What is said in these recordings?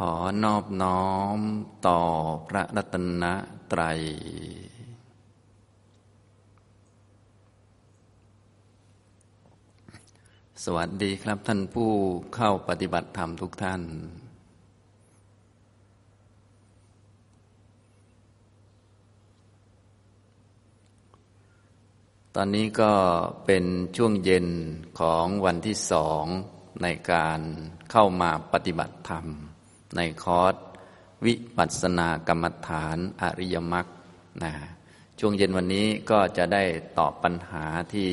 ขอนอบน้อมต่อพระรัตนตรัย สวัสดีครับท่านผู้เข้าปฏิบัติธรรมทุกท่าน ตอนนี้ก็เป็นช่วงเย็นของวันที่สองในการเข้ามาปฏิบัติธรรม ในคอร์สวิปัสสนากรรมฐานอริยมรรคนะช่วงเย็นวันนี้ก็จะได้ตอบปัญหาที่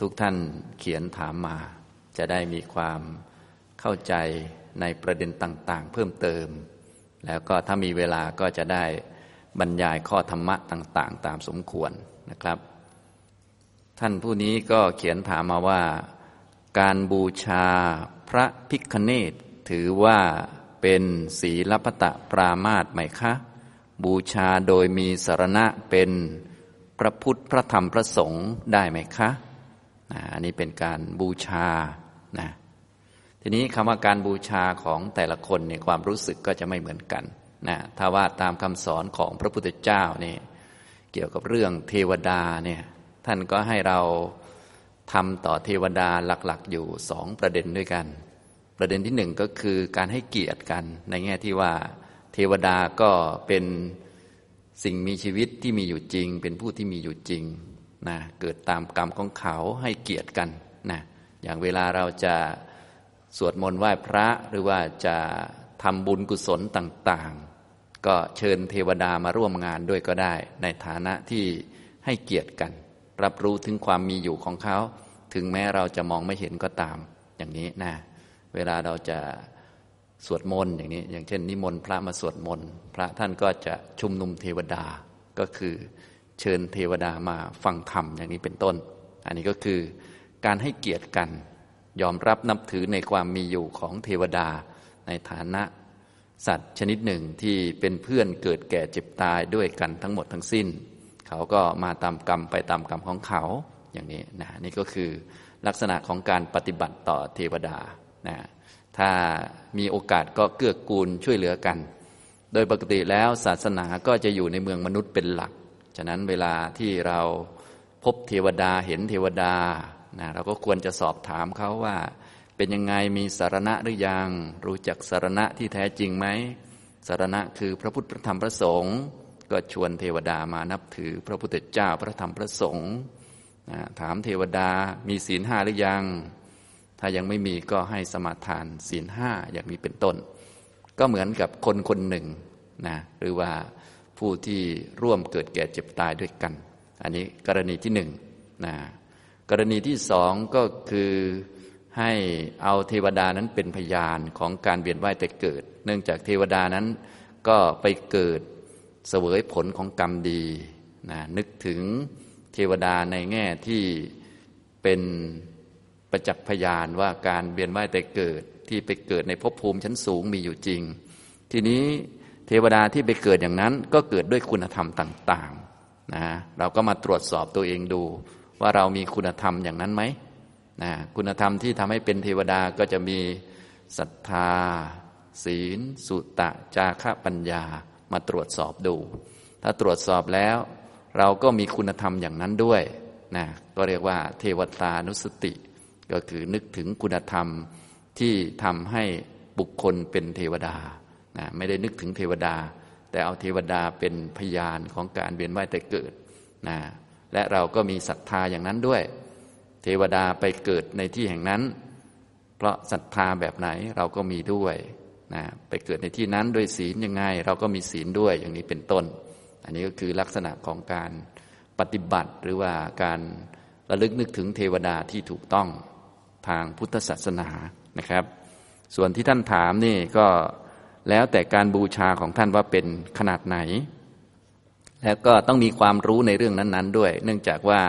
ทุกท่านเขียนถามมา จะได้มีความเข้าใจในประเด็นต่างๆ เพิ่มเติม แล้วก็ถ้ามีเวลาก็จะได้บรรยายข้อธรรมะต่าง ๆ ตามสมควรนะครับ ท่านผู้นี้ก็เขียนถามมาว่า การบูชาพระพิคเนตถือว่า เป็นศีลพตะปรามาตไหมคะ บูชาโดยมีสารณะเป็นพระพุทธพระธรรมพระสงฆ์ได้ไหมคะอันนี้เป็นการบูชานะทีนี้คำว่าการบูชาของแต่ละคนเนี่ยความรู้สึกก็จะไม่เหมือนกันนะถ้าว่าตามคำสอนของพระพุทธเจ้าเนี่ยเกี่ยวกับเรื่องเทวดาเนี่ยท่านก็ให้เราทำต่อเทวดาหลักๆ อยู่สองประเด็นด้วยกัน ประเด็นที่หนึ่งก็คือการให้เกียรติกันในแง่ที่ว่า เทวดาก็เป็นสิ่งมีชีวิตที่มีอยู่จริง เป็นผู้ที่มีอยู่จริงนะเกิดตามกรรมของเขาให้เกียรติกันนะอย่างเวลาเราจะสวดมนต์ไหว้พระหรือว่าจะทำบุญกุศลต่างๆ ก็เชิญเทวดามาร่วมงานด้วยก็ได้ ในฐานะที่ให้เกียรติกัน รับรู้ถึงความมีอยู่ของเขา ถึงแม้เราจะมองไม่เห็นก็ตามอย่างนี้นะ เวลาเราจะสวดมนต์อย่างนี้ อย่างเช่น นิมนต์พระมาสวดมนต์พระท่านก็จะชุมนุมเทวดาก็คือเชิญเทวดามาฟังธรรมอย่างนี้เป็นต้น อันนี้ก็คือการให้เกียรติกัน ยอมรับนับถือในความมีอยู่ของเทวดาในฐานะ สัตว์ชนิดหนึ่งที่เป็นเพื่อนเกิดแก่เจ็บตายด้วยกันทั้งหมดทั้งสิ้น เขาก็มาตามกรรมไปตามกรรมของเขาอย่างนี้นะนี่ก็คือลักษณะของการปฏิบัติต่อเทวดา นะถ้ามีโอกาสก็เกื้อกูลช่วยเหลือกัน โดยปกติแล้วศาสนาก็จะอยู่ในเมืองมนุษย์เป็นหลัก ฉะนั้นเวลาที่เราพบเทวดาเห็นเทวดานะเราก็ควรจะสอบถามเขาว่า เป็นยังไงมีสารณะหรือยัง รู้จักสารณะที่แท้จริงไหมสารณะคือพระพุทธพระธรรมพระสงฆ์ก็ชวนเทวดามานับถือพระพุทธเจ้าพระธรรมพระสงฆ์ถามเทวดามีศีลห้าหรือยัง ถ้ายังไม่มีก็ให้สมาทานศีลห้าอย่างนี้เป็นต้น ก็เหมือนกับคนคนหนึ่งนะหรือว่าผู้ที่ร่วมเกิดแก่เจ็บตายด้วยกัน อันนี้กรณีที่หนึ่งนะกรณีที่สองก็คือให้เอาเทวดานั้นเป็นพยานของการเวียนว่ายแต่เกิด เนื่องจากเทวดานั้นก็ไปเกิดเสวยผลของกรรมดีนะนึกถึงเทวดาในแง่ที่เป็น ประจักษ์พยานว่าการเวียนว่ายแต่เกิดที่ไปเกิดในภพภูมิชั้นสูงมีอยู่จริง ทีนี้เทวดาที่ไปเกิดอย่างนั้นก็เกิดด้วยคุณธรรมต่างๆนะเราก็มาตรวจสอบตัวเองดู ว่าเรามีคุณธรรมอย่างนั้นไหมนะคุณธรรมที่ทำให้เป็นเทวดาก็จะมีศรัทธา ศีล สุตะ จาระปัญญามาตรวจสอบดู ถ้าตรวจสอบแล้ว เราก็มีคุณธรรมอย่างนั้นด้วยนะก็เรียกว่า เทวตานุสติ ก็คือนึกถึงคุณธรรมที่ทำให้บุคคลเป็นเทวดานะไม่ได้นึกถึงเทวดา แต่เอาเทวดาเป็นพยานของการเวียนว่ายแต่เกิดนะและเราก็มีศรัทธาอย่างนั้นด้วย เทวดาไปเกิดในที่แห่งนั้น เพราะศรัทธาแบบไหนเราก็มีด้วยนะไปเกิดในที่นั้นด้วยศีลยังไง เราก็มีศีลด้วยอย่างนี้เป็นต้น อันนี้ก็คือลักษณะของการปฏิบัติหรือว่าการระลึกนึกถึงเทวดาที่ถูกต้อง ทางพุทธศาสนานะครับ ส่วนที่ท่านถามนี่ก็แล้วแต่การบูชาของท่านว่าเป็นขนาดไหน แล้วก็ต้องมีความรู้ในเรื่องนั้น ๆ ด้วย เนื่องจากว่า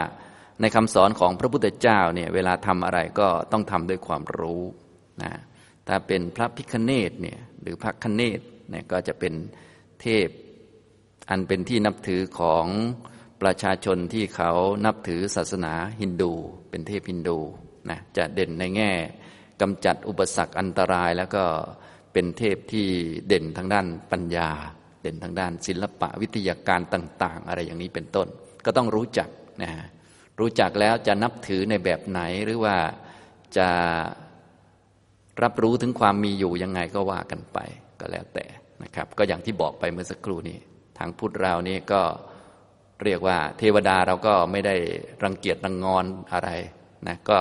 ในคำสอนของพระพุทธเจ้าเนี่ยเวลาทำอะไรก็ต้องทำด้วยความรู้นะถ้าเป็นพระพิคเนตเนี่ยหรือพระคเนตเนี่ยก็จะเป็นเทพอันเป็นที่นับถือของประชาชนที่เขานับถือศาสนาฮินดู เป็นเทพฮินดู นะจะเด่นในแง่กำจัดอุปสรรคอันตรายแล้วก็เป็นเทพที่เด่นทางด้านปัญญา เด่นทางด้านศิลปะวิทยาการต่าง ๆ อะไรอย่างนี้เป็นต้น ก็ต้องรู้จักนะรู้จักแล้วจะนับถือในแบบไหนหรือว่าจะรับรู้ถึงความมีอยู่ยังไงก็ว่ากันไปก็แล้วแต่นะครับ ก็อย่างที่บอกไปเมื่อสักครู่นี้ ทางพุทธเรานี่ก็เรียกว่าเทวดาเราก็ไม่ได้รังเกียจรังงอนอะไรนะก็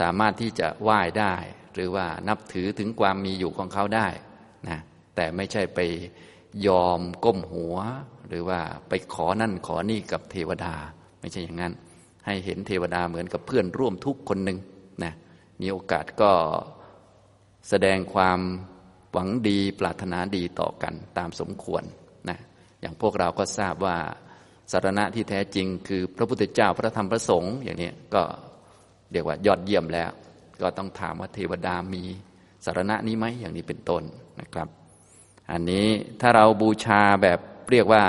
สามารถที่จะไหว้ได้ หรือว่านับถือถึงความมีอยู่ของเขาได้นะแต่ไม่ใช่ไปยอมก้มหัว หรือว่าไปขอนั่นขอนี่กับเทวดา ไม่ใช่อย่างนั้น ให้เห็นเทวดาเหมือนกับเพื่อนร่วมทุกคนหนึ่งนะมีโอกาสก็แสดงความหวังดีปรารถนาดีต่อกันตามสมควรนะอย่างพวกเราก็ทราบว่าสารณะที่แท้จริงคือพระพุทธเจ้าพระธรรมพระสงฆ์อย่างนี้ก็ เรียกว่ายอดเยี่ยมแล้ว ก็ต้องถามว่าเทวดามีสารณะนี้ไหมอย่างนี้เป็นต้นนะครับ อันนี้ถ้าเราบูชาแบบเรียกว่า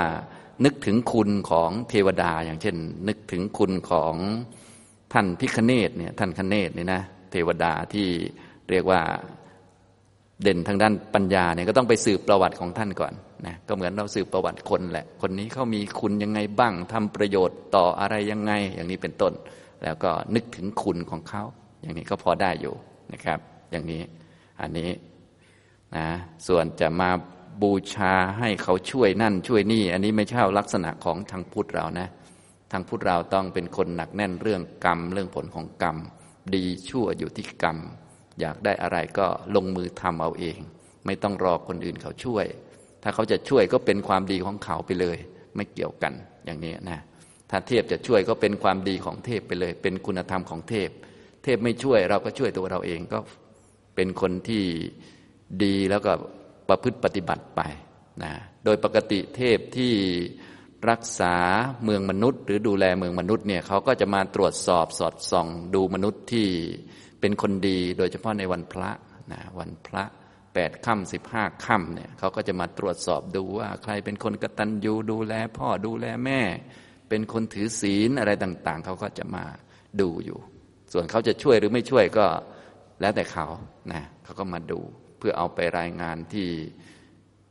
นึกถึงคุณของเทวดาอย่างเช่น นึกถึงคุณของท่านพิคเนตเนี่ยท่านคเนตเนี่ยนะเทวดาที่เรียกว่าเด่นทางด้านปัญญาเนี่ยก็ต้องไปสืบประวัติของท่านก่อนนะก็เหมือนเราสืบประวัติคนแหละ คนนี้เขามีคุณยังไงบ้างทำประโยชน์ต่ออะไรยังไงอย่างนี้เป็นต้น แล้วก็นึกถึงคุณของเขา อย่างนี้ก็พอได้อยู่นะครับ อย่างนี้อันนี้นะส่วนจะมาบูชาให้เขาช่วยนั่นช่วยนี่ อันนี้ไม่ใช่ลักษณะของทางพุทธเรานะทางพุทธเราต้องเป็นคนหนักแน่นเรื่องกรรม เรื่องผลของกรรม ดีชั่วอยู่ที่กรรม อยากได้อะไรก็ลงมือทำเอาเอง ไม่ต้องรอคนอื่นเขาช่วย ถ้าเขาจะช่วยก็เป็นความดีของเขาไปเลย ไม่เกี่ยวกันอย่างนี้นะ ถ้าเทพจะช่วยก็เป็นความดีของเทพไปเลย เป็นคุณธรรมของเทพ เทพไม่ช่วยเราก็ช่วยตัวเราเองก็เป็นคนที่ดีแล้วก็ประพฤติปฏิบัติไปนะโดยปกติเทพที่รักษาเมืองมนุษย์ หรือดูแลเมืองมนุษย์เนี่ยเขาก็จะมาตรวจสอบสอดส่อง ดูมนุษย์ที่เป็นคนดี โดยเฉพาะในวันพระนะวันพระแปดค่ำสิบห้าค่ำเนี่ยเขาก็จะมาตรวจสอบดูว่าใครเป็นคนกตัญญูดูแลพ่อดูแลแม่ เป็นคนถือศีลอะไรต่าง ๆ เขาก็จะมาดูอยู่ ส่วนเขาจะช่วยหรือไม่ช่วยก็แล้วแต่เขานะเขาก็มาดู เพื่อเอาไปรายงานที่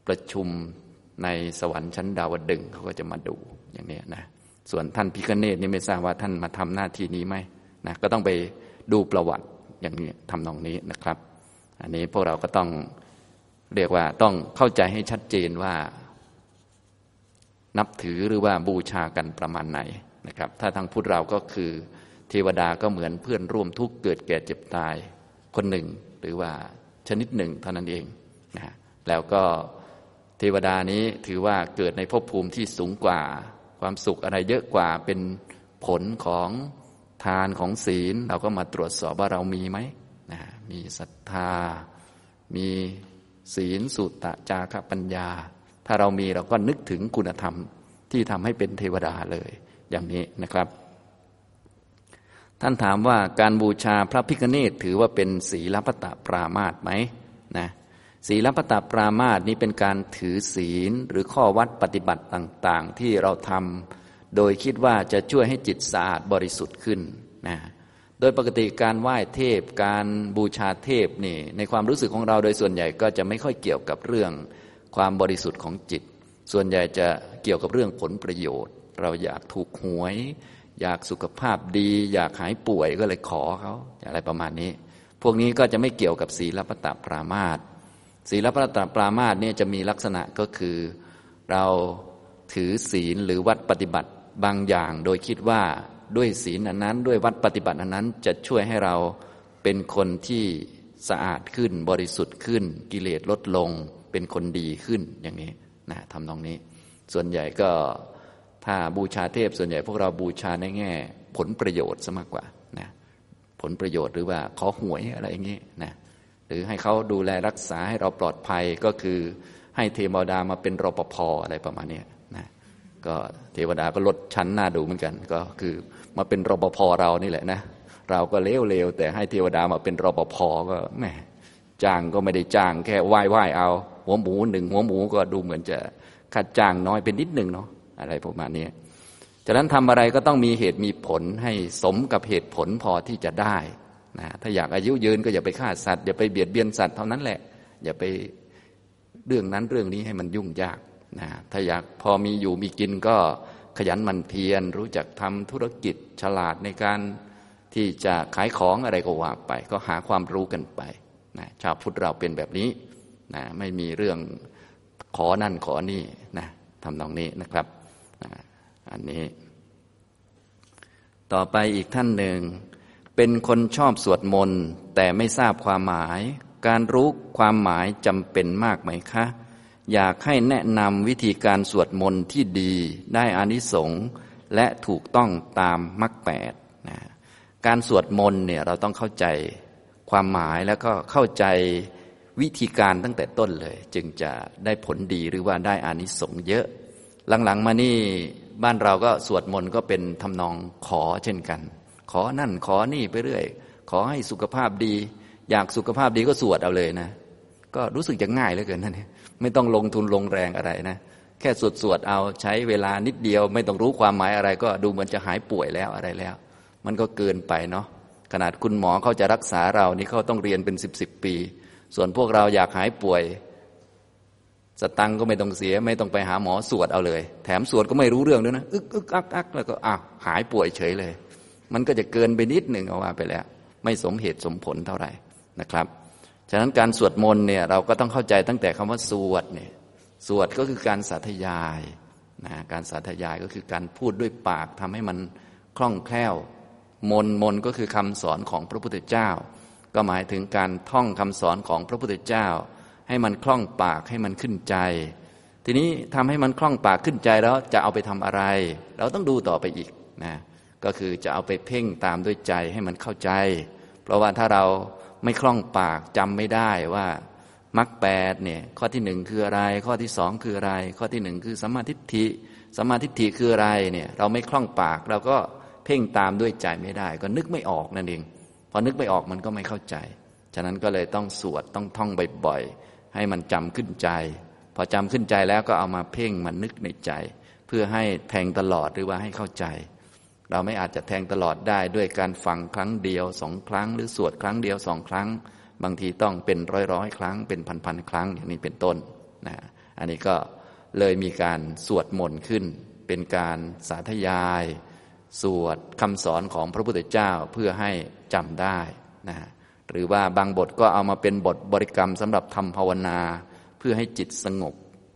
ประชุมในสวรรค์ชั้นดาวดึงเขาก็จะมาดูอย่างนี้นะ ส่วนท่านพิคเนตนี่ไม่ทราบว่าท่านมาทำหน้าที่นี้ไหมนะก็ต้องไปดูประวัติอย่างนี้ทำนองนี้นะครับ อันนี้พวกเราก็ต้องเรียกว่าต้องเข้าใจให้ชัดเจนว่า นับถือหรือว่าบูชากันประมาณไหนนะครับ ถ้าทางพุทธเราก็คือเทวดาก็เหมือนเพื่อนร่วมทุกข์เกิดแก่เจ็บตายคนหนึ่ง หรือว่าชนิดหนึ่งเท่านั้นเองนะแล้วก็เทวดานี้ถือว่าเกิดในภพภูมิที่สูงกว่า ความสุขอะไรเยอะกว่าเป็นผลของทานของศีล เราก็มาตรวจสอบว่าเรามีไหมนะมีศรัทธา มีศีลสุตตะจาระปัญญา ถ้าเรามีเราก็นึกถึงคุณธรรมที่ทำให้เป็นเทวดาเลยอย่างนี้นะครับ ท่านถามว่าการบูชาพระพิฆเนศถือว่าเป็นศีลปตะปรามาตไหมนะศีลปตะปรามาตนี้เป็นการถือศีลหรือข้อวัดปฏิบัติต่างๆ ที่เราทำโดยคิดว่าจะช่วยให้จิตสะอาดบริสุทธิ์ขึ้นนะโดยปกติการไหว้เทพการบูชาเทพนี่ในความรู้สึกของเราโดยส่วนใหญ่ก็จะไม่ค่อยเกี่ยวกับเรื่อง ความบริสุทธิ์ของจิต ส่วนใหญ่จะเกี่ยวกับเรื่องผลประโยชน์ เราอยากถูกหวย อยากสุขภาพดี อยากหายป่วยก็เลยขอเขาอะไรประมาณนี้ พวกนี้ก็จะไม่เกี่ยวกับศีลปตปรามาตศีลปตปรามาตเนี่ยจะมีลักษณะก็คือ เราถือศีลหรือวัดปฏิบัติบางอย่าง โดยคิดว่าด้วยศีลอันนั้น ด้วยวัดปฏิบัติอันนั้นจะช่วยให้เราเป็นคนที่สะอาดขึ้นบริสุทธิ์ขึ้น กิเลสลดลง เป็นคนดีขึ้นอย่างนี้นะทำตรงนี้ ส่วนใหญ่ก็ถ้าบูชาเทพส่วนใหญ่ พวกเราบูชาในแง่ ผลประโยชน์ซะมากกว่านะผลประโยชน์หรือว่าขอหวยอะไรอย่างนี้นะหรือให้เขาดูแลรักษาให้เราปลอดภัยก็คือให้เทวดามาเป็นรปภอะไรประมาณนี้นะก็เทวดาก็ลดชั้นหน้าดูเหมือนกัน ก็คือมาเป็นรปภเรานี่แหละนะเราก็เลวเลวแต่ให้เทวดามาเป็นรปภก็แม่จ้างก็ไม่ได้จ้างแค่ไหว้ไหว้เอา หัวหมูหนึ่งหัวหมูก็ดูเหมือนจะค่าจ้างน้อยเป็นนิดหนึ่งเนาะอะไรประมาณนี้ฉะนั้นทำอะไรก็ต้องมีเหตุมีผลให้สมกับเหตุผลพอที่จะได้นะถ้าอยากอายุยืนก็อย่าไปฆ่าสัตว์อย่าไปเบียดเบียนสัตว์เท่านั้นแหละ อย่าไปเรื่องนั้นเรื่องนี้ให้มันยุ่งยากนะถ้าอยากพอมีอยู่มีกินก็ขยันมันเพียรรู้จักทำธุรกิจฉลาดในการที่จะขายของอะไรก็ว่าไป ก็หาความรู้กันไปนะชาวพุทธเราเป็นแบบนี้ นะไม่มีเรื่องขอนั่นขอนี่นะทำตรงนี้นะครับนะอันนี้ ต่อไปอีกท่านหนึ่ง เป็นคนชอบสวดมนต์แต่ไม่ทราบความหมาย การรู้ความหมายจำเป็นมากไหมคะ อยากให้แนะนำวิธีการสวดมนต์ที่ดีได้อานิสงส์และถูกต้องตามมรรคแปดนะการสวดมนต์เนี่ยเราต้องเข้าใจความหมายแล้วก็เข้าใจ วิธีการตั้งแต่ต้นเลย จึงจะได้ผลดีหรือว่าได้อานิสงส์เยอะ หลังๆมานี่บ้านเราก็สวดมนต์ก็เป็นทำนองขอเช่นกัน ขอนั่นขอนี่ไปเรื่อย ขอให้สุขภาพดี อยากสุขภาพดีก็สวดเอาเลยนะ ก็รู้สึกจะง่ายเหลือเกินนั่นไม่ต้องลงทุนลงแรงอะไรนะ แค่สวดสวดเอาใช้เวลานิดเดียว ไม่ต้องรู้ความหมายอะไร ก็ดูเหมือนจะหายป่วยแล้วอะไรแล้ว มันก็เกินไปเนาะขนาดคุณหมอเขาจะรักษาเรานี่เขาต้องเรียนเป็นสิบสิบปี ส่วนพวกเราอยากหายป่วย สตังก็ไม่ต้องเสีย ไม่ต้องไปหาหมอสวดเอาเลย แถมสวดก็ไม่รู้เรื่องด้วยนะอึกอึกอักอักแล้วก็อ้าวหายป่วยเฉยเลย มันก็จะเกินไปนิดหนึ่งเอาว่าไปแล้ว ไม่สมเหตุสมผลเท่าไหร่นะครับ ฉะนั้นการสวดมนต์เนี่ยเราก็ต้องเข้าใจตั้งแต่คำว่าสวดเนี่ยสวดก็คือการสาธยายนะการสาธยายก็คือการพูดด้วยปากทำให้มันคล่องแคล่ว มนมนก็คือคำสอนของพระพุทธเจ้า ก็หมายถึงการท่องคำสอนของพระพุทธเจ้า ให้มันคล่องปากให้มันขึ้นใจ ทีนี้ทำให้มันคล่องปากขึ้นใจแล้วจะเอาไปทำอะไร เราต้องดูต่อไปอีกนะก็คือจะเอาไปเพ่งตามด้วยใจให้มันเข้าใจ เพราะว่าถ้าเราไม่คล่องปากจำไม่ได้ว่ามรรคแปดเนี่ยข้อที่หนึ่งคืออะไร ข้อที่สองคืออะไร ข้อที่หนึ่งคือสัมมาทิฏฐิสัมมาทิฏฐิคืออะไรเนี่ยเราไม่คล่องปากเราก็เพ่งตามด้วยใจไม่ได้ ก็นึกไม่ออกนั่นเอง พอนึกไม่ออกมันก็ไม่เข้าใจ ฉะนั้นก็เลยต้องสวดต้องท่องบ่อยๆ ให้มันจำขึ้นใจ พอจำขึ้นใจแล้วก็เอามาเพ่งมันนึกในใจ เพื่อให้แทงตลอดหรือว่าให้เข้าใจ เราไม่อาจจะแทงตลอดได้ด้วยการฟังครั้งเดียวสองครั้ง หรือสวดครั้งเดียวสองครั้ง บางทีต้องเป็นร้อยร้อยครั้ง เป็นพันพันครั้งอย่างนี้เป็นต้นนะอันนี้ก็เลยมีการสวดมนต์ขึ้น เป็นการสาธยาย สวดคำสอนของพระพุทธเจ้าเพื่อให้ จำได้นะหรือว่าบางบทก็เอามาเป็นบทบริกรรมสำหรับทำภาวนา เพื่อให้จิตสงบ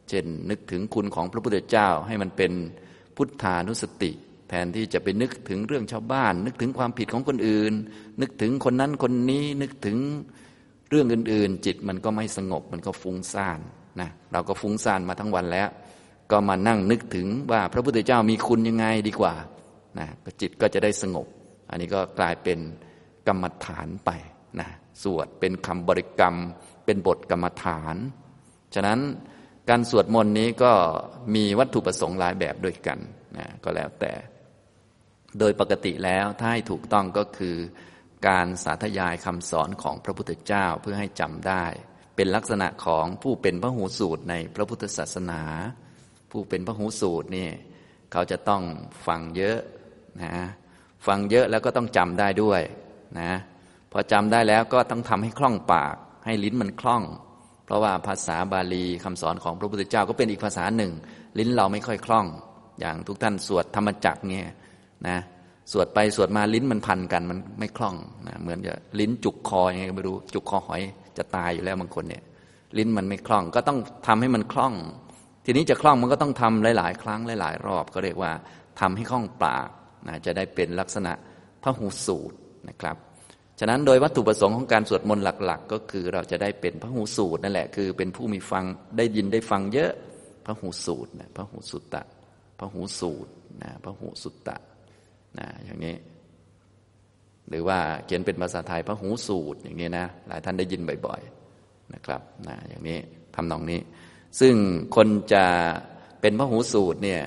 เช่น นึกถึงคุณของพระพุทธเจ้าให้มันเป็นพุทธานุสติ แทนที่จะไปนึกถึงเรื่องชาวบ้าน นึกถึงความผิดของคนอื่น นึกถึงคนนั้นคนนี้นึกถึงเรื่องอื่น ๆ จิตมันก็ไม่สงบมันก็ฟุ้งซ่านนะเราก็ฟุ้งซ่านมาทั้งวันแล้ว ก็มานั่งนึกถึงว่าพระพุทธเจ้ามีคุณยังไงดีกว่านะจิตก็จะได้สงบ อันนี้ก็กลายเป็น กรรมฐานไปนะสวดเป็นคำบริกรรม เป็นบทกรรมฐาน ฉะนั้นการสวดมนต์นี้ก็มีวัตถุประสงค์หลายแบบด้วยกันนะก็แล้วแต่ โดยปกติแล้วถ้าให้ถูกต้องก็คือ การสาธยายคำสอนของพระพุทธเจ้าเพื่อให้จำได้ เป็นลักษณะของผู้เป็นพระหูสูตรในพระพุทธศาสนา ผู้เป็นพระหูสูตรนี่เขาจะต้องฟังเยอะนะฟังเยอะแล้วก็ต้องจำได้ด้วย นะพอจำได้แล้วก็ต้องทำให้คล่องปาก ให้ลิ้นมันคล่อง เพราะว่าภาษาบาลีคำสอนของพระพุทธเจ้าก็เป็นอีกภาษาหนึ่ง ลิ้นเราไม่ค่อยคล่อง อย่างทุกท่านสวดธรรมจักเนี่ยนะสวดไปสวดมาลิ้นมันพันกันมันไม่คล่องนะเหมือนจะลิ้นจุกคอยังไงไม่รู้จุกคอหอยจะตายอยู่แล้วบางคนเนี่ย ลิ้นมันไม่คล่องก็ต้องทำให้มันคล่อง ทีนี้จะคล่องมันก็ต้องทำหลาย ๆ ครั้งหลาย ๆ รอบก็เรียกว่าทำให้คล่องปากนะจะได้เป็นลักษณะพระหูสูตรนะครับ ฉะนั้นโดยวัตถุประสงค์ของการสวดมนต์หลัก ๆ ก็คือเราจะได้เป็นพระหูสูตรนั่นแหละคือ เป็นผู้มีฟังได้ยินได้ฟังเยอะพระหูสูตรนะพระหูสุตตะพระหูสูตรนะพระหูสุตตะนะอย่างนี้ หรือว่าเขียนเป็นภาษาไทยพระหูสูตรอย่างนี้นะหลายท่านได้ยินบ่อยๆนะครับนะอย่างนี้ทำนองนี้ ซึ่งคนจะเป็นพระหูสูตรเนี่ย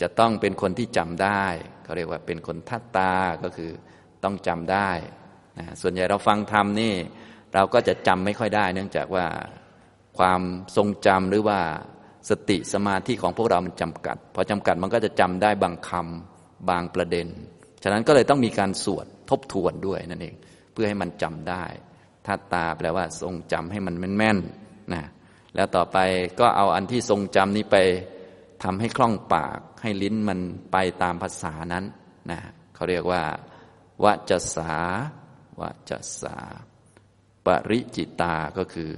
จะต้องเป็นคนที่จำได้เขาเรียกว่าเป็นคนทัตตาก็คือต้องจำได้ นะส่วนใหญ่เราฟังธรรมนี่เราก็จะจำไม่ค่อยได้ เนื่องจากว่าความทรงจำหรือว่าสติสมาธิของพวกเรามันจำกัด พอจำกัดมันก็จะจำได้บางคำบางประเด็น ฉะนั้นก็เลยต้องมีการสวดทบทวนด้วยนั่นเอง เพื่อให้มันจำได้ทัตตาแปลว่าทรงจำให้มันแม่นๆนะแล้วต่อไปก็เอาอันที่ทรงจำนี้ไปทำให้คล่องปาก ให้ลิ้นมันไปตามภาษานั้นนะเขาเรียกว่าวจสา วจสาปริจิตาก็คือ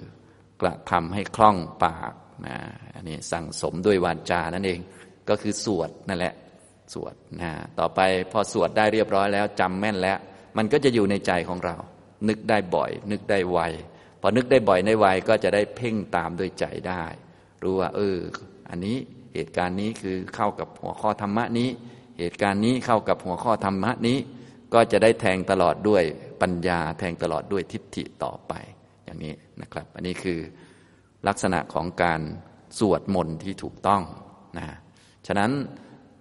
กระทำให้คล่องปากนะอันนี้สั่งสมด้วยวาจานั่นเองก็คือสวดนั่นแหละสวดนะต่อไปพอสวดได้เรียบร้อยแล้วจำแม่นแล้ว มันก็จะอยู่ในใจของเรา นึกได้บ่อย นึกได้ไวพอนึกได้บ่อยในไวก็จะได้เพ่งตามด้วยใจได้ รู้ว่า เออ อันนี้เหตุการณ์นี้คือเข้ากับหัวข้อธรรมะนี้ เหตุการณ์นี้เข้ากับหัวข้อธรรมะนี้ ก็จะได้แทงตลอดด้วย ปัญญาแทงตลอดด้วยทิฏฐิต่อไปอย่างนี้นะครับ อันนี้คือลักษณะของการสวดมนต์ที่ถูกต้องนะฉะนั้น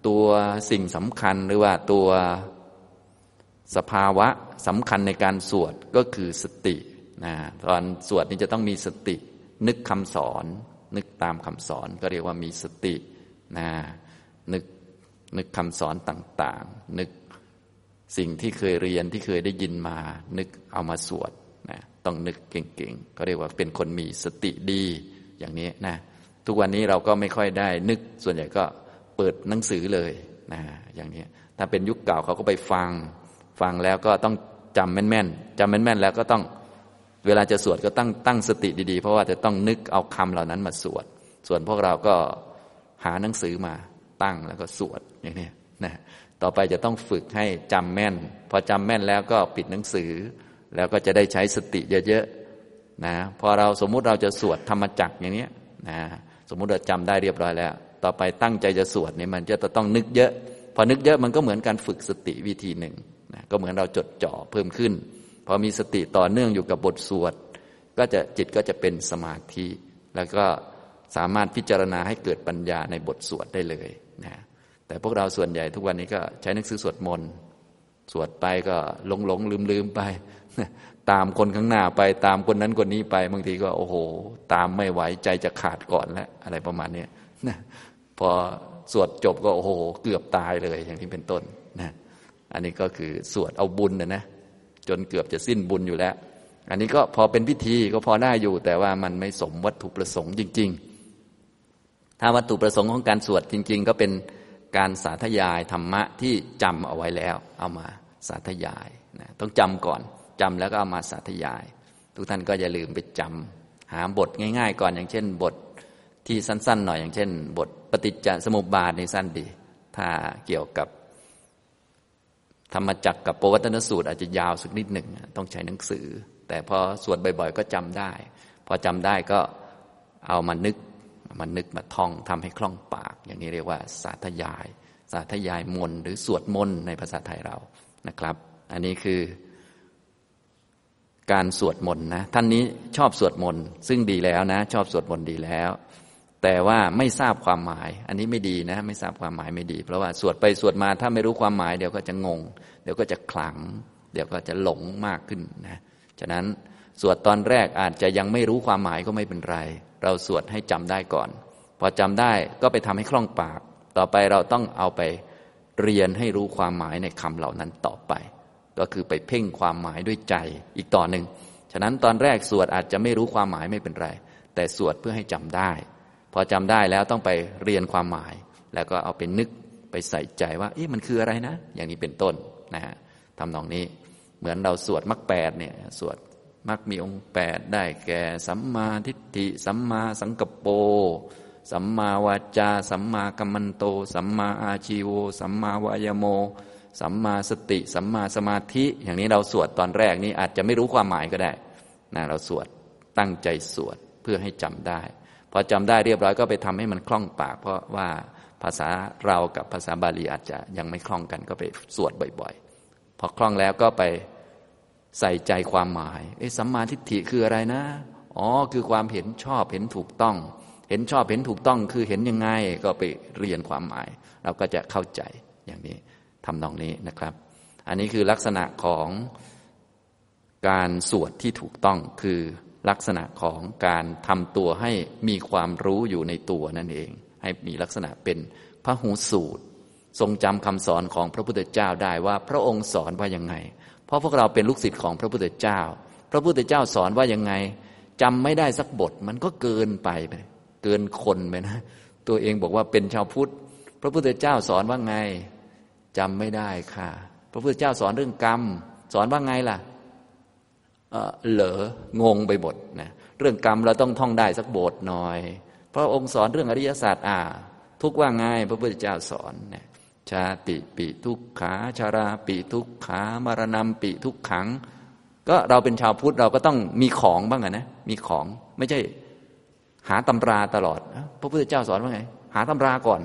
ตัวสิ่งสำคัญหรือว่าตัวสภาวะสำคัญในการสวดก็คือสตินะตอนสวดนี้จะต้องมีสตินึกคำสอน นึกตามคำสอนก็เรียกว่ามีสตินะนึกนึกคำสอนต่างๆ นึก สิ่งที่เคยเรียนที่เคยได้ยินมา นึกเอามาสวดนะต้องนึกเก่งๆก็เรียกว่าเป็นคนมีสติดีอย่างนี้นะทุกวันนี้เราก็ไม่ค่อยได้นึกส่วนใหญ่ก็เปิดหนังสือเลยนะอย่างนี้ถ้าเป็นยุคเก่าเขาก็ไปฟัง ฟังแล้วก็ต้องจำแม่นๆจำแม่นๆแล้วก็ต้องเวลาจะสวดก็ตั้งตั้งสติดีๆ เพราะว่าจะต้องนึกเอาคำเหล่านั้นมาสวด ส่วนพวกเราก็หาหนังสือมาตั้งแล้วก็สวดอย่างนี้นะ ต่อไปจะต้องฝึกให้จำแม่น พอจำแม่นแล้วก็ปิดหนังสือ แล้วก็จะได้ใช้สติเยอะๆนะพอเราสมมุติเราจะสวดธรรมจักรอย่างนี้นะสมมุติเราจำได้เรียบร้อยแล้ว ต่อไปตั้งใจจะสวดเนี่ยมันจะต้องนึกเยอะ พอนึกเยอะมันก็เหมือนการฝึกสติวิธีหนึ่งนะก็เหมือนเราจดจ่อเพิ่มขึ้น พอมีสติต่อเนื่องอยู่กับบทสวด ก็จะจิตก็จะเป็นสมาธิ แล้วก็สามารถพิจารณาให้เกิดปัญญาในบทสวดได้เลย แต่พวกเราส่วนใหญ่ทุกวันนี้ก็ใช้หนังสือสวดมนต์สวดไปก็หลงหลงลืมลืมไป ตามคนข้างหน้าไปตามคนนั้นคนนี้ไปบางทีก็โอ้โห ตามไม่ไหวใจจะขาดก่อนแล้วอะไรประมาณนี้นะพอสวดจบก็โอ้โห เกือบตายเลยอย่างที่เป็นต้นนะอันนี้ก็คือสวดเอาบุญนะนะจนเกือบจะสิ้นบุญอยู่แล้ว อันนี้ก็พอเป็นพิธีก็พอได้อยู่ แต่ว่ามันไม่สมวัตถุประสงค์จริง ๆ ถ้าวัตถุประสงค์ของการสวดจริง ๆ ก็เป็น การสาธยายธรรมะที่จำเอาไว้แล้ว เอามาสาธยายนะต้องจำก่อนจำแล้วก็เอามาสาธยาย ทุกท่านก็อย่าลืมไปจำหาบทง่าย ๆ ก่อนอย่างเช่น บทที่สั้น ๆ หน่อยอย่างเช่น บทปฏิจจสมุปบาทในสั้นดี ถ้าเกี่ยวกับธรรมจักกับปวัตนสูตรอาจจะยาวสักนิดหนึ่งต้องใช้หนังสือ แต่พอสวดบ่อย ๆ ก็จำได้ พอจำได้ก็เอามานึก มันนึกมาท่องทำให้คล่องปาก อย่างนี้เรียกว่าสาธยาย สาธยายมนหรือสวดมนในภาษาไทยเรานะครับ อันนี้คือ การสวดมนนะท่านนี้ชอบสวดมนซึ่งดีแล้วนะ ชอบสวดมนดีแล้ว แต่ว่าไม่ทราบความหมาย อันนี้ไม่ดีนะ ไม่ทราบความหมายไม่ดี เพราะว่าสวดไปสวดมาถ้าไม่รู้ความหมายเดี๋ยวก็จะงง เดี๋ยวก็จะขลัง เดี๋ยวก็จะหลงมากขึ้นนะฉะนั้นสวดตอนแรกอาจจะยังไม่รู้ความหมายก็ไม่เป็นไร เราสวดให้จำได้ก่อน พอจำได้ก็ไปทำให้คล่องปาก ต่อไปเราต้องเอาไปเรียนให้รู้ความหมายในคำเหล่านั้นต่อไป ก็คือไปเพ่งความหมายด้วยใจอีกต่อหนึ่งฉะนั้นตอนแรกสวดอาจจะไม่รู้ความหมายไม่เป็นไร แต่สวดเพื่อให้จำได้ พอจำได้แล้วต้องไปเรียนความหมาย แล้วก็เอาไปนึกไปใส่ใจว่าเอ๊ะมันคืออะไรนะ อย่างนี้เป็นต้นนะฮะทำนองนี้เหมือนเราสวดมรรคแปดเนี่ยสวด มรรคมีองค์แปดได้แก่ สัมมาทิฏฐิ สัมมาสังกปรสัมมาวาจา สัมมากัมมันโต สัมมาอาชีโว สัมมาวายโม สัมมาสติ สัมมาสมาธิ อย่างนี้เราสวดตอนแรกนี้อาจจะไม่รู้ความหมายก็ได้นะเราสวดตั้งใจสวดเพื่อให้จำได้ พอจำได้เรียบร้อยก็ไปทำให้มันคล่องปาก เพราะว่าภาษาเรากับภาษาบาลีอาจจะยังไม่คล่องกันก็ไปสวดบ่อยๆ พอคล่องแล้วก็ไป ใส่ใจความหมายเอ๊ะสัมมาทิฏฐิคืออะไรนะ อ๋อ คือความเห็นชอบเห็นถูกต้อง เห็นชอบเห็นถูกต้อง คือเห็นยังไงก็ไปเรียนความหมาย เราก็จะเข้าใจอย่างนี้ทำนองนี้นะครับ อันนี้คือลักษณะของการสวดที่ถูกต้องคือลักษณะของการทำตัวให้มีความรู้อยู่ในตัวนั่นเอง ให้มีลักษณะเป็นพระหูสูตร ทรงจำคำสอนของพระพุทธเจ้าได้ว่าพระองค์สอนว่ายังไง เพราะพวกเราเป็นลูกศิษย์ของพระพุทธเจ้า พระพุทธเจ้าสอนว่ายังไงจำไม่ได้สักบทมันก็เกินไปไปเกินคนไปนะ ตัวเองบอกว่าเป็นชาวพุทธ พระพุทธเจ้าสอนว่าไงจำไม่ได้ค่ะ พระพุทธเจ้าสอนเรื่องกรรม สอนว่าไงล่ะเออเหลองงไปหมดนะเรื่องกรรมเราต้องท่องได้สักบทหน่อยพระองค์สอนเรื่องอริยศาสตร์อ่า ทุกว่าไงพระพุทธเจ้าสอนนะ ชาติปิทุกขาชาราปิทุกขามรณะปิทุกขัง ก็เราเป็นชาวพุทธเราก็ต้องมีของบ้างอะนะมีของไม่ใช่หาตำราตลอด พระพุทธเจ้าสอนว่าไง หาตำราก่อน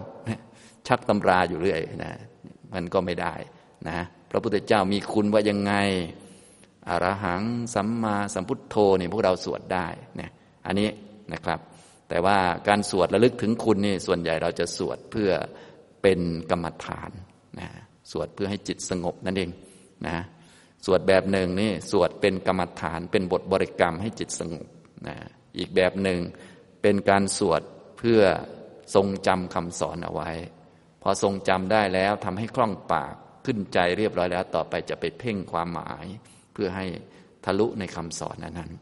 ชักตำราอยู่เรื่อยนะมันก็ไม่ได้นะพระพุทธเจ้ามีคุณว่ายังไงอรหังสัมมาสัมพุทโธเนี่ยพวกเราสวดได้นะอันนี้นะครับ แต่ว่าการสวดระลึกถึงคุณนี่ส่วนใหญ่เราจะสวดเพื่อ เป็นกรรมฐานนะสวดเพื่อให้จิตสงบนั่นเองนะสวดแบบหนึ่งนี่สวดเป็นกรรมฐาน เป็นบทบริกรรมให้จิตสงบนะอีกแบบหนึ่งเป็นการสวดเพื่อทรงจำคำสอนเอาไว้ พอทรงจำได้แล้วทำให้คล่องปากขึ้นใจเรียบร้อยแล้ว ต่อไปจะไปเพ่งความหมาย เพื่อให้ทะลุในคำสอนนั้น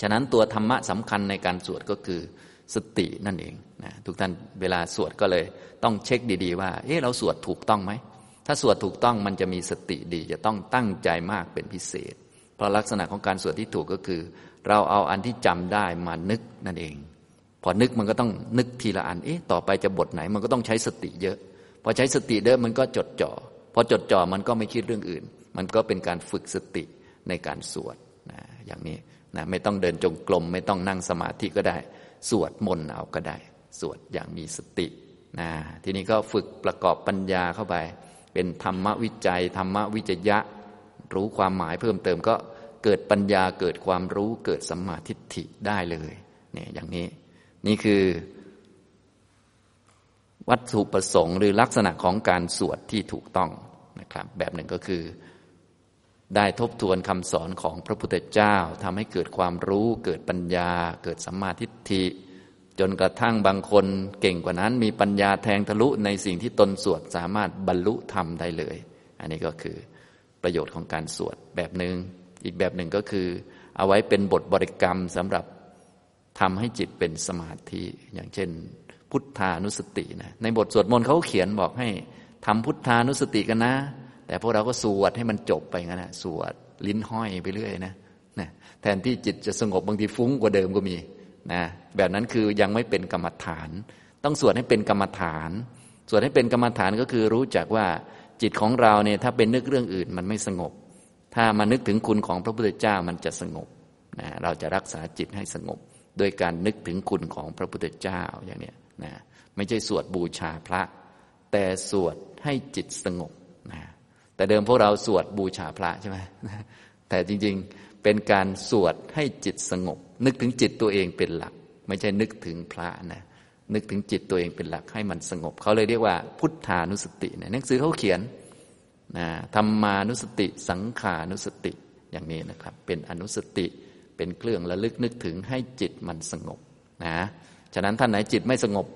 ฉะนั้นตัวธรรมะสำคัญในการสวดก็คือ สตินั่นเองนะทุกท่านเวลาสวดก็เลยต้องเช็คดีๆว่า เอ๊ะเราสวดถูกต้องไหม ถ้าสวดถูกต้องมันจะมีสติดี จะต้องตั้งใจมากเป็นพิเศษ เพราะลักษณะของการสวดที่ถูกก็คือ เราเอาอันที่จำได้มานึกนั่นเอง พอนึกมันก็ต้องนึกทีละอัน เอ๊ะต่อไปจะบทไหนมันก็ต้องใช้สติเยอะ พอใช้สติเยอะมันก็จดจ่อ พอจดจ่อมันก็ไม่คิดเรื่องอื่น มันก็เป็นการฝึกสติในการสวดนะอย่างนี้นะไม่ต้องเดินจงกรมไม่ต้องนั่งสมาธิก็ได้ สวดมนต์เอาก็ได้ สวดอย่างมีสตินะทีนี้ก็ฝึกประกอบปัญญาเข้าไป เป็นธรรมวิจัย ธรรมวิจยะ รู้ความหมายเพิ่มเติมก็เกิดปัญญาเกิดความรู้เกิดสัมมาทิฏฐิได้เลยเนี่ยอย่างนี้ นี่คือ วัตถุประสงค์หรือลักษณะของการสวดที่ถูกต้องนะครับ แบบหนึ่งก็คือ ได้ทบทวนคำสอนของพระพุทธเจ้าทำให้เกิดความรู้เกิดปัญญา เกิดสัมมาทิฏฐิ จนกระทั่งบางคนเก่งกว่านั้นมีปัญญาแทงทะลุในสิ่งที่ตนสวดสามารถบรรลุธรรมได้เลย อันนี้ก็คือประโยชน์ของการสวดแบบหนึง่งอีกแบบหนึ่งก็คือ เอาไว้เป็นบทบริกรรมสำหรับทำให้จิตเป็นสมาธิอย่างเช่น พุทธานุสตินะในบทสวดมนต์เขาเขียนบอกให้ทำพุทธานุสติกันนะ แต่พวกเราก็สวดให้มันจบไปงั้นนะสวดลิ้นห้อยไปเรื่อยนะนะแทนที่จิตจะสงบบางทีฟุ้งกว่าเดิมก็มีนะแบบนั้นคือยังไม่เป็นกรรมฐาน ต้องสวดให้เป็นกรรมฐาน สวดให้เป็นกรรมฐานก็คือรู้จักว่าจิตของเราเนี่ยถ้าเป็นนึกเรื่องอื่นมันไม่สงบ ถ้ามานึกถึงคุณของพระพุทธเจ้ามันจะสงบนะเราจะรักษาจิตให้สงบ โดยการนึกถึงคุณของพระพุทธเจ้าอย่างเนี้ยนะไม่ใช่สวดบูชาพระ แต่สวดให้จิตสงบ แต่เดิมพวกเราสวดบูชาพระใช่ไหมแต่จริงๆเป็นการสวดให้จิตสงบ นึกถึงจิตตัวเองเป็นหลัก ไม่ใช่นึกถึงพระนะนึกถึงจิตตัวเองเป็นหลักให้มันสงบ เขาเลยเรียกว่าพุทธานุสติในหนังสือเขาเขียนนะธรรมานุสติสังขานุสติอย่างนี้นะครับ เป็นอนุสติเป็นเครื่องระลึกนึกถึงให้จิตมันสงบนะฉะนั้นท่านไหนจิตไม่สงบ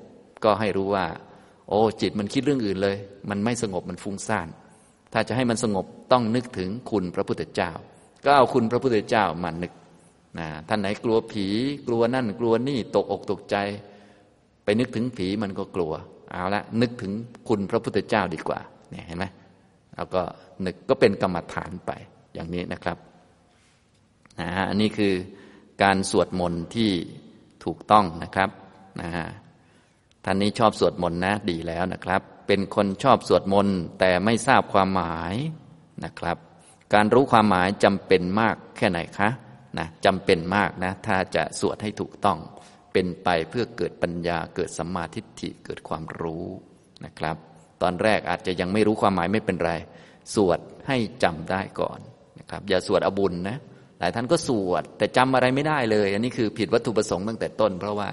ก็ให้รู้ว่า โอ้จิตมันคิดเรื่องอื่นเลย มันไม่สงบมันฟุ้งซ่าน ถ้าจะให้มันสงบต้องนึกถึงคุณพระพุทธเจ้า ก็เอาคุณพระพุทธเจ้ามานึกนะท่านไหนกลัวผี กลัวนั่นกลัวนี่ตกอกตกใจ ไปนึกถึงผีมันก็กลัว เอาละนึกถึงคุณพระพุทธเจ้าดีกว่าเนี่ยเห็นไหมแล้วก็นึกก็เป็นกรรมฐานไปอย่างนี้นะครับนะอันนี้คือการสวดมนต์ที่ถูกต้องนะครับนะฮะท่านนี้ชอบสวดมนต์นะดีแล้วนะครับ เป็นคนชอบสวดมนต์แต่ไม่ทราบความหมายนะครับ การรู้ความหมายจำเป็นมากแค่ไหนคะนะจำเป็นมากนะ ถ้าจะสวดให้ถูกต้อง เป็นไปเพื่อเกิดปัญญาเกิดสัมมาทิฏฐิเกิดความรู้นะครับ ตอนแรกอาจจะยังไม่รู้ความหมายไม่เป็นไร สวดให้จำได้ก่อนนะครับ อย่าสวดอบุญนะหลายท่านก็สวดแต่จำอะไรไม่ได้เลย อันนี้คือผิดวัตถุประสงค์ตั้งแต่ต้น เพราะว่า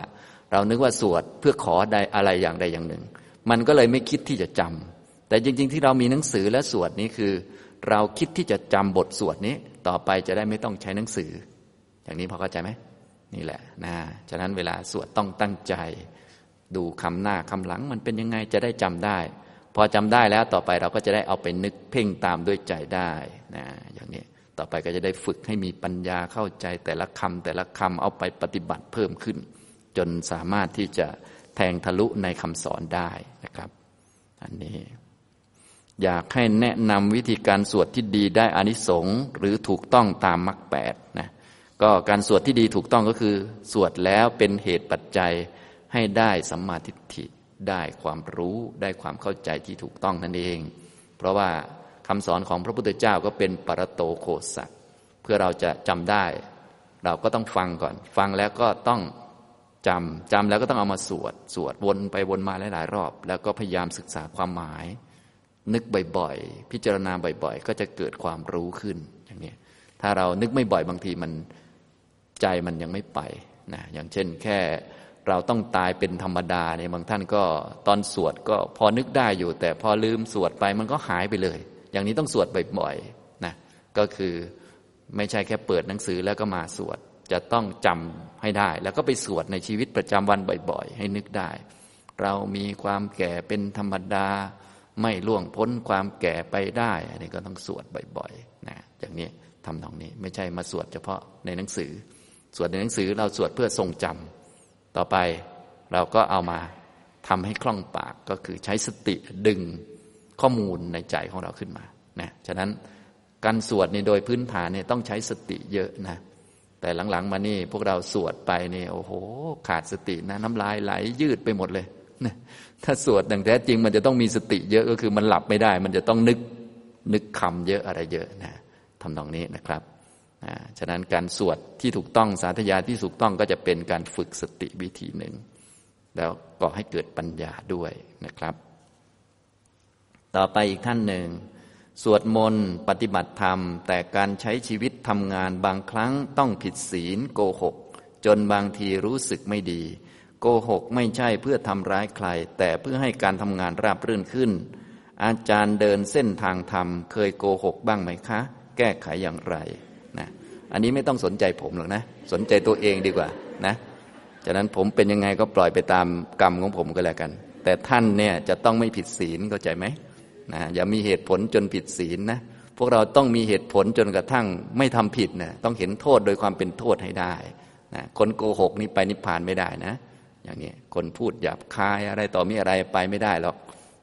เรานึกว่าสวดเพื่อขอใดอะไรอย่างใดอย่างหนึ่ง มันก็เลยไม่คิดที่จะจำแต่จริง ๆ ที่เรามีหนังสือและสวดนี้คือ เราคิดที่จะจำบทสวดนี้ ต่อไปจะได้ไม่ต้องใช้หนังสือ อย่างนี้พอเข้าใจไหมนี่แหละนะฉะนั้นเวลาสวดต้องตั้งใจ ดูคำหน้าคำหลัง มันเป็นยังไงจะได้จำได้ พอจำได้แล้วต่อไปเราก็จะได้เอาไปนึกเพ่งตามด้วยใจได้นะอย่างนี้ต่อไปก็จะได้ฝึกให้มีปัญญาเข้าใจแต่ละคำแต่ละคำเอาไปปฏิบัติเพิ่มขึ้น จนสามารถที่จะแทงทะลุในคำสอนได้ อันนี้ อยากให้แนะนำวิธีการสวดที่ดีได้อานิสงส์หรือถูกต้องตามมรรคแปดนะก็การสวดที่ดีถูกต้องก็คือ สวดแล้วเป็นเหตุปัจจัยให้ได้สัมมาทิฏฐิได้ความรู้ได้ความเข้าใจที่ถูกต้องนั่นเอง เพราะว่าคำสอนของพระพุทธเจ้าก็เป็นปรโตโคสักเพื่อเราจะจำได้ เราก็ต้องฟังก่อน ฟังแล้วก็ต้อง จำจำแล้วก็ต้องเอามาสวด สวดวนไปวนมาหลายๆรอบ แล้วก็พยายามศึกษาความหมาย นึกบ่อยๆ พิจารณาบ่อยๆ ก็จะเกิดความรู้ขึ้นอย่างนี้ถ้าเรานึกไม่บ่อยบางทีมันใจมันยังไม่ไปนะอย่างเช่นแค่เราต้องตายเป็นธรรมดาเนี่ยบางท่านก็ตอนสวดก็พอนึกได้อยู่ แต่พอลืมสวดไปมันก็หายไปเลย อย่างนี้ต้องสวดบ่อยๆนะก็คือไม่ใช่แค่เปิดหนังสือแล้วก็มาสวด จะต้องจำให้ได้ แล้วก็ไปสวดในชีวิตประจำวันบ่อยๆ ให้นึกได้ เรามีความแก่เป็นธรรมดา ไม่ล่วงพ้นความแก่ไปได้ อันนี้ก็ต้องสวดบ่อยๆนะอย่างนี้ทำตรงนี้ไม่ใช่มาสวดเฉพาะในหนังสือ สวดในหนังสือเราสวดเพื่อทรงจำต่อไปเราก็เอามาทำให้คล่องปากก็คือใช้สติดึงข้อมูลในใจของเราขึ้นมานะฉะนั้นการสวดนี่โดยพื้นฐานเนี่ยต้องใช้สติเยอะนะ แต่หลังๆ มานี่พวกเราสวดไปเนี่ยโอ้โห ขาดสตินะน้ำลายไหลยืดไปหมดเลยถ้าสวดดังแท้จริงมันจะต้องมีสติเยอะก็คือมันหลับไม่ได้ มันจะต้องนึกนึกคำเยอะอะไรเยอะนะทำตรงนี้นะครับฉะนั้นการสวดที่ถูกต้องสาธยายที่ถูกต้องก็จะเป็นการฝึกสติวิธีหนึ่ง แล้วก็ให้เกิดปัญญาด้วยนะครับ ต่อไปอีกท่านหนึ่ง สวดมนต์ปฏิบัติธรรม แต่การใช้ชีวิตทำงานบางครั้งต้องผิดศีลโกหก จนบางทีรู้สึกไม่ดี โกหกไม่ใช่เพื่อทำร้ายใคร แต่เพื่อให้การทำงานราบรื่นขึ้น อาจารย์เดินเส้นทางธรรม เคยโกหกบ้างไหมคะ แก้ไขอย่างไรนะอันนี้ไม่ต้องสนใจผมหรอกนะ สนใจตัวเองดีกว่านะฉะนั้นผมเป็นยังไงก็ปล่อยไปตามกรรมของผมก็แล้วกัน แต่ท่านเนี่ยจะต้องไม่ผิดศีลเข้าใจไหม นะอย่ามีเหตุผลจนผิดศีลนะพวกเราต้องมีเหตุผลจนกระทั่งไม่ทำผิดนะต้องเห็นโทษโดยความเป็นโทษให้ได้นะคนโกหกนี่ไปนิพพานไม่ได้นะ อย่างนี้คนพูดหยาบคายอะไรต่อมีอะไรไปไม่ได้หรอก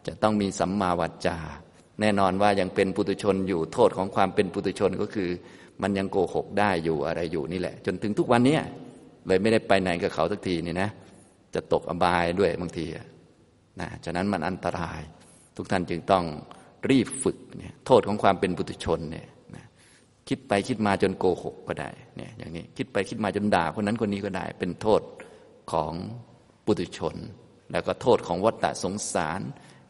จะต้องมีสัมมาวาจา แน่นอนว่ายังเป็นปุถุชนอยู่โทษของความเป็นปุถุชนก็คือ มันยังโกหกได้อยู่อะไรอยู่นี่แหละ จนถึงทุกวันนี้เลยไม่ได้ไปไหนกับเขาสักทีนี่นะ จะตกอบายด้วยบางทีนะฉะนั้นมันอันตราย ทุกท่านจึงต้องรีบฝึกเนี่ยโทษของความเป็นปุถุชนเนี่ยนะคิดไปคิดมาจนโกหกก็ได้เนี่ยอย่างนี้คิดไปคิดมาจนด่าคนนั้นคนนี้ก็ได้ เป็นโทษของปุถุชน แล้วก็โทษของวัฏฏะสงสาร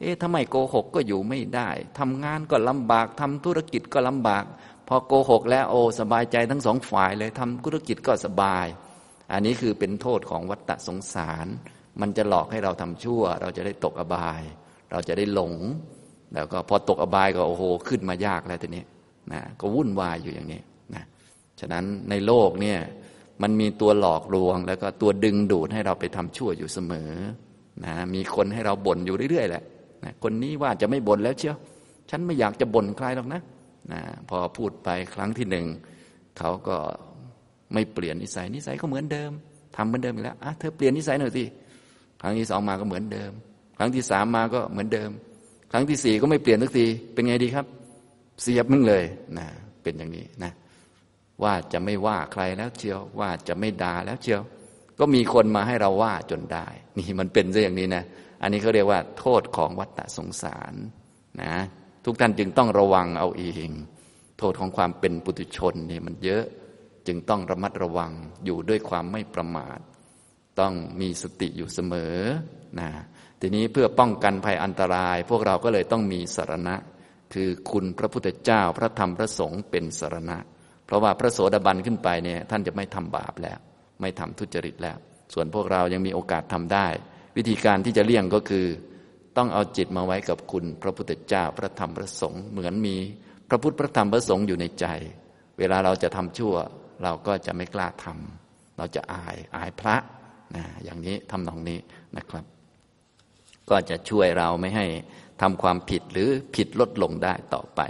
เอ๊ะทำไมโกหกก็อยู่ไม่ได้ทำงานก็ลำบากทำธุรกิจก็ลำบาก พอโกหกแล้วโอ้สบายใจทั้งสองฝ่ายเลยทำธุรกิจก็สบาย อันนี้คือเป็นโทษของวัฏฏะสงสาร มันจะหลอกให้เราทำชั่ว เราจะได้ตกอบาย เราจะได้หลง แล้วก็พอตกอบายก็โอ้โหขึ้นมายากแล้วทีนี้นะก็วุ่นวายอยู่อย่างนี้นะฉะนั้นในโลกเนี่ยมันมีตัวหลอกลวง แล้วก็ตัวดึงดูดให้เราไปทำชั่วอยู่เสมอนะมีคนให้เราบ่นอยู่เรื่อยๆแหละนะคนนี้ว่าจะไม่บ่นแล้วเชียวฉันไม่อยากจะบ่นใครหรอกนะนะพอพูดไปครั้งที่หนึ่งเขาก็ไม่เปลี่ยนนิสัยนิสัยก็เหมือนเดิมทำเหมือนเดิมอีกแล้วอะเธอเปลี่ยนนิสัยหน่อยสิครั้งที่สองมาก็เหมือนเดิม รั้งที่สามมาก็เหมือนเดิม ครั้งที่สี่ก็ไม่เปลี่ยนสักทีเป็นไงดีครับ เสียบมึงเลยนะเป็นอย่างนี้นะ ว่าจะไม่ว่าใครแล้วเชียว ว่าจะไม่ด่าแล้วเชียว ก็มีคนมาให้เราว่าจนได้ นี่มันเป็นซะอย่างนี้นะ อันนี้เขาเรียกว่า โทษของวัฏฏะสงสารนะ ทุกท่านจึงต้องระวังเอาเองโทษของความเป็นปุถุชนนี่มันเยอะจึงต้องระมัดระวังอยู่ด้วยความไม่ประมาท ต้องมีสติอยู่เสมอนะ ทีนี้เพื่อป้องกันภัยอันตราย พวกเราก็เลยต้องมีสารณะ คือคุณพระพุทธเจ้าพระธรรมพระสงฆ์เป็นสารณะ เพราะว่าพระโสดาบันขึ้นไปเนี่ยท่านจะไม่ทำบาปแล้ว ไม่ทำทุจริตแล้ว ส่วนพวกเรายังมีโอกาสทำได้ วิธีการที่จะเลี่ยงก็คือ ต้องเอาจิตมาไว้กับคุณพระพุทธเจ้าพระธรรมพระสงฆ์เหมือนมีพระพุทธพระธรรมพระสงฆ์อยู่ในใจ เวลาเราจะทำชั่ว เราก็จะไม่กล้าทำเราจะอายอายพระนะอย่างนี้ทำตรงนี้นะครับ ก็จะช่วยเราไม่ให้ทำความผิดหรือผิดลดลงได้ต่อไป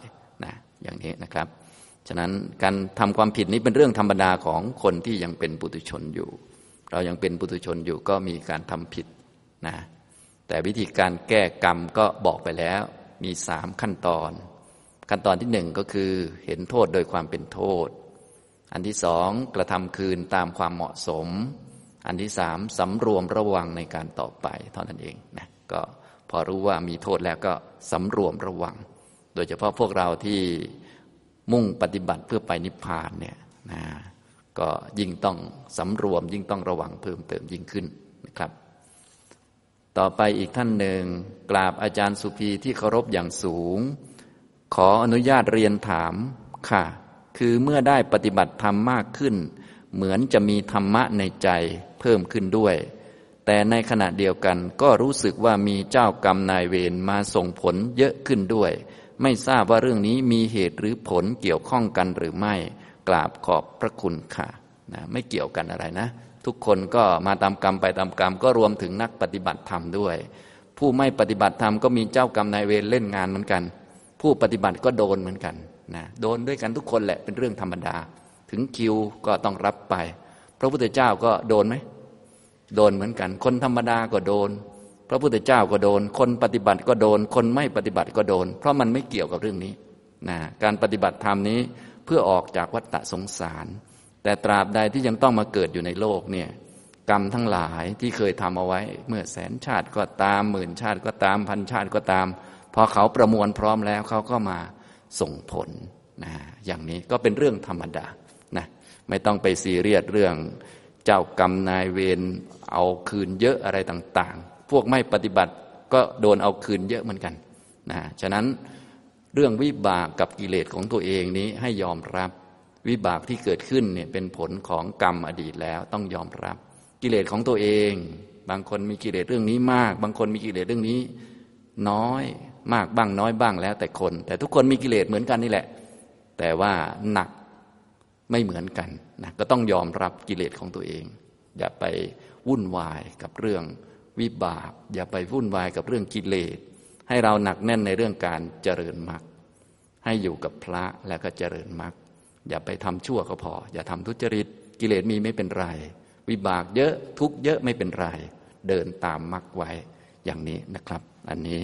นะอย่างนี้นะครับ ฉะนั้นการทำความผิดนี้เป็นเรื่องธรรมดาของคนที่ยังเป็นปุถุชนอยู่ เรายังเป็นปุถุชนอยู่ก็มีการทำผิดนะแต่วิธีการแก้กรรมก็บอกไปแล้วมีสามขั้นตอน ขั้นตอนที่หนึ่งก็คือเห็นโทษโดยความเป็นโทษ อันที่สองกระทำคืนตามความเหมาะสม อันที่สามสำรวมระวังในการต่อไปเท่านั้นเองนะ ก็พอรู้ว่ามีโทษแล้วก็สำรวมระวัง โดยเฉพาะพวกเราที่มุ่งปฏิบัติเพื่อไปนิพพานเนี่ยนะก็ยิ่งต้องสำรวม ยิ่งต้องระวังเพิ่มเติมยิ่งขึ้นนะครับ ต่อไปอีกท่านหนึ่งกราบอาจารย์สุภีที่เคารพอย่างสูง ขออนุญาตเรียนถามค่ะ คือเมื่อได้ปฏิบัติธรรมมากขึ้น เหมือนจะมีธรรมะในใจเพิ่มขึ้นด้วย แต่ในขณะเดียวกันก็รู้สึกว่ามีเจ้ากรรมนายเวรมาส่งผลเยอะขึ้นด้วย ไม่ทราบว่าเรื่องนี้มีเหตุหรือผลเกี่ยวข้องกันหรือไม่ กราบขอบพระคุณค่ะนะไม่เกี่ยวกันอะไรนะ ทุกคนก็มาตามกรรมไปตามกรรม ก็รวมถึงนักปฏิบัติธรรมด้วย ผู้ไม่ปฏิบัติธรรมก็มีเจ้ากรรมนายเวรเล่นงานเหมือนกัน ผู้ปฏิบัติก็โดนเหมือนกันนะโดนด้วยกันทุกคนแหละเป็นเรื่องธรรมดา ถึงคิวก็ต้องรับไป พระพุทธเจ้าก็โดนไหม โดนเหมือนกัน คนธรรมดาก็โดน พระพุทธเจ้าก็โดน คนปฏิบัติก็โดน คนไม่ปฏิบัติก็โดน เพราะมันไม่เกี่ยวกับเรื่องนี้นะการปฏิบัติธรรมนี้เพื่อออกจากวัฏฏะสงสาร แต่ตราบใดที่ยังต้องมาเกิดอยู่ในโลกเนี่ยกรรมทั้งหลายที่เคยทำเอาไว้ เมื่อแสนชาติก็ตามหมื่นชาติก็ตามพันชาติก็ตาม พอเขาประมวลพร้อมแล้วเขาก็มาส่งผลนะอย่างนี้ก็เป็นเรื่องธรรมดานะไม่ต้องไปซีเรียสเรื่อง เจ้ากรรมนายเวรเอาคืนเยอะอะไรต่างๆ พวกไม่ปฏิบัติก็โดนเอาคืนเยอะเหมือนกันนะฉะนั้นเรื่องวิบากกับกิเลสของตัวเองนี้ให้ยอมรับวิบากที่เกิดขึ้นเนี่ยเป็นผลของกรรมอดีตแล้วต้องยอมรับ กิเลสของตัวเอง บางคนมีกิเลสเรื่องนี้มาก บางคนมีกิเลสเรื่องนี้ น้อยมากบ้างน้อยบ้างแล้วแต่คน แต่ทุกคนมีกิเลสเหมือนกันนี่แหละ แต่ว่าหนักไม่เหมือนกัน นะก็ต้องยอมรับกิเลสของตัวเอง อย่าไปวุ่นวายกับเรื่องวิบากอย่าไปวุ่นวายกับเรื่องกิเลส ให้เราหนักแน่นในเรื่องการเจริญมรรคให้อยู่กับพระแล้วก็เจริญมรรคอย่าไปทำชั่วก็พอ อย่าทำทุจริต กิเลสมีไม่เป็นไร วิบากเยอะทุกเยอะไม่เป็นไร เดินตามมรรคไว้อย่างนี้นะครับ อันนี้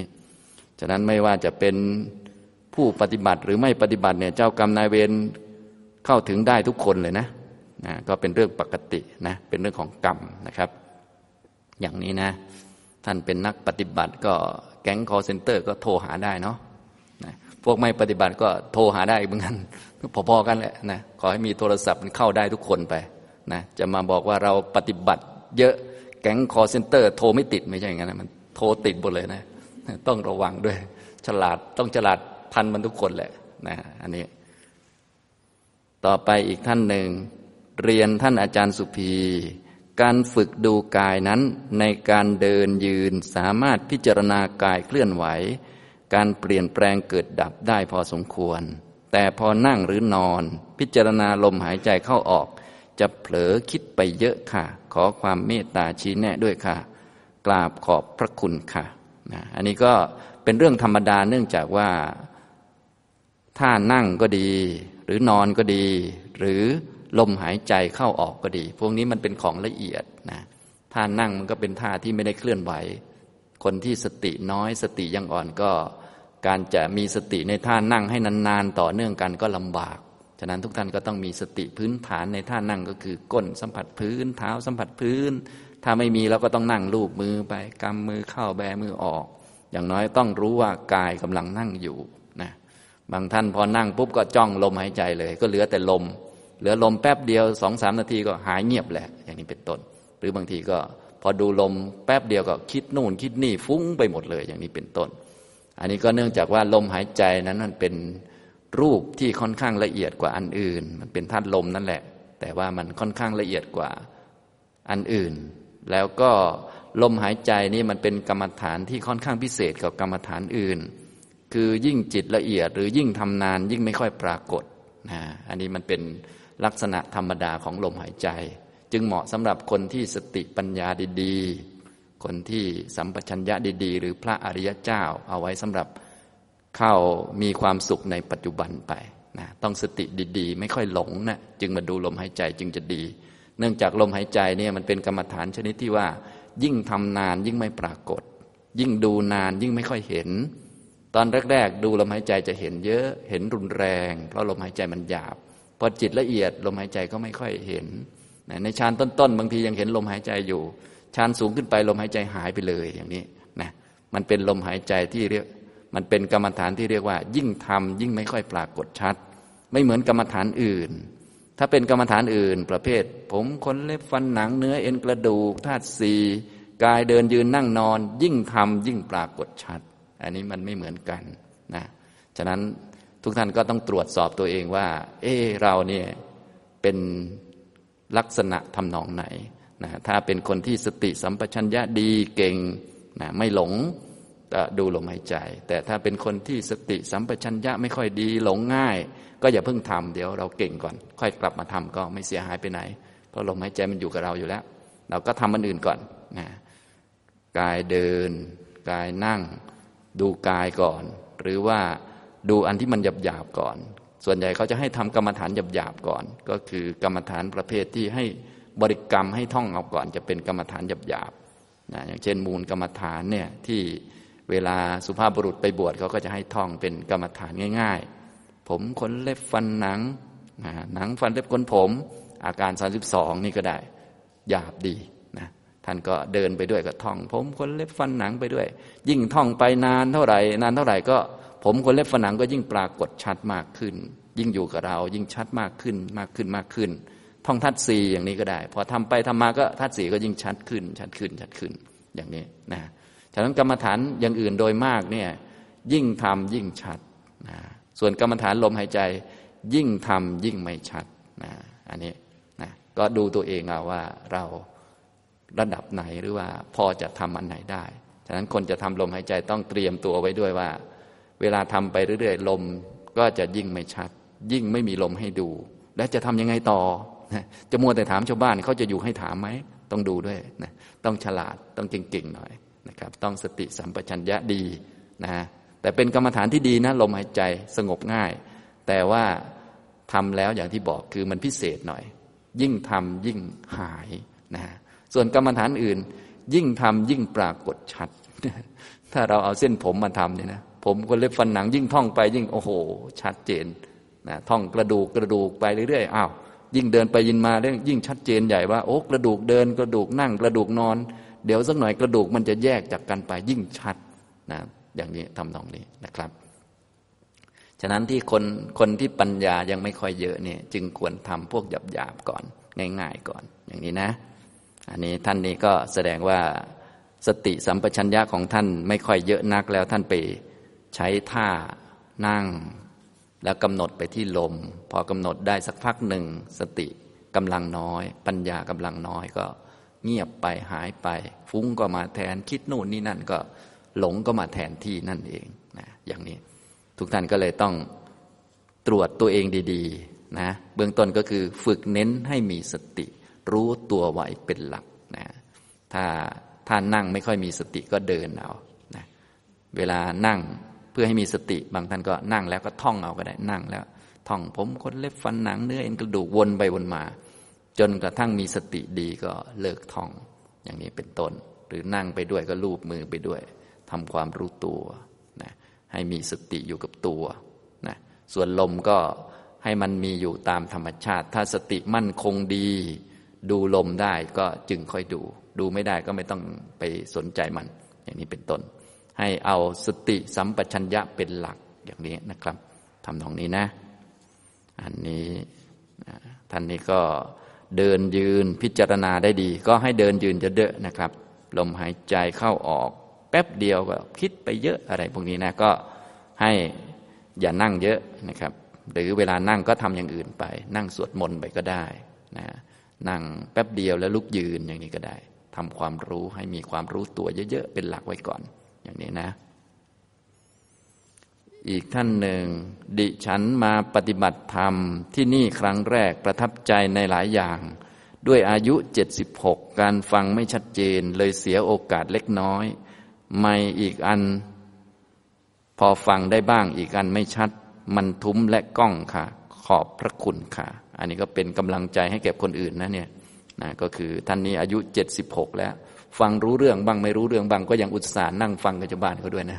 ฉะนั้นไม่ว่าจะเป็นผู้ปฏิบัติหรือไม่ปฏิบัติเนี่ยเจ้ากรรมนายเวรเข้าถึงได้ทุกคนเลยนะ นะก็เป็นเรื่องปกตินะเป็นเรื่องของกรรมนะครับ อย่างนี้นะ ท่านเป็นนักปฏิบัติก็แก๊งคอลเซ็นเตอร์ก็โทรหาได้เนาะนะพวกไม่ปฏิบัติก็โทรหาได้เหมือนกันพอๆกันแหละนะขอให้มีโทรศัพท์มันเข้าได้ทุกคนไปนะจะมาบอกว่าเราปฏิบัติเยอะแก๊งคอลเซ็นเตอร์โทรไม่ติดไม่ใช่อย่างนั้นมันโทรติดหมดเลยนะต้องระวังด้วย ฉลาดต้องฉลาดทันมันทุกคนแหละนะอันนี้ ต่อไปอีกท่านหนึ่ง เรียนท่านอาจารย์สุภีการฝึกดูกายนั้นในการเดินยืนสามารถพิจารณากายเคลื่อนไหว การเปลี่ยนแปลงเกิดดับได้พอสมควร แต่พอนั่งหรือนอน พิจารณาลมหายใจเข้าออก จะเผลอคิดไปเยอะค่ะ ขอความเมตตาชี้แนะด้วยค่ะ กราบขอบพระคุณค่ะนะอันนี้ก็เป็นเรื่องธรรมดาเนื่องจากว่า ถ้านั่งก็ดี หรือนอนก็ดี หรือ ลมหายใจเข้าออกก็ดี พวกนี้มันเป็นของละเอียดนะท่านั่งมันก็เป็นท่าที่ไม่ได้เคลื่อนไหว คนที่สติน้อยสติยังอ่อนก็การจะมีสติในท่านั่งให้นานๆต่อเนื่องกันก็ลำบาก ฉะนั้นทุกท่านก็ต้องมีสติพื้นฐานในท่านั่งก็คือก้นสัมผัสพื้น เท้าสัมผัสพื้น ถ้าไม่มีเราก็ต้องนั่งลูบมือไปกำมือเข้าแบมือออก อย่างน้อยต้องรู้ว่ากายกำลังนั่งอยู่นะบางท่านพอนั่งปุ๊บก็จ้องลมหายใจเลย ก็เหลือแต่ลม เหลือลมแป๊บเดียวสองสามนาทีก็หายเงียบแหละ อย่างนี้เป็นต้น หรือบางทีก็พอดูลมแป๊บเดียวก็คิดนู่นคิดนี่ฟุ้งไปหมดเลย อย่างนี้เป็นต้น อันนี้ก็เนื่องจากว่าลมหายใจนั้นมันเป็นรูปที่ค่อนข้างละเอียดกว่าอันอื่น มันเป็นธาตุลมนั่นแหละ แต่ว่ามันค่อนข้างละเอียดกว่าอันอื่น แล้วก็ลมหายใจนี่มันเป็นกรรมฐานที่ค่อนข้างพิเศษกับกรรมฐานอื่น คือยิ่งจิตละเอียดหรือยิ่งทำนานยิ่งไม่ค่อยปรากฏนะอันนี้มันเป็น ลักษณะธรรมดาของลมหายใจ จึงเหมาะสำหรับคนที่สติปัญญาดีๆ คนที่สัมปชัญญะดีๆ หรือพระอริยเจ้าเอาไว้สำหรับเข้ามีความสุขในปัจจุบันไปนะต้องสติดีๆ ไม่ค่อยหลงนะจึงมาดูลมหายใจจึงจะดี เนื่องจากลมหายใจเนี่ยมันเป็นกรรมฐานชนิดที่ว่า ยิ่งทำนานยิ่งไม่ปรากฏ ยิ่งดูนานยิ่งไม่ค่อยเห็นตอนแรก ๆ ดูลมหายใจจะเห็นเยอะเห็นรุนแรง เพราะลมหายใจมันหยาบ พอจิตละเอียดลมหายใจก็ไม่ค่อยเห็น ในฌานต้นๆ บางทียังเห็นลมหายใจอยู่ฌานสูงขึ้นไปลมหายใจหายไปเลยอย่างนี้นะมันเป็นลมหายใจที่เรียกมันเป็นกรรมฐานที่เรียกว่า ยิ่งทำยิ่งไม่ค่อยปรากฏชัด ไม่เหมือนกรรมฐานอื่น ถ้าเป็นกรรมฐานอื่น ประเภท ผมขนเล็บฟันหนังเนื้อเอ็นกระดูกธาตุสีกายเดินยืนนั่งนอน ยิ่งทำยิ่งปรากฏชัด อันนี้มันไม่เหมือนกันนะฉะนั้น ทุกท่านก็ต้องตรวจสอบตัวเองว่า เออเราเนี่ยเป็นลักษณะทำนองไหนนะถ้าเป็นคนที่สติสัมปชัญญะดีเก่งนะไม่หลงดูลมหายใจ แต่ถ้าเป็นคนที่สติสัมปชัญญะไม่ค่อยดีหลงง่าย ก็อย่าเพิ่งทำเดี๋ยวเราเก่งก่อน ค่อยกลับมาทำก็ไม่เสียหายไปไหน เพราะลมหายใจมันอยู่กับเราอยู่แล้ว เราก็ทำมันอื่นก่อนนะกายเดิน กายนั่ง ดูกายก่อน หรือว่า ดูอันที่มันหยาบหยาบก่อน ส่วนใหญ่เขาจะให้ทำกรรมฐานหยาบหยาบก่อน ก็คือกรรมฐานประเภทที่ให้บริกรรมให้ท่องเอาก่อน จะเป็นกรรมฐานหยาบหยาบนะอย่างเช่น มูลกรรมฐานเนี่ยที่เวลาสุภาพบุรุษไปบวชเขาก็จะให้ท่องเป็นกรรมฐานง่าย ๆ ผมขนเล็บฟันหนังหนังฟันเล็บขนผม อาการ 32 นี่ก็ได้หยาบดีนะท่านก็เดินไปด้วยก็ท่อง ผมขนเล็บฟันหนังไปด้วย ยิ่งท่องไปนานเท่าไหร่ นานเท่าไหร่ก็ ผมขนเล็บฟันหนังก็ยิ่งปรากฏชัดมากขึ้น ยิ่งอยู่กับเรา ยิ่งชัดมากขึ้นมากขึ้นมากขึ้น ท่องทัดสีอย่างนี้ก็ได้ พอทำไปทำมาก็ทัดสีก็ยิ่งชัดขึ้น ชัดขึ้นชัดขึ้นอย่างนี้นะฉะนั้นกรรมฐานอย่างอื่นโดยมากเนี่ยยิ่งทำยิ่งชัดนะส่วนกรรมฐานลมหายใจ ยิ่งทำยิ่งไม่ชัดนะอันนี้นะก็ดูตัวเองเอาว่าเราระดับไหนหรือว่าพอจะทำอันไหนได้ ฉะนั้นคนจะทำลมหายใจต้องเตรียมตัวไว้ด้วยว่า เวลาทำไปเรื่อยๆ ลมก็จะยิ่งไม่ชัด ยิ่งไม่มีลมให้ดู และจะทำยังไงต่อจะมัวแต่ถามชาวบ้านเขาจะอยู่ให้ถามไหมต้องดูด้วยนะต้องฉลาดต้องเก่งๆหน่อยนะครับ ต้องสติสัมปชัญญะดีนะแต่เป็นกรรมฐานที่ดีนะลมหายใจสงบง่าย แต่ว่าทำแล้วอย่างที่บอกคือมันพิเศษหน่อย ยิ่งทำยิ่งหายนะส่วนกรรมฐานอื่น ยิ่งทำยิ่งปรากฏชัด ถ้าเราเอาเส้นผมมาทำเนี่ยนะ ผมก็เล็บฟันหนังยิ่งท่องไปยิ่งโอ้โห ชัดเจนนะท่องกระดูกกระดูกไปเรื่อยๆอ้าวยิ่งเดินไปยินมาเรื่องยิ่งชัดเจนใหญ่ว่าโอ้กระดูกเดินกระดูกนั่งกระดูกนอน เดี๋ยวสักหน่อยกระดูกมันจะแยกจากกันไปยิ่งชัดนะอย่างนี้ทำตรงนี้นะครับ ฉะนั้นที่คนคนที่ปัญญายังไม่ค่อยเยอะเนี่ยจึงควรทำพวกหยาบๆก่อน ง่าย ๆ ก่อนอย่างนี้นะ อันนี้ท่านนี้ก็แสดงว่าสติสัมปชัญญะของท่านไม่ค่อยเยอะนักแล้วท่านไป ใช้ท่านั่ง แล้วกำหนดไปที่ลม พอกำหนดได้สักพักหนึ่งสติกำลังน้อย ปัญญากำลังน้อยก็เงียบไปหายไป ฟุ้งก็มาแทนคิดนู่นนี่นั่นก็หลงก็มาแทนที่นั่นเองนะอย่างนี้ทุกท่านก็เลยต้องตรวจตัวเองดีๆนะเบื้องต้นก็คือฝึกเน้นให้มีสติ รู้ตัวไหวเป็นหลักนะถ้าท่านนั่งไม่ค่อยมีสติก็เดินเอานะเวลานั่ง พื่อให้มีสติบางท่านก็นั่งแล้วก็ท่องเอาก็ได้นั่งแล้ว ท่องผมคนเล็บฟันหนังเนื้อเอ็นกระดูกวนไปวนมา จนกระทั่งมีสติดีก็เลิกท่อง อย่างนี้เป็นต้น หรือนั่งไปด้วยก็ลูบมือไปด้วยทำความรู้ตัวนะให้มีสติอยู่กับตัวนะส่วนลมก็ให้มันมีอยู่ตามธรรมชาติ ถ้าสติมั่นคงดี ดูลมได้ก็จึงค่อยดู ดูไม่ได้ก็ไม่ต้องไปสนใจมัน อย่างนี้เป็นต้น ให้เอาสติสัมปชัญญะเป็นหลักอย่างนี้นะครับทำตรงนี้นะ อันนี้ท่านนี้ก็เดินยืนพิจารณาได้ดี ก็ให้เดินยืนจะเดอะนะครับ ลมหายใจเข้าออก แป๊บเดียวก็คิดไปเยอะอะไรพวกนี้นะก็ให้อย่านั่งเยอะนะครับ หรือเวลานั่งก็ทำอย่างอื่นไป นั่งสวดมนต์ไปก็ได้นะนั่งแป๊บเดียวแล้วลุกยืนอย่างนี้ก็ได้ทำความรู้ให้มีความรู้ตัวเยอะๆเป็นหลักไว้ก่อน อย่างนี้นะ อีกท่านหนึ่ง ดิฉันมาปฏิบัติธรรมที่นี่ครั้งแรกประทับใจในหลายอย่าง ด้วยอายุ 76 การฟังไม่ชัดเจนเลยเสียโอกาสเล็กน้อย ไม่อีกอัน พอฟังได้บ้างอีกอันไม่ชัด มันทุ้มและก้องค่ะ ขอบพระคุณค่ะ อันนี้ก็เป็นกำลังใจให้แก่คนอื่นนะเนี่ยนะก็คือท่านนี้อายุเจ็ดสิบหกแล้ว ฟังรู้เรื่องบ้างไม่รู้เรื่องบ้างก็ยังอุตส่าห์นั่งฟังกับชาวบ้านเขาด้วยนะ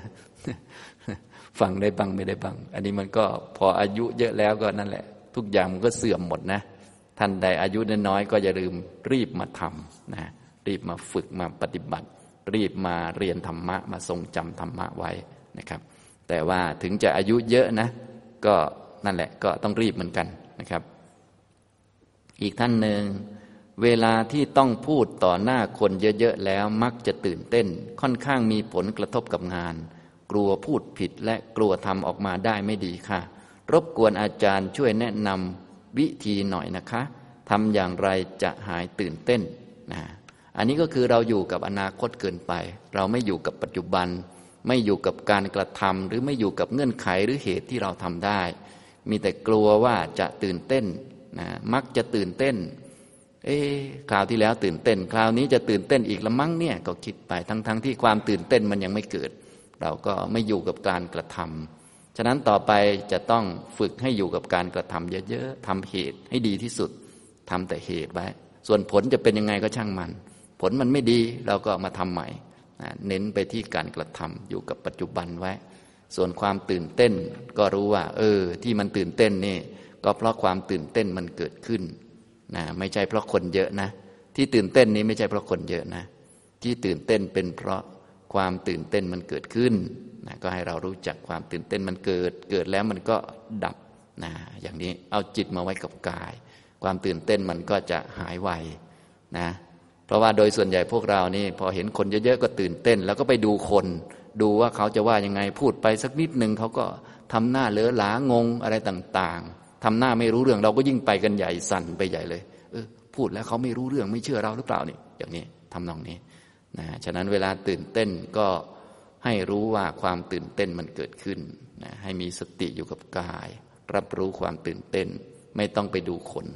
ฟังได้บ้างไม่ได้บ้าง อันนี้มันก็พออายุเยอะแล้วก็นั่นแหละ ทุกอย่างมันก็เสื่อมหมดนะ ท่านใดอายุน้อยก็อย่าลืมรีบมาทำนะรีบมาฝึกมาปฏิบัติ รีบมาเรียนธรรมะ มาทรงจำธรรมะไว้นะครับ แต่ว่าถึงจะอายุเยอะนะ ก็นั่นแหละก็ต้องรีบเหมือนกันนะครับ อีกท่านหนึ่ง เวลาที่ต้องพูดต่อหน้าคนเยอะๆแล้วมักจะตื่นเต้น ค่อนข้างมีผลกระทบกับงาน กลัวพูดผิดและกลัวทำออกมาได้ไม่ดีค่ะ รบกวนอาจารย์ช่วยแนะนำวิธีหน่อยนะคะทำอย่างไรจะหายตื่นเต้นนะอันนี้ก็คือเราอยู่กับอนาคตเกินไป เราไม่อยู่กับปัจจุบัน ไม่อยู่กับการกระทำหรือไม่อยู่กับเงื่อนไขหรือเหตุที่เราทำได้ มีแต่กลัวว่าจะตื่นเต้นนะมักจะตื่นเต้น เอ๊คราวที่แล้วตื่นเต้น คราวนี้จะตื่นเต้นอีกละมั้งเนี่ยก็คิดไปทั้งๆทที่ความตื่นเต้นมันยังไม่เกิด เราก็ไม่อยู่กับการกระทำฉะนั้นต่อไปจะต้องฝึกให้อยู่กับการกระทำเยอะๆทำเหตุให้ดีที่สุดทำแต่เหตุไว้ ส่วนผลจะเป็นยังไงก็ช่างมัน ผลมันไม่ดีเราก็มาทำใหม่เน้นไปที่การกระทำอยู่กับปัจจุบันไว้ ส่วนความตื่นเต้นก็รู้ว่า เออ ที่มันตื่นเต้นนี่ก็เพราะความตื่นเต้นมันเกิดขึ้น นะไม่ใช่เพราะคนเยอะนะ ที่ตื่นเต้นนี้ไม่ใช่เพราะคนเยอะนะ ที่ตื่นเต้นเป็นเพราะความตื่นเต้นมันเกิดขึ้นนะก็ให้เรารู้จักความตื่นเต้นมันเกิด เกิดแล้วมันก็ดับนะอย่างนี้เอาจิตมาไว้กับกาย ความตื่นเต้นมันก็จะหายไวนะเพราะว่าโดยส่วนใหญ่พวกเรานี่พอเห็นคนเยอะๆก็ตื่นเต้น แล้วก็ไปดูคน ดูว่าเขาจะว่ายังไงพูดไปสักนิดหนึ่งเขาก็ทำหน้าเลอะหลางงอะไรต่าง ทำหน้าไม่รู้เรื่อง เราก็ยิ่งไปกันใหญ่สั่นไปใหญ่เลย เออ พูดแล้วเขาไม่รู้เรื่องไม่เชื่อเราหรือเปล่านี่อย่างนี้ทำนองนี้นะฉะนั้นเวลาตื่นเต้นก็ให้รู้ว่าความตื่นเต้นมันเกิดขึ้นนะให้มีสติอยู่กับกาย รับรู้ความตื่นเต้น ไม่ต้องไปดูคน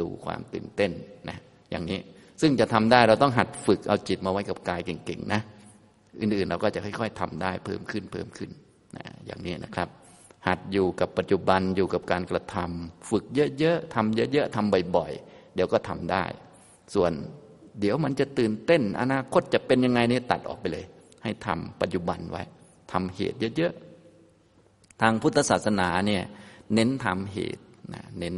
ดูความตื่นเต้นนะอย่างนี้ซึ่งจะทำได้เราต้องหัดฝึกเอาจิตมาไว้กับกายเก่งๆนะ อื่นๆเราก็จะค่อย ๆทำได้เพิ่มขึ้นเพิ่มขึ้นนะอย่างนี้นะครับ หัดอยู่กับปัจจุบันอยู่กับการกระทำฝึกเยอะๆทำเยอะๆทำบ่อยๆ เดี๋ยวก็ทำได้ ส่วนเดี๋ยวมันจะตื่นเต้น อนาคตจะเป็นยังไงนี่ตัดออกไปเลย ให้ทำปัจจุบันไว้ทำเหตุเยอะๆ ทางพุทธศาสนาเนี่ยเน้นทำเหตุนะเน้น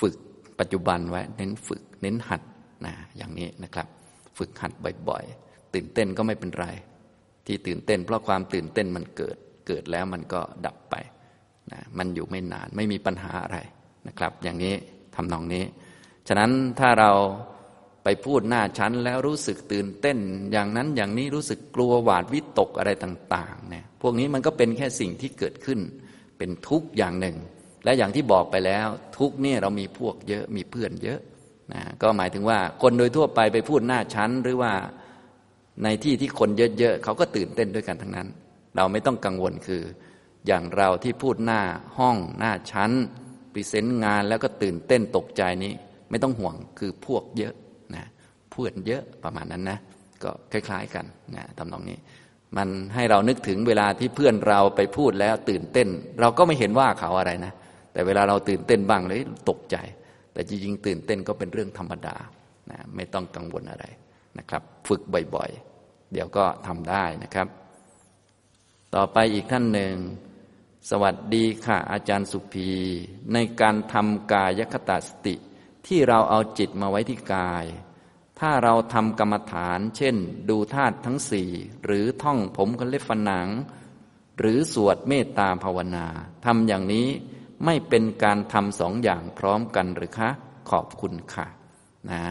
ฝึกปัจจุบันไว้ เน้นฝึก เน้นหัดนะอย่างนี้นะครับ ฝึกหัดบ่อยๆ ตื่นเต้นก็ไม่เป็นไร ที่ตื่นเต้น เพราะความตื่นเต้นมันเกิดเกิดแล้วมันก็ดับไป นะมันอยู่ไม่นานไม่มีปัญหาอะไรนะครับ อย่างนี้ทำนองนี้ ฉะนั้นถ้าเราไปพูดหน้าชั้นแล้วรู้สึกตื่นเต้น อย่างนั้นอย่างนี้รู้สึกกลัวหวาดวิตกอะไรต่างๆเนี่ยพวกนี้มันก็เป็นแค่สิ่งที่เกิดขึ้น เป็นทุกข์อย่างหนึ่ง และอย่างที่บอกไปแล้ว ทุกเนี่ยเรามีพวกเยอะมีเพื่อนเยอะนะก็หมายถึงว่าคนโดยทั่วไปไปพูดหน้าชั้นหรือว่าในที่ที่คนเยอะๆเขาก็ตื่นเต้นด้วยกันทั้งนั้น เราไม่ต้องกังวลคือ อย่างเราที่พูดหน้าห้องหน้าชั้น present งานแล้วก็ตื่นเต้นตกใจนี้ ไม่ต้องห่วงคือพวกเยอะนะเพื่อนเยอะประมาณนั้นนะก็คล้าย ๆ กันนะทำนองนี้ มันให้เรานึกถึงเวลาที่เพื่อนเราไปพูดแล้วตื่นเต้น เราก็ไม่เห็นว่าเขาอะไรนะ แต่เวลาเราตื่นเต้นบ้างเลยตกใจ แต่จริงๆตื่นเต้นก็เป็นเรื่องธรรมดานะไม่ต้องกังวลอะไรนะครับ ฝึกบ่อยๆ เดี๋ยวก็ทำได้นะครับ ต่อไปอีกท่านหนึ่ง สวัสดีค่ะอาจารย์สุภีในการทำกายคตาสติ ที่เราเอาจิตมาไว้ที่กาย ถ้าเราทำกรรมฐาน เช่น ดูธาตุทั้งสี่หรือท่องผมกันเล็บฝันหนัง หรือสวดเมตตาภาวนาทำอย่างนี้ไม่เป็นการทำสองอย่างพร้อมกันหรือคะ ขอบคุณค่ะนะ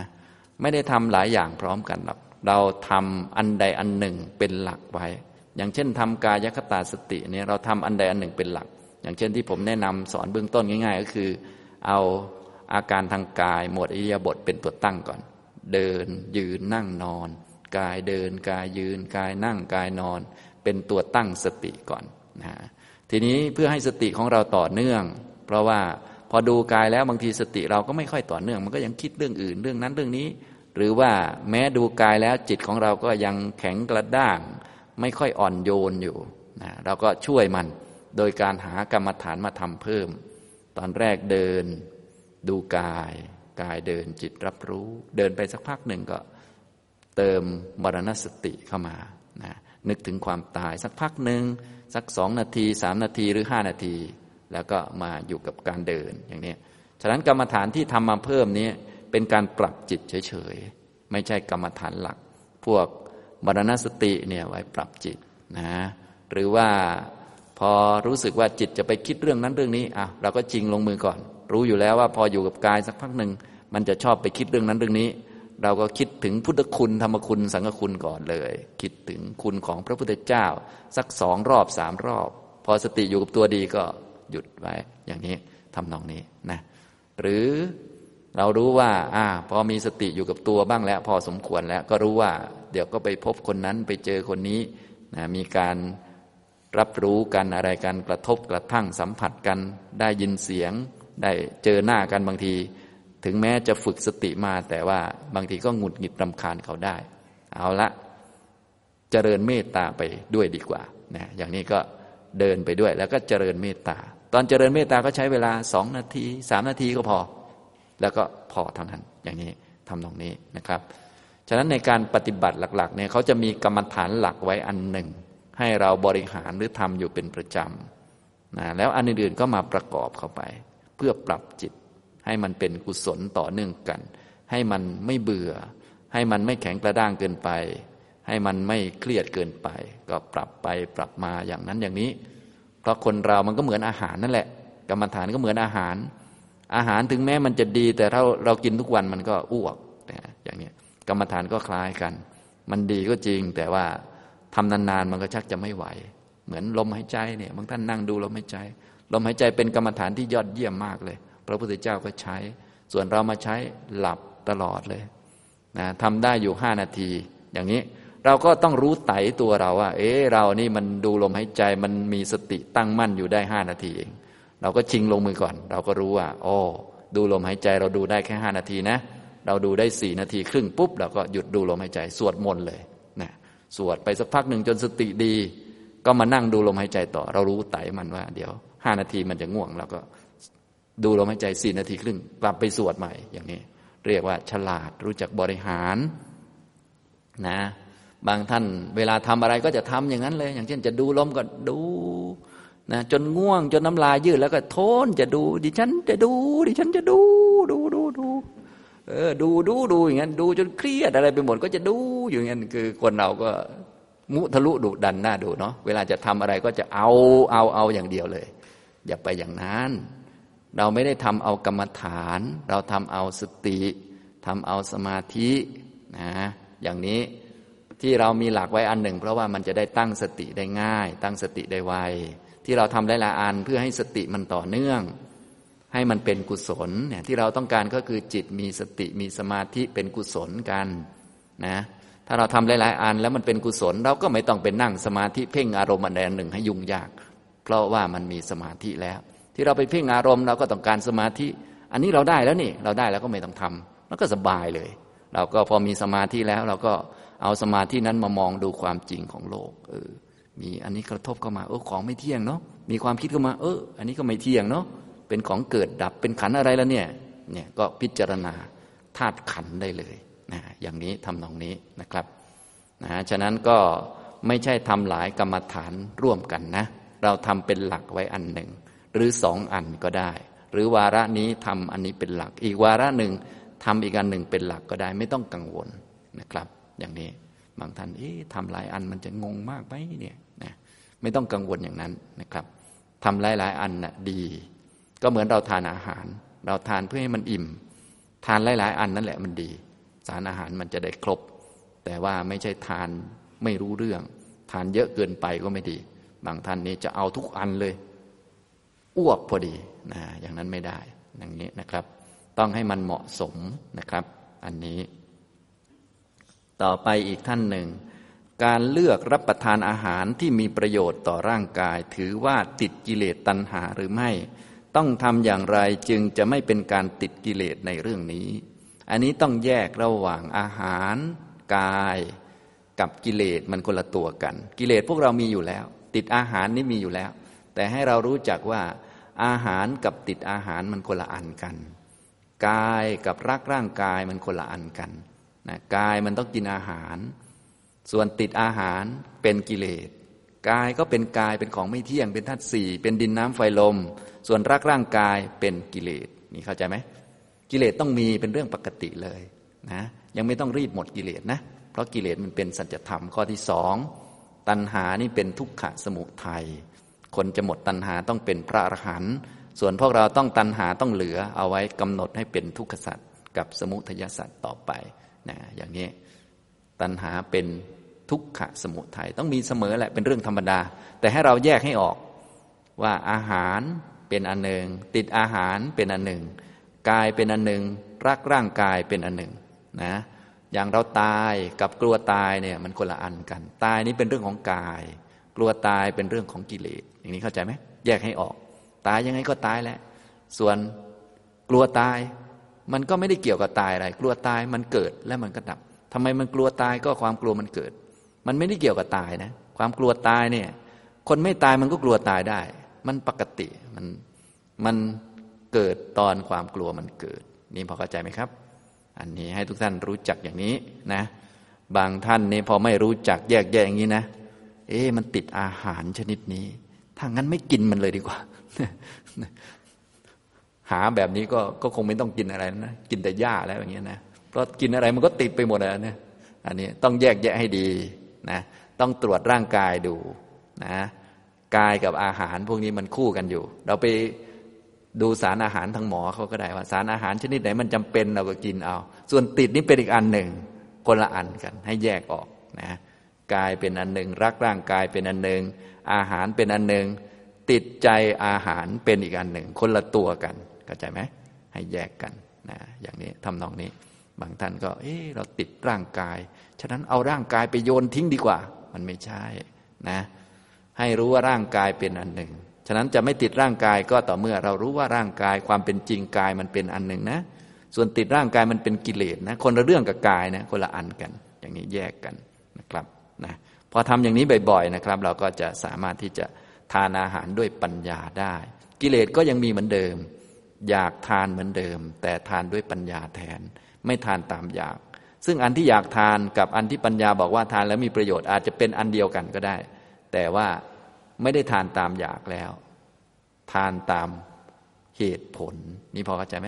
ไม่ได้ทำหลายอย่างพร้อมกันหรอกเราทำอันใดอันหนึ่งเป็นหลักไว้ อย่างเช่นทำกายคตาสติเนี่ยเราทำอันใดอันหนึ่งเป็นหลัก อย่างเช่นที่ผมแนะนำสอนเบื้องต้นง่าย ๆ ก็คือ เอาอาการทางกาย หมวดอิริยาบถเป็นตัวตั้งก่อน เดินยืนนั่งนอน กายเดินกายยืน กายนั่งกายนอน เป็นตัวตั้งสติก่อนนะทีนี้เพื่อให้สติของเราต่อเนื่อง เพราะว่าพอดูกายแล้วบางทีสติเราก็ไม่ค่อยต่อเนื่อง มันก็ยังคิดเรื่องอื่นเรื่องนั้นเรื่องนี้ หรือว่าแม้ดูกายแล้วจิตของเราก็ยังแข็งกระด้าง ไม่ค่อยอ่อนโยนอยู่นะเราก็ช่วยมันโดยการหากรรมฐานมาทำเพิ่ม ตอนแรกเดินดูกาย กายเดินจิตรับรู้ เดินไปสักพักหนึ่งก็เติมมรณสติเข้ามานะนึกถึงความตายสักพักหนึ่งสักสองนาทีสามนาทีหรือห้านาที แล้วก็มาอยู่กับการเดินอย่างนี้ฉะนั้นกรรมฐานที่ทำมาเพิ่มนี้เป็นการปรับจิตเฉยๆ ไม่ใช่กรรมฐานหลัก พวก มรณสติเนี่ยไว้ปรับจิตนะหรือว่าพอรู้สึกว่าจิตจะไปคิดเรื่องนั้นเรื่องนี้อะเราก็จริงลงมือก่อน รู้อยู่แล้วว่าพออยู่กับกายสักพักหนึ่งมันจะชอบไปคิดเรื่องนั้นเรื่องนี้ เราก็คิดถึงพุทธคุณธรรมคุณสังฆคุณก่อนเลย คิดถึงคุณของพระพุทธเจ้า สักสองรอบสามรอบ พอสติอยู่กับตัวดีก็หยุดไว้อย่างนี้ทำนองนี้นะหรือ เรารู้ว่า อ่า พอมีสติอยู่กับตัวบ้างแล้ว พอสมควรแล้ว ก็รู้ว่า เดี๋ยวก็ไปพบคนนั้นไปเจอคนนี้นะมีการรับรู้กันอะไรกันกระทบกระทั่งสัมผัสกัน ได้ยินเสียง ได้เจอหน้ากันบางที ถึงแม้จะฝึกสติมา แต่ว่าบางทีก็หงุดหงิดรำคาญเขาได้ เอาละเจริญเมตตาไปด้วยดีกว่านะอย่างนี้ก็เดินไปด้วยแล้วก็เจริญเมตตา ตอนเจริญเมตตาก็ใช้เวลาสองนาทีสามนาทีก็พอ แล้วก็พอเท่านั้นอย่างนี้ทำตรงนี้นะครับ ฉะนั้นในการปฏิบัติหลักๆเนี่ยเขาจะมีกรรมฐานหลักไว้อันหนึ่ง ให้เราบริหารหรือทำอยู่เป็นประจำนะแล้วอันอื่นๆก็มาประกอบเข้าไป เพื่อปรับจิต ให้มันเป็นกุศลต่อเนื่องกัน ให้มันไม่เบื่อ ให้มันไม่แข็งกระด้างเกินไป ให้มันไม่เครียดเกินไป ก็ปรับไปปรับมาอย่างนั้นอย่างนี้ เพราะคนเรามันก็เหมือนอาหารนั่นแหละ กรรมฐานก็เหมือนอาหาร อาหารถึงแม้มันจะดี แต่ถ้าเรากินทุกวันมันก็อ้วกอย่างนี้กรรมฐานก็คล้ายกัน มันดีก็จริง แต่ว่าทำนานๆมันก็ชักจะไม่ไหว เหมือนลมหายใจเนี่ยบางท่านนั่งดูลมหายใจ ลมหายใจเป็นกรรมฐานที่ยอดเยี่ยมมากเลย พระพุทธเจ้าก็ใช้ ส่วนเรามาใช้หลับตลอดเลยนะทำได้อยู่ห้านาที อย่างนี้เราก็ต้องรู้ไตตัวเราว่า เอ๊เรานี่มันดูลมหายใจมันมีสติตั้งมั่นอยู่ได้ห้านาทีเอง เราก็ชิงลงมือก่อน เราก็รู้ว่าโอ้ดูลมหายใจเราดูได้แค่ห้านาทีนะ เราดูได้สี่นาทีครึ่งปุ๊บเราก็หยุดดูลมหายใจ สวดมนต์เลยสวดไปสักพักหนึ่งจนสติดี ก็มานั่งดูลมหายใจต่อ เรารู้ไตมันว่า เดี๋ยวห้านาทีมันจะง่วงเราก็ดูลมหายใจสี่นาทีครึ่ง กลับไปสวดใหม่อย่างนี้ เรียกว่าฉลาดรู้จักบริหารนะบางท่านเวลาทำอะไรก็จะทำอย่างนั้นเลย อย่างเช่นจะดูลมก็ดู นะจนง่วงจนน้ำลายยืดแล้วก็ทนจะดู ดิฉันจะดู ดิฉันจะดู ดูดูดูเออดูดูดูอย่างนั้นดูจนเครียดอะไรไปหมดก็จะดูอยู่อย่างนั้นคือคนเราก็มุทะลุดุดันหน้าดูเนาะเวลาจะทำอะไรก็จะเอาเอาเอาอย่างเดียวเลย อย่าไปอย่างนั้น เราไม่ได้ทำเอากรรมฐาน เราทำเอาสติทำเอาสมาธินะอย่างนี้ที่เรามีหลักไว้อันหนึ่ง เพราะว่ามันจะได้ตั้งสติได้ง่าย ตั้งสติได้ไว ที่เราทำหลายๆอันเพื่อให้สติมันต่อเนื่อง ให้มันเป็นกุศลเนี่ยที่เราต้องการก็คือจิตมีสติมีสมาธิเป็นกุศลกันนะถ้าเราทำหลายๆอันแล้วมันเป็นกุศล เราก็ไม่ต้องไปนั่งสมาธิเพ่งอารมณ์อันใดอันหนึ่งให้ยุ่งยาก เพราะว่ามันมีสมาธิแล้ว ที่เราไปเพ่งอารมณ์เราก็ต้องการสมาธิ อันนี้เราได้แล้วนี่เราได้แล้วก็ไม่ต้องทำแล้วก็สบายเลย เราก็พอมีสมาธิแล้วเราก็เอาสมาธินั้นมามองดูความจริงของโลกเออ มีอันนี้กระทบเข้ามาเออของไม่เที่ยงเนาะมีความคิดเข้ามา เออ อันนี้ก็ไม่เที่ยงเนาะเป็นของเกิดดับเป็นขันอะไรแล้วเนี่ยเนี่ยก็พิจารณาธาตุขันได้เลยนะอย่างนี้ทำตรงนี้นะครับนะฉะนั้นก็ไม่ใช่ทำหลายกรรมฐานร่วมกันนะ เราทำเป็นหลักไว้อันหนึ่ง หรือสองอันก็ได้ หรือวาระนี้ทำอันนี้เป็นหลัก อีกวาระหนึ่งทำอีกอันหนึ่งเป็นหลักก็ได้ ไม่ต้องกังวลนะครับ อย่างนี้บางท่านเอ๊ะทำหลายอันมันจะงงมากไหมเนี่ย ไม่ต้องกังวลอย่างนั้นนะครับทำหลาย ๆ อันนะ่ะดี ก็เหมือนเราทานอาหาร เราทานเพื่อให้มันอิ่ม ทานหลาย ๆ อันนั่นแหละมันดี สารอาหารมันจะได้ครบ แต่ว่าไม่ใช่ทานไม่รู้เรื่อง ทานเยอะเกินไปก็ไม่ดี บางท่านนี้จะเอาทุกอันเลยอ้วกพอดีนะอย่างนั้นไม่ได้อย่างนี้นะครับ ต้องให้มันเหมาะสมนะครับ อันนี้ ต่อไปอีกท่านหนึ่ง การเลือกรับประทานอาหารที่มีประโยชน์ต่อร่างกาย ถือว่าติดกิเลสตัณหาหรือไม่ ต้องทำอย่างไรจึงจะไม่เป็นการติดกิเลสในเรื่องนี้ อันนี้ต้องแยกระหว่างอาหารกาย กับกิเลสมันคนละตัวกัน กิเลสพวกเรามีอยู่แล้ว ติดอาหารนี่มีอยู่แล้ว แต่ให้เรารู้จักว่า อาหารกับติดอาหารมันคนละอันกัน กายกับรักร่างกายมันคนละอันกันนะกายมันต้องกินอาหาร ส่วนติดอาหารเป็นกิเลสกายก็เป็นกายเป็นของไม่เที่ยง เป็นธาตุสี่เป็นดินน้ำไฟลม ส่วนรักร่างกายเป็นกิเลสนี่เข้าใจไหมกิเลสต้องมีเป็นเรื่องปกติเลยนะยังไม่ต้องรีบหมดกิเลสนะเพราะกิเลสมันเป็นสัจธรรมข้อที่สองตัณหานี่เป็นทุกขะสมุทัยคนจะหมดตัณหาต้องเป็นพระอรหันต์ส่วนพวกเราต้องตัณหาต้องเหลือเอาไว้กำหนดให้เป็นทุกขสัตว์กับสมุทยสัตว์ต่อไปนะอย่างนี้ตัณหาเป็น ทุกขะสมุทัยต้องมีเสมอแหละเป็นเรื่องธรรมดา แต่ให้เราแยกให้ออกว่าอาหารเป็นอันหนึ่ง ติดอาหารเป็นอันหนึ่ง กายเป็นอันหนึ่ง รักร่างกายเป็นอันหนึ่งนะอย่างเราตายกับกลัวตายเนี่ยมันคนละอันกัน ตายนี้เป็นเรื่องของกาย กลัวตายเป็นเรื่องของกิเลสอย่างนี้เข้าใจไหมแยกให้ออก ตายยังไงก็ตายแหละส่วนกลัวตายมันก็ไม่ได้เกี่ยวกับตายอะไร กลัวตายมันเกิดและมันก็ดับทำไมมันกลัวตายก็ความกลัวมันเกิด มันไม่ได้เกี่ยวกับตายนะ ความกลัวตายเนี่ย คนไม่ตายมันก็กลัวตายได้ มันปกติมันมันเกิดตอนความกลัวมันเกิด นี่พอเข้าใจไหมครับ อันนี้ให้ทุกท่านรู้จักอย่างนี้นะ บางท่านนี่พอไม่รู้จักแยกแยะอย่างนี้นะ เอ๊ะมันติดอาหารชนิดนี้ ถ้างั้นไม่กินมันเลยดีกว่า หาแบบนี้ก็ก็คงไม่ต้องกินอะไรนะ กินแต่หญ้าแล้วอย่างเงี้ยนะ เพราะกินอะไรมันก็ติดไปหมดแล้วนี่ยอันนี้ต้องแยกแยะให้ดี นะต้องตรวจร่างกายดูนะกายกับอาหารพวกนี้มันคู่กันอยู่ เราไปดูสารอาหารทางหมอเขาก็ได้ว่า สารอาหารชนิดไหนมันจำเป็นเราก็กินเอา ส่วนติดนี่เป็นอีกอันหนึ่งคนละอันกันให้แยกออกนะกายเป็นอันหนึ่งรักร่างกายเป็นอันหนึ่งอาหารเป็นอันหนึ่งติดใจอาหารเป็นอีกอันหนึ่งคนละตัวกันเข้าใจไหมให้แยกกันนะอย่างนี้ทำนองนี้ บางท่านก็ เออเราติดร่างกาย ฉะนั้นเอาร่างกายไปโยนทิ้งดีกว่า มันไม่ใช่นะ ให้รู้ว่าร่างกายเป็นอันหนึ่ง ฉะนั้นจะไม่ติดร่างกายก็ต่อเมื่อเรารู้ว่าร่างกายความเป็นจริงกายมันเป็นอันหนึ่งนะ ส่วนติดร่างกายมันเป็นกิเลสนะ คนละเรื่องกับกายนะ คนละอันกัน อย่างนี้แยกกันนะครับนะพอทำอย่างนี้บ่อยๆนะครับ เราก็จะสามารถที่จะทานอาหารด้วยปัญญาได้ กิเลสก็ยังมีเหมือนเดิม อยากทานเหมือนเดิม แต่ทานด้วยปัญญาแทน ไม่ทานตามอยาก ซึ่งอันที่อยากทานกับอันที่ปัญญาบอกว่าทานแล้วมีประโยชน์อาจจะเป็นอันเดียวกันก็ได้ แต่ว่าไม่ได้ทานตามอยากแล้ว ทานตามเหตุผล นี่พอเข้าใจไหม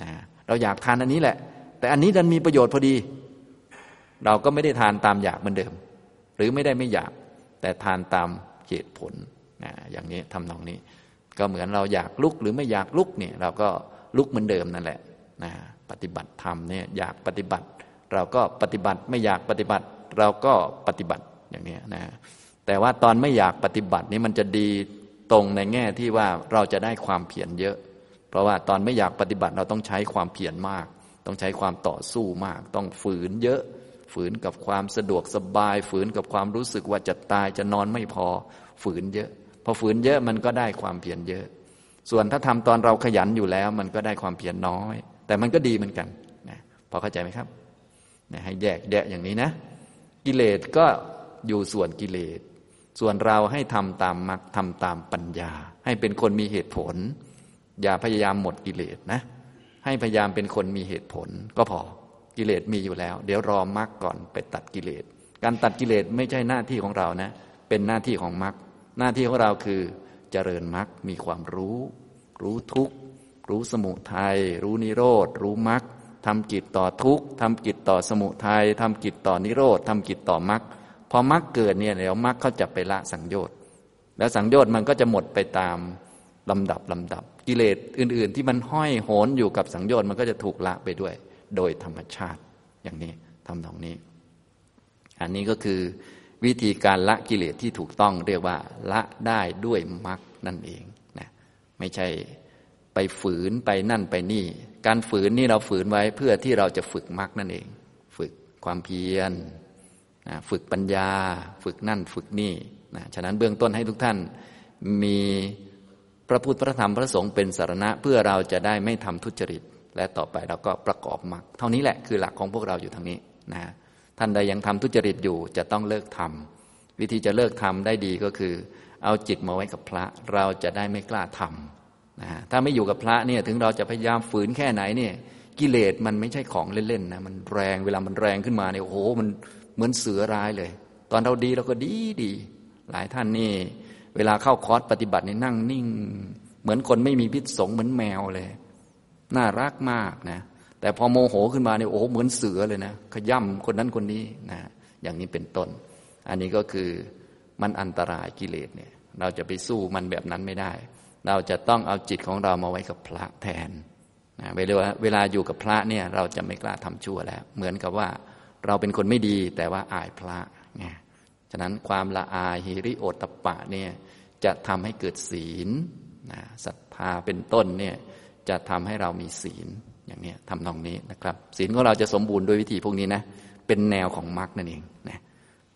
นะเราอยากทานอันนี้แหละ แต่อันนี้ดันมีประโยชน์พอดี เราก็ไม่ได้ทานตามอยากเหมือนเดิม หรือไม่ได้ไม่อยาก แต่ทานตามเหตุผลนะอย่างนี้ทำนองนี้ ก็เหมือนเราอยากลุกหรือไม่อยากลุกเนี่ย เราก็ลุกเหมือนเดิมนั่นแหละนะปฏิบัติธรรมเนี่ยอยากปฏิบัติ เราก็ปฏิบัติไม่อยากปฏิบัติ เราก็ปฏิบัติอย่างนี้นะแต่ว่าตอนไม่อยากปฏิบัตินี่มันจะดีตรงในแง่ที่ว่าเราจะได้ความเพียรเยอะ เพราะว่าตอนไม่อยากปฏิบัติเราต้องใช้ความเพียรมาก ต้องใช้ความต่อสู้มาก ต้องฝืนเยอะ ฝืนกับความสะดวกสบาย ฝืนกับความรู้สึกว่าจะตายจะนอนไม่พอ ฝืนเยอะ พอฝืนเยอะมันก็ได้ความเพียรเยอะ ส่วนถ้าทำตอนเราขยันอยู่แล้ว มันก็ได้ความเพียรน้อย แต่มันก็ดีเหมือนกันนะพอเข้าใจไหมครับ นะให้แยกแยะอย่างนี้นะ กิเลสก็อยู่ส่วนกิเลส ส่วนเราให้ทำตามมรรคทำตามปัญญา ให้เป็นคนมีเหตุผล อย่าพยายามหมดกิเลสนะ ให้พยายามเป็นคนมีเหตุผลก็พอกิเลสมีอยู่แล้ว เดี๋ยวรอมรรคก่อนไปตัดกิเลส การตัดกิเลสไม่ใช่หน้าที่ของเรานะ เป็นหน้าที่ของมรรคหน้าที่ของเราคือเจริญมรรคมีความรู้ รู้ทุกข์รู้สมุทัยรู้นิโรธรู้มรรค ทำกิจต่อทุกข์ทำกิจต่อสมุทัยทำกิจต่อนิโรธทำกิจต่อมรรคพอมรรคเกิดเนี่ยเดี๋ยวมรรคเขาจะไปละสังโยชน์ แล้วสังโยชน์มันก็จะหมดไปตามลำดับลำดับ กิเลสอื่น ๆ ที่มันห้อยโหนอยู่กับสังโยชน์มันก็จะถูกละไปด้วย โดยธรรมชาติอย่างนี้ทำตรงนี้ อันนี้ก็คือวิธีการละกิเลสที่ถูกต้องเรียกว่า ละได้ด้วยมรรคนั่นเองนะไม่ใช่ไปฝืนไปนั่นไปนี่ การฝืนนี่เราฝืนไว้เพื่อที่เราจะฝึกมรรคนั่นเอง ฝึกความเพียรฝึกปัญญา ฝึกนั่นฝึกนี่นะฉะนั้นเบื้องต้นให้ทุกท่านมีพระพุทธพระธรรมพระสงฆ์เป็นสารณะเพื่อเราจะได้ไม่ทำทุจริต และต่อไปเราก็ประกอบมรรคเท่านี้แหละคือหลักของพวกเราอยู่ทางนี้นะท่านใดยังทำทุจริตอยู่จะต้องเลิกทำวิธีจะเลิกทำได้ดีก็คือ เอาจิตมาไว้กับพระเราจะได้ไม่กล้าทำ นะถ้าไม่อยู่กับพระเนี่ยถึงเราจะพยายามฝืนแค่ไหนเนี่ยกิเลสมันไม่ใช่ของเล่นๆนะมันแรงเวลามันแรงขึ้นมาเนี่ยโอ้โหมันเหมือนเสือร้ายเลย ตอนเราดีเราก็ดีดี หลายท่านนี่ เวลาเข้าคอร์สปฏิบัตินี่นั่งนิ่ง เหมือนคนไม่มีพิษสงเหมือนแมวเลย น่ารักมากนะแต่พอโมโหขึ้นมาเนี่ยโอ้เหมือนเสือเลยนะขย่ำคนนั้นคนนี้นะอย่างนี้เป็นต้น อันนี้ก็คือมันอันตรายกิเลสเนี่ย เราจะไปสู้มันแบบนั้นไม่ได้ เราจะต้องเอาจิตของเรามาไว้กับพระแทนนะเวลาเวลาอยู่กับพระเนี่ยเราจะไม่กล้าทำชั่วแล้ว เหมือนกับว่าเราเป็นคนไม่ดีแต่ว่าอายพระไงฉะนั้นความละอายฮิริโอตปะเนี่ยจะทำให้เกิดศีลนะศรัทธาเป็นต้นเนี่ยจะทำให้เรามีศีลอย่างนี้ทำนองนี้นะครับ ศีลของเราจะสมบูรณ์โดยวิธีพวกนี้นะเป็นแนวของมรรคนั่นเองนะ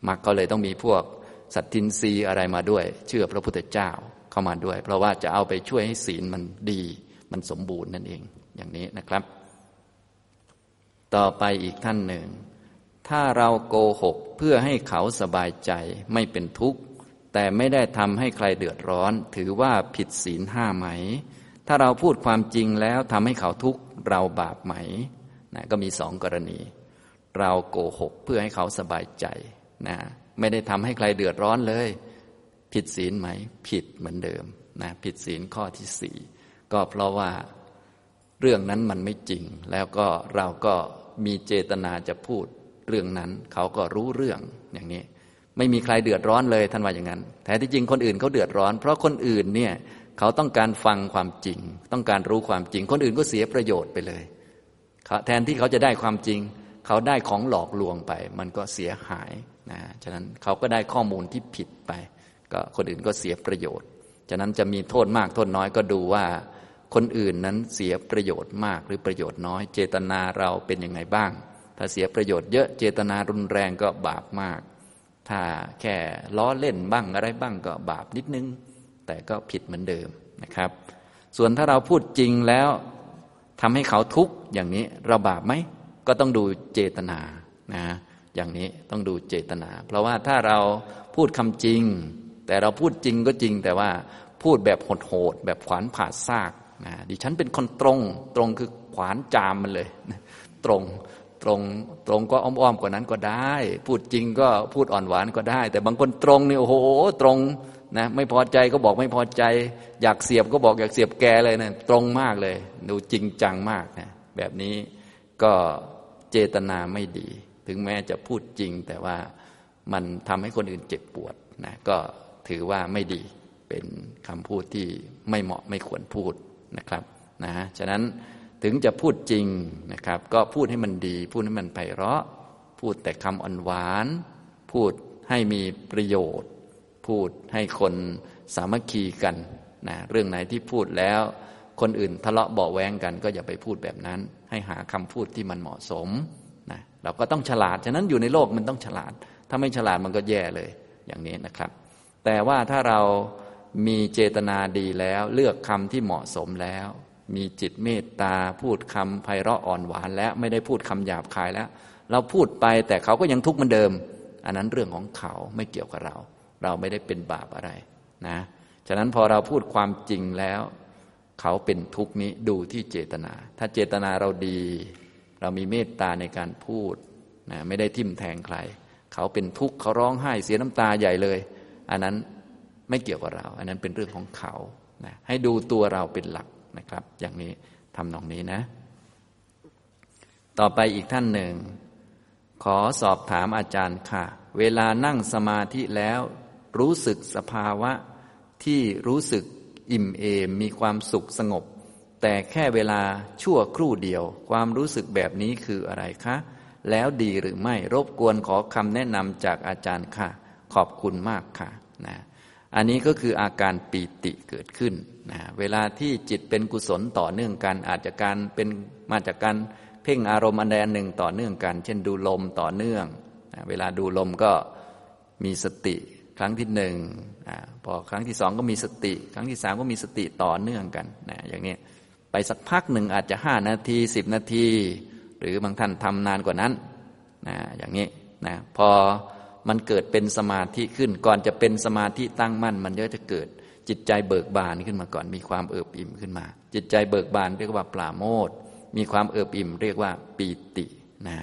มรรคก็เลยต้องมีพวกสัตทินรีอะไรมาด้วย เชื่อพระพุทธเจ้า เข้ามาด้วย เพราะว่าจะเอาไปช่วยให้ศีลมันดี มันสมบูรณ์นั่นเอง อย่างนี้นะครับ ต่อไปอีกท่านหนึ่ง ถ้าเราโกหกเพื่อให้เขาสบายใจไม่เป็นทุกข์ แต่ไม่ได้ทำให้ใครเดือดร้อน ถือว่าผิดศีลห้าไหม ถ้าเราพูดความจริงแล้วทำให้เขาทุกข์เราบาปไหมนะก็มีสองกรณี เราโกหกเพื่อให้เขาสบายใจนะไม่ได้ทำให้ใครเดือดร้อนเลย ผิดศีลไหม ผิดเหมือนเดิมนะผิดศีลข้อที่สี่ก็เพราะว่าเรื่องนั้นมันไม่จริง แล้วก็เราก็มีเจตนาจะพูดเรื่องนั้น เขาก็รู้เรื่องอย่างนี้ ไม่มีใครเดือดร้อนเลยท่านว่าอย่างนั้นแต่ที่จริงคนอื่นเขาเดือดร้อน เพราะคนอื่นเนี่ยเขาต้องการฟังความจริง ต้องการรู้ความจริง คนอื่นก็เสียประโยชน์ไปเลยแทนที่เขาจะได้ความจริง เขาได้ของหลอกลวงไป มันก็เสียหายนะฉะนั้นเขาก็ได้ข้อมูลที่ผิดไป ก็คนอื่นก็เสียประโยชน์ ฉะนั้นจะมีโทษมากโทษน้อยก็ดูว่าคนอื่นนั้นเสียประโยชน์มากหรือประโยชน์น้อย เจตนาเราเป็นยังไงบ้าง ถ้าเสียประโยชน์เยอะเจตนารุนแรงก็บาปมาก ถ้าแค่ล้อเล่นบ้างอะไรบ้างก็บาปนิดนึง แต่ก็ผิดเหมือนเดิมนะครับ ส่วนถ้าเราพูดจริงแล้วทำให้เขาทุกข์อย่างนี้เราบาปไหมก็ต้องดูเจตนานะอย่างนี้ต้องดูเจตนา เพราะว่าถ้าเราพูดคำจริง แต่เราพูดจริงก็จริงแต่ว่าพูดแบบโหดๆแบบขวานผ่าซากนะดิฉันเป็นคนตรง ตรงคือขวานจามมันเลย ตรงตรงตรงก็อ้อมๆกว่านั้นก็ได้ พูดจริงก็พูดอ่อนหวานก็ได้ แต่บางคนตรงนี่โอ้โห ตรงนะไม่พอใจก็บอกไม่พอใจ อยากเสียบก็บอกอยากเสียบแกเลยนะตรงมากเลย ดูจริงจังมากนะแบบนี้ก็เจตนาไม่ดี ถึงแม้จะพูดจริง แต่ว่ามันทำให้คนอื่นเจ็บปวดนะก็ ถือว่าไม่ดีเป็นคำพูดที่ไม่เหมาะไม่ควรพูดนะครับนะฉะนั้นถึงจะพูดจริงนะครับ ก็พูดให้มันดี พูดให้มันไพเราะ พูดแต่คำอ่อนหวาน พูดให้มีประโยชน์ พูดให้คนสามัคคีกันนะเรื่องไหนที่พูดแล้ว คนอื่นทะเลาะเบาแวงกัน ก็อย่าไปพูดแบบนั้น ให้หาคำพูดที่มันเหมาะสมนะเราก็ต้องฉลาด ฉะนั้นอยู่ในโลกมันต้องฉลาด ถ้าไม่ฉลาดมันก็แย่เลยอย่างนี้นะครับ แต่ว่าถ้าเรามีเจตนาดีแล้ว เลือกคำที่เหมาะสมแล้ว มีจิตเมตตาพูดคำไพเราะอ่อนหวานแล้วไม่ได้พูดคำหยาบคายแล้ว เราพูดไปแต่เขาก็ยังทุกข์เหมือนเดิม อันนั้นเรื่องของเขาไม่เกี่ยวกับเรา เราไม่ได้เป็นบาปอะไรนะฉะนั้นพอเราพูดความจริงแล้ว เขาเป็นทุกข์นี้ดูที่เจตนา ถ้าเจตนาเราดี เรามีเมตตาในการพูดนะไม่ได้ทิ่มแทงใคร เขาเป็นทุกข์เขาร้องไห้เสียน้ำตาใหญ่เลย อันนั้นไม่เกี่ยวกับเรา อันนั้นเป็นเรื่องของเขานะให้ดูตัวเราเป็นหลักนะครับ อย่างนี้ทำนองนี้นะ ต่อไปอีกท่านหนึ่ง ขอสอบถามอาจารย์ค่ะ เวลานั่งสมาธิแล้ว รู้สึกสภาวะที่รู้สึกอิ่มเอมมีความสุขสงบ แต่แค่เวลาชั่วครู่เดียว ความรู้สึกแบบนี้คืออะไรคะ แล้วดีหรือไม่รบกวนขอคำแนะนำจากอาจารย์ค่ะ ขอบคุณมากค่ะนะอันนี้ก็คืออาการปีติเกิดขึ้นนะเวลาที่จิตเป็นกุศลต่อเนื่องกันอาจจะการเป็นมาจากการเพ่งอารมณ์อันใดอันหนึ่งต่อเนื่องกัน เช่นดูลมต่อเนื่องนะเวลาดูลมก็มีสติครั้งที่หนึ่งพอครั้งที่สองก็มีสติ ครั้งที่สามก็มีสติต่อเนื่องกันนะอย่างนี้ไปสักพักหนึ่งอาจจะห้านาทีสิบนาที หรือบางท่านทำนานกว่านั้นนะอย่างนี้นะพอ มันเกิดเป็นสมาธิขึ้น ก่อนจะเป็นสมาธิตั้งมั่น มันก็จะเกิด จิตใจเบิกบานขึ้นมาก่อน มีความเอิบอิ่มขึ้นมา จิตใจเบิกบานเรียกว่าปราโมทมีความเอิบอิ่ม เรียกว่าปีตินะ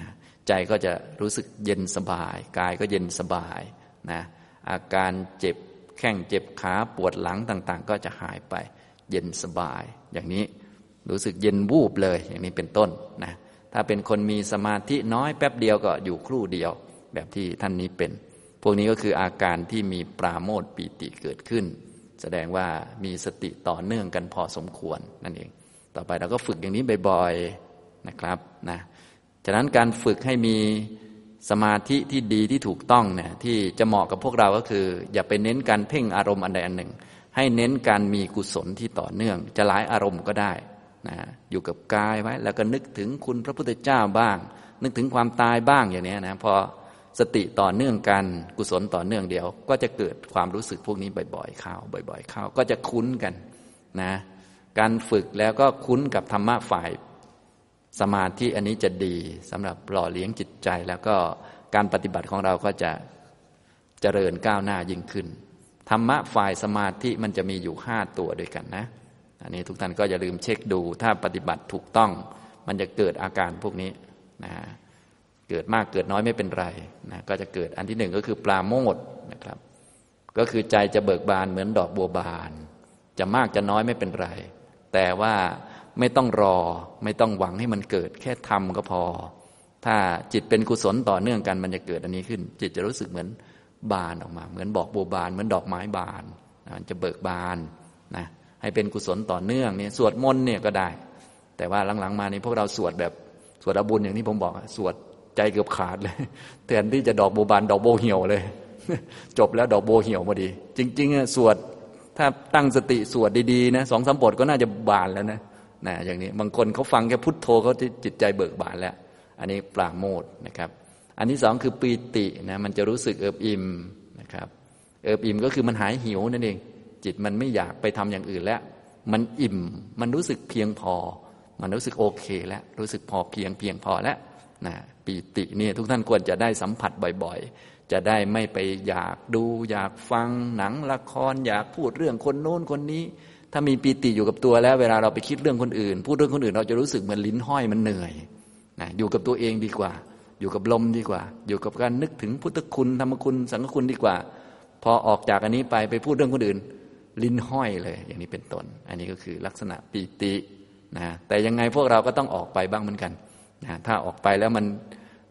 ใจก็จะรู้สึกเย็นสบาย กายก็เย็นสบายนะอาการเจ็บแข้งเจ็บขาปวดหลังต่างๆ ก็จะหายไปเย็นสบาย อย่างนี้รู้สึกเย็นวูบเลยอย่างนี้เป็นต้นนะถ้าเป็นคนมีสมาธิน้อยแป๊บเดียวก็อยู่ครู่เดียว แบบที่ท่านนี้เป็น พวกนี้ก็คืออาการที่มีปราโมทปีติเกิดขึ้น แสดงว่ามีสติต่อเนื่องกันพอสมควรนั่นเอง ต่อไปเราก็ฝึกอย่างนี้บ่อยๆนะครับนะฉะนั้นการฝึกให้มีสมาธิที่ดีที่ถูกต้องเนี่ยที่จะเหมาะกับพวกเราก็คือ อย่าไปเน้นการเพ่งอารมณ์อันใดอันหนึ่ง ให้เน้นการมีกุศลที่ต่อเนื่อง จะหลายอารมณ์ก็ได้นะอยู่กับกายไว้ แล้วก็นึกถึงคุณพระพุทธเจ้าบ้าง นึกถึงความตายบ้างอย่างนี้นะพอ สติต่อเนื่องกัน กุศลต่อเนื่องเดียว ก็จะเกิดความรู้สึกพวกนี้บ่อยๆเข้าบ่อยๆเข้าก็จะคุ้นกันนะการฝึกแล้วก็คุ้นกับธรรมะฝ่ายสมาธิอันนี้จะดีสำหรับหล่อเลี้ยงจิตใจ แล้วก็การปฏิบัติของเราก็จะเจริญก้าวหน้ายิ่งขึ้น ธรรมะฝ่ายสมาธิมันจะมีอยู่ห้าตัวด้วยกันนะ อันนี้ทุกท่านก็อย่าลืมเช็คดู ถ้าปฏิบัติถูกต้อง มันจะเกิดอาการพวกนี้นะ เกิดมากเกิดน้อยไม่เป็นไรนะก็จะเกิดอันที่หนึ่งก็คือปลาโมดนะครับ ก็คือใจจะเบิกบานเหมือนดอกบัวบาน จะมากจะน้อยไม่เป็นไร แต่ว่าไม่ต้องรอไม่ต้องหวังให้มันเกิด แค่ทำก็พอ ถ้าจิตเป็นกุศลต่อเนื่องกันมันจะเกิดอันนี้ขึ้น จิตจะรู้สึกเหมือนบานออกมา เหมือนบอกบัวบาน เหมือนดอกไม้บานมันจะเบิกบานนะให้เป็นกุศลต่อเนื่องเนี่ยสวดมนต์เนี่ยก็ได้ แต่ว่าหลังๆมานี่พวกเราสวดแบบสวดอบุญอย่างที่ผมบอกสวด ใจเกือบขาดเลยแทนที่จะดอกโบบานดอกโบเหี่ยวเลย จบแล้วดอกโบเหี่ยวพอดี จริงๆสวดถ้าตั้งสติสวดดีๆนะสองสามบทก็น่าจะบานแล้วนะนะอย่างนี้บางคนเขาฟังแค่พุทโธเขาจิตใจเบิกบานแล้ว อันนี้ปราโมทนะครับ อันที่สองคือปีตินะมันจะรู้สึกเอิบอิ่มนะครับ เอิบอิ่มก็คือมันหายหิวนั่นเอง จิตมันไม่อยากไปทำอย่างอื่นแล้ว มันอิ่มมันรู้สึกเพียงพอ มันรู้สึกโอเคแล้วรู้สึกพอเพียงเพียงพอแล้วนะ ปีตินี่ทุกท่านควรจะได้สัมผัสบ่อยๆ จะได้ไม่ไปอยากดูอยากฟังหนังละคร อยากพูดเรื่องคนโน้นคนนี้ ถ้ามีปีติอยู่กับตัวแล้ว เวลาเราไปคิดเรื่องคนอื่น พูดเรื่องคนอื่นเราจะรู้สึกเหมือนลิ้นห้อยมันเหนื่อยนะอยู่กับตัวเองดีกว่า อยู่กับลมดีกว่า อยู่กับการนึกถึงพุทธคุณธรรมคุณสังฆคุณดีกว่า พอออกจากอันนี้ไปไปพูดเรื่องคนอื่น ลิ้นห้อยเลย อย่างนี้เป็นต้น อันนี้ก็คือลักษณะปีตินะแต่ยังไงพวกเราก็ต้องออกไปบ้างเหมือนกันนะถ้าออกไปแล้วมัน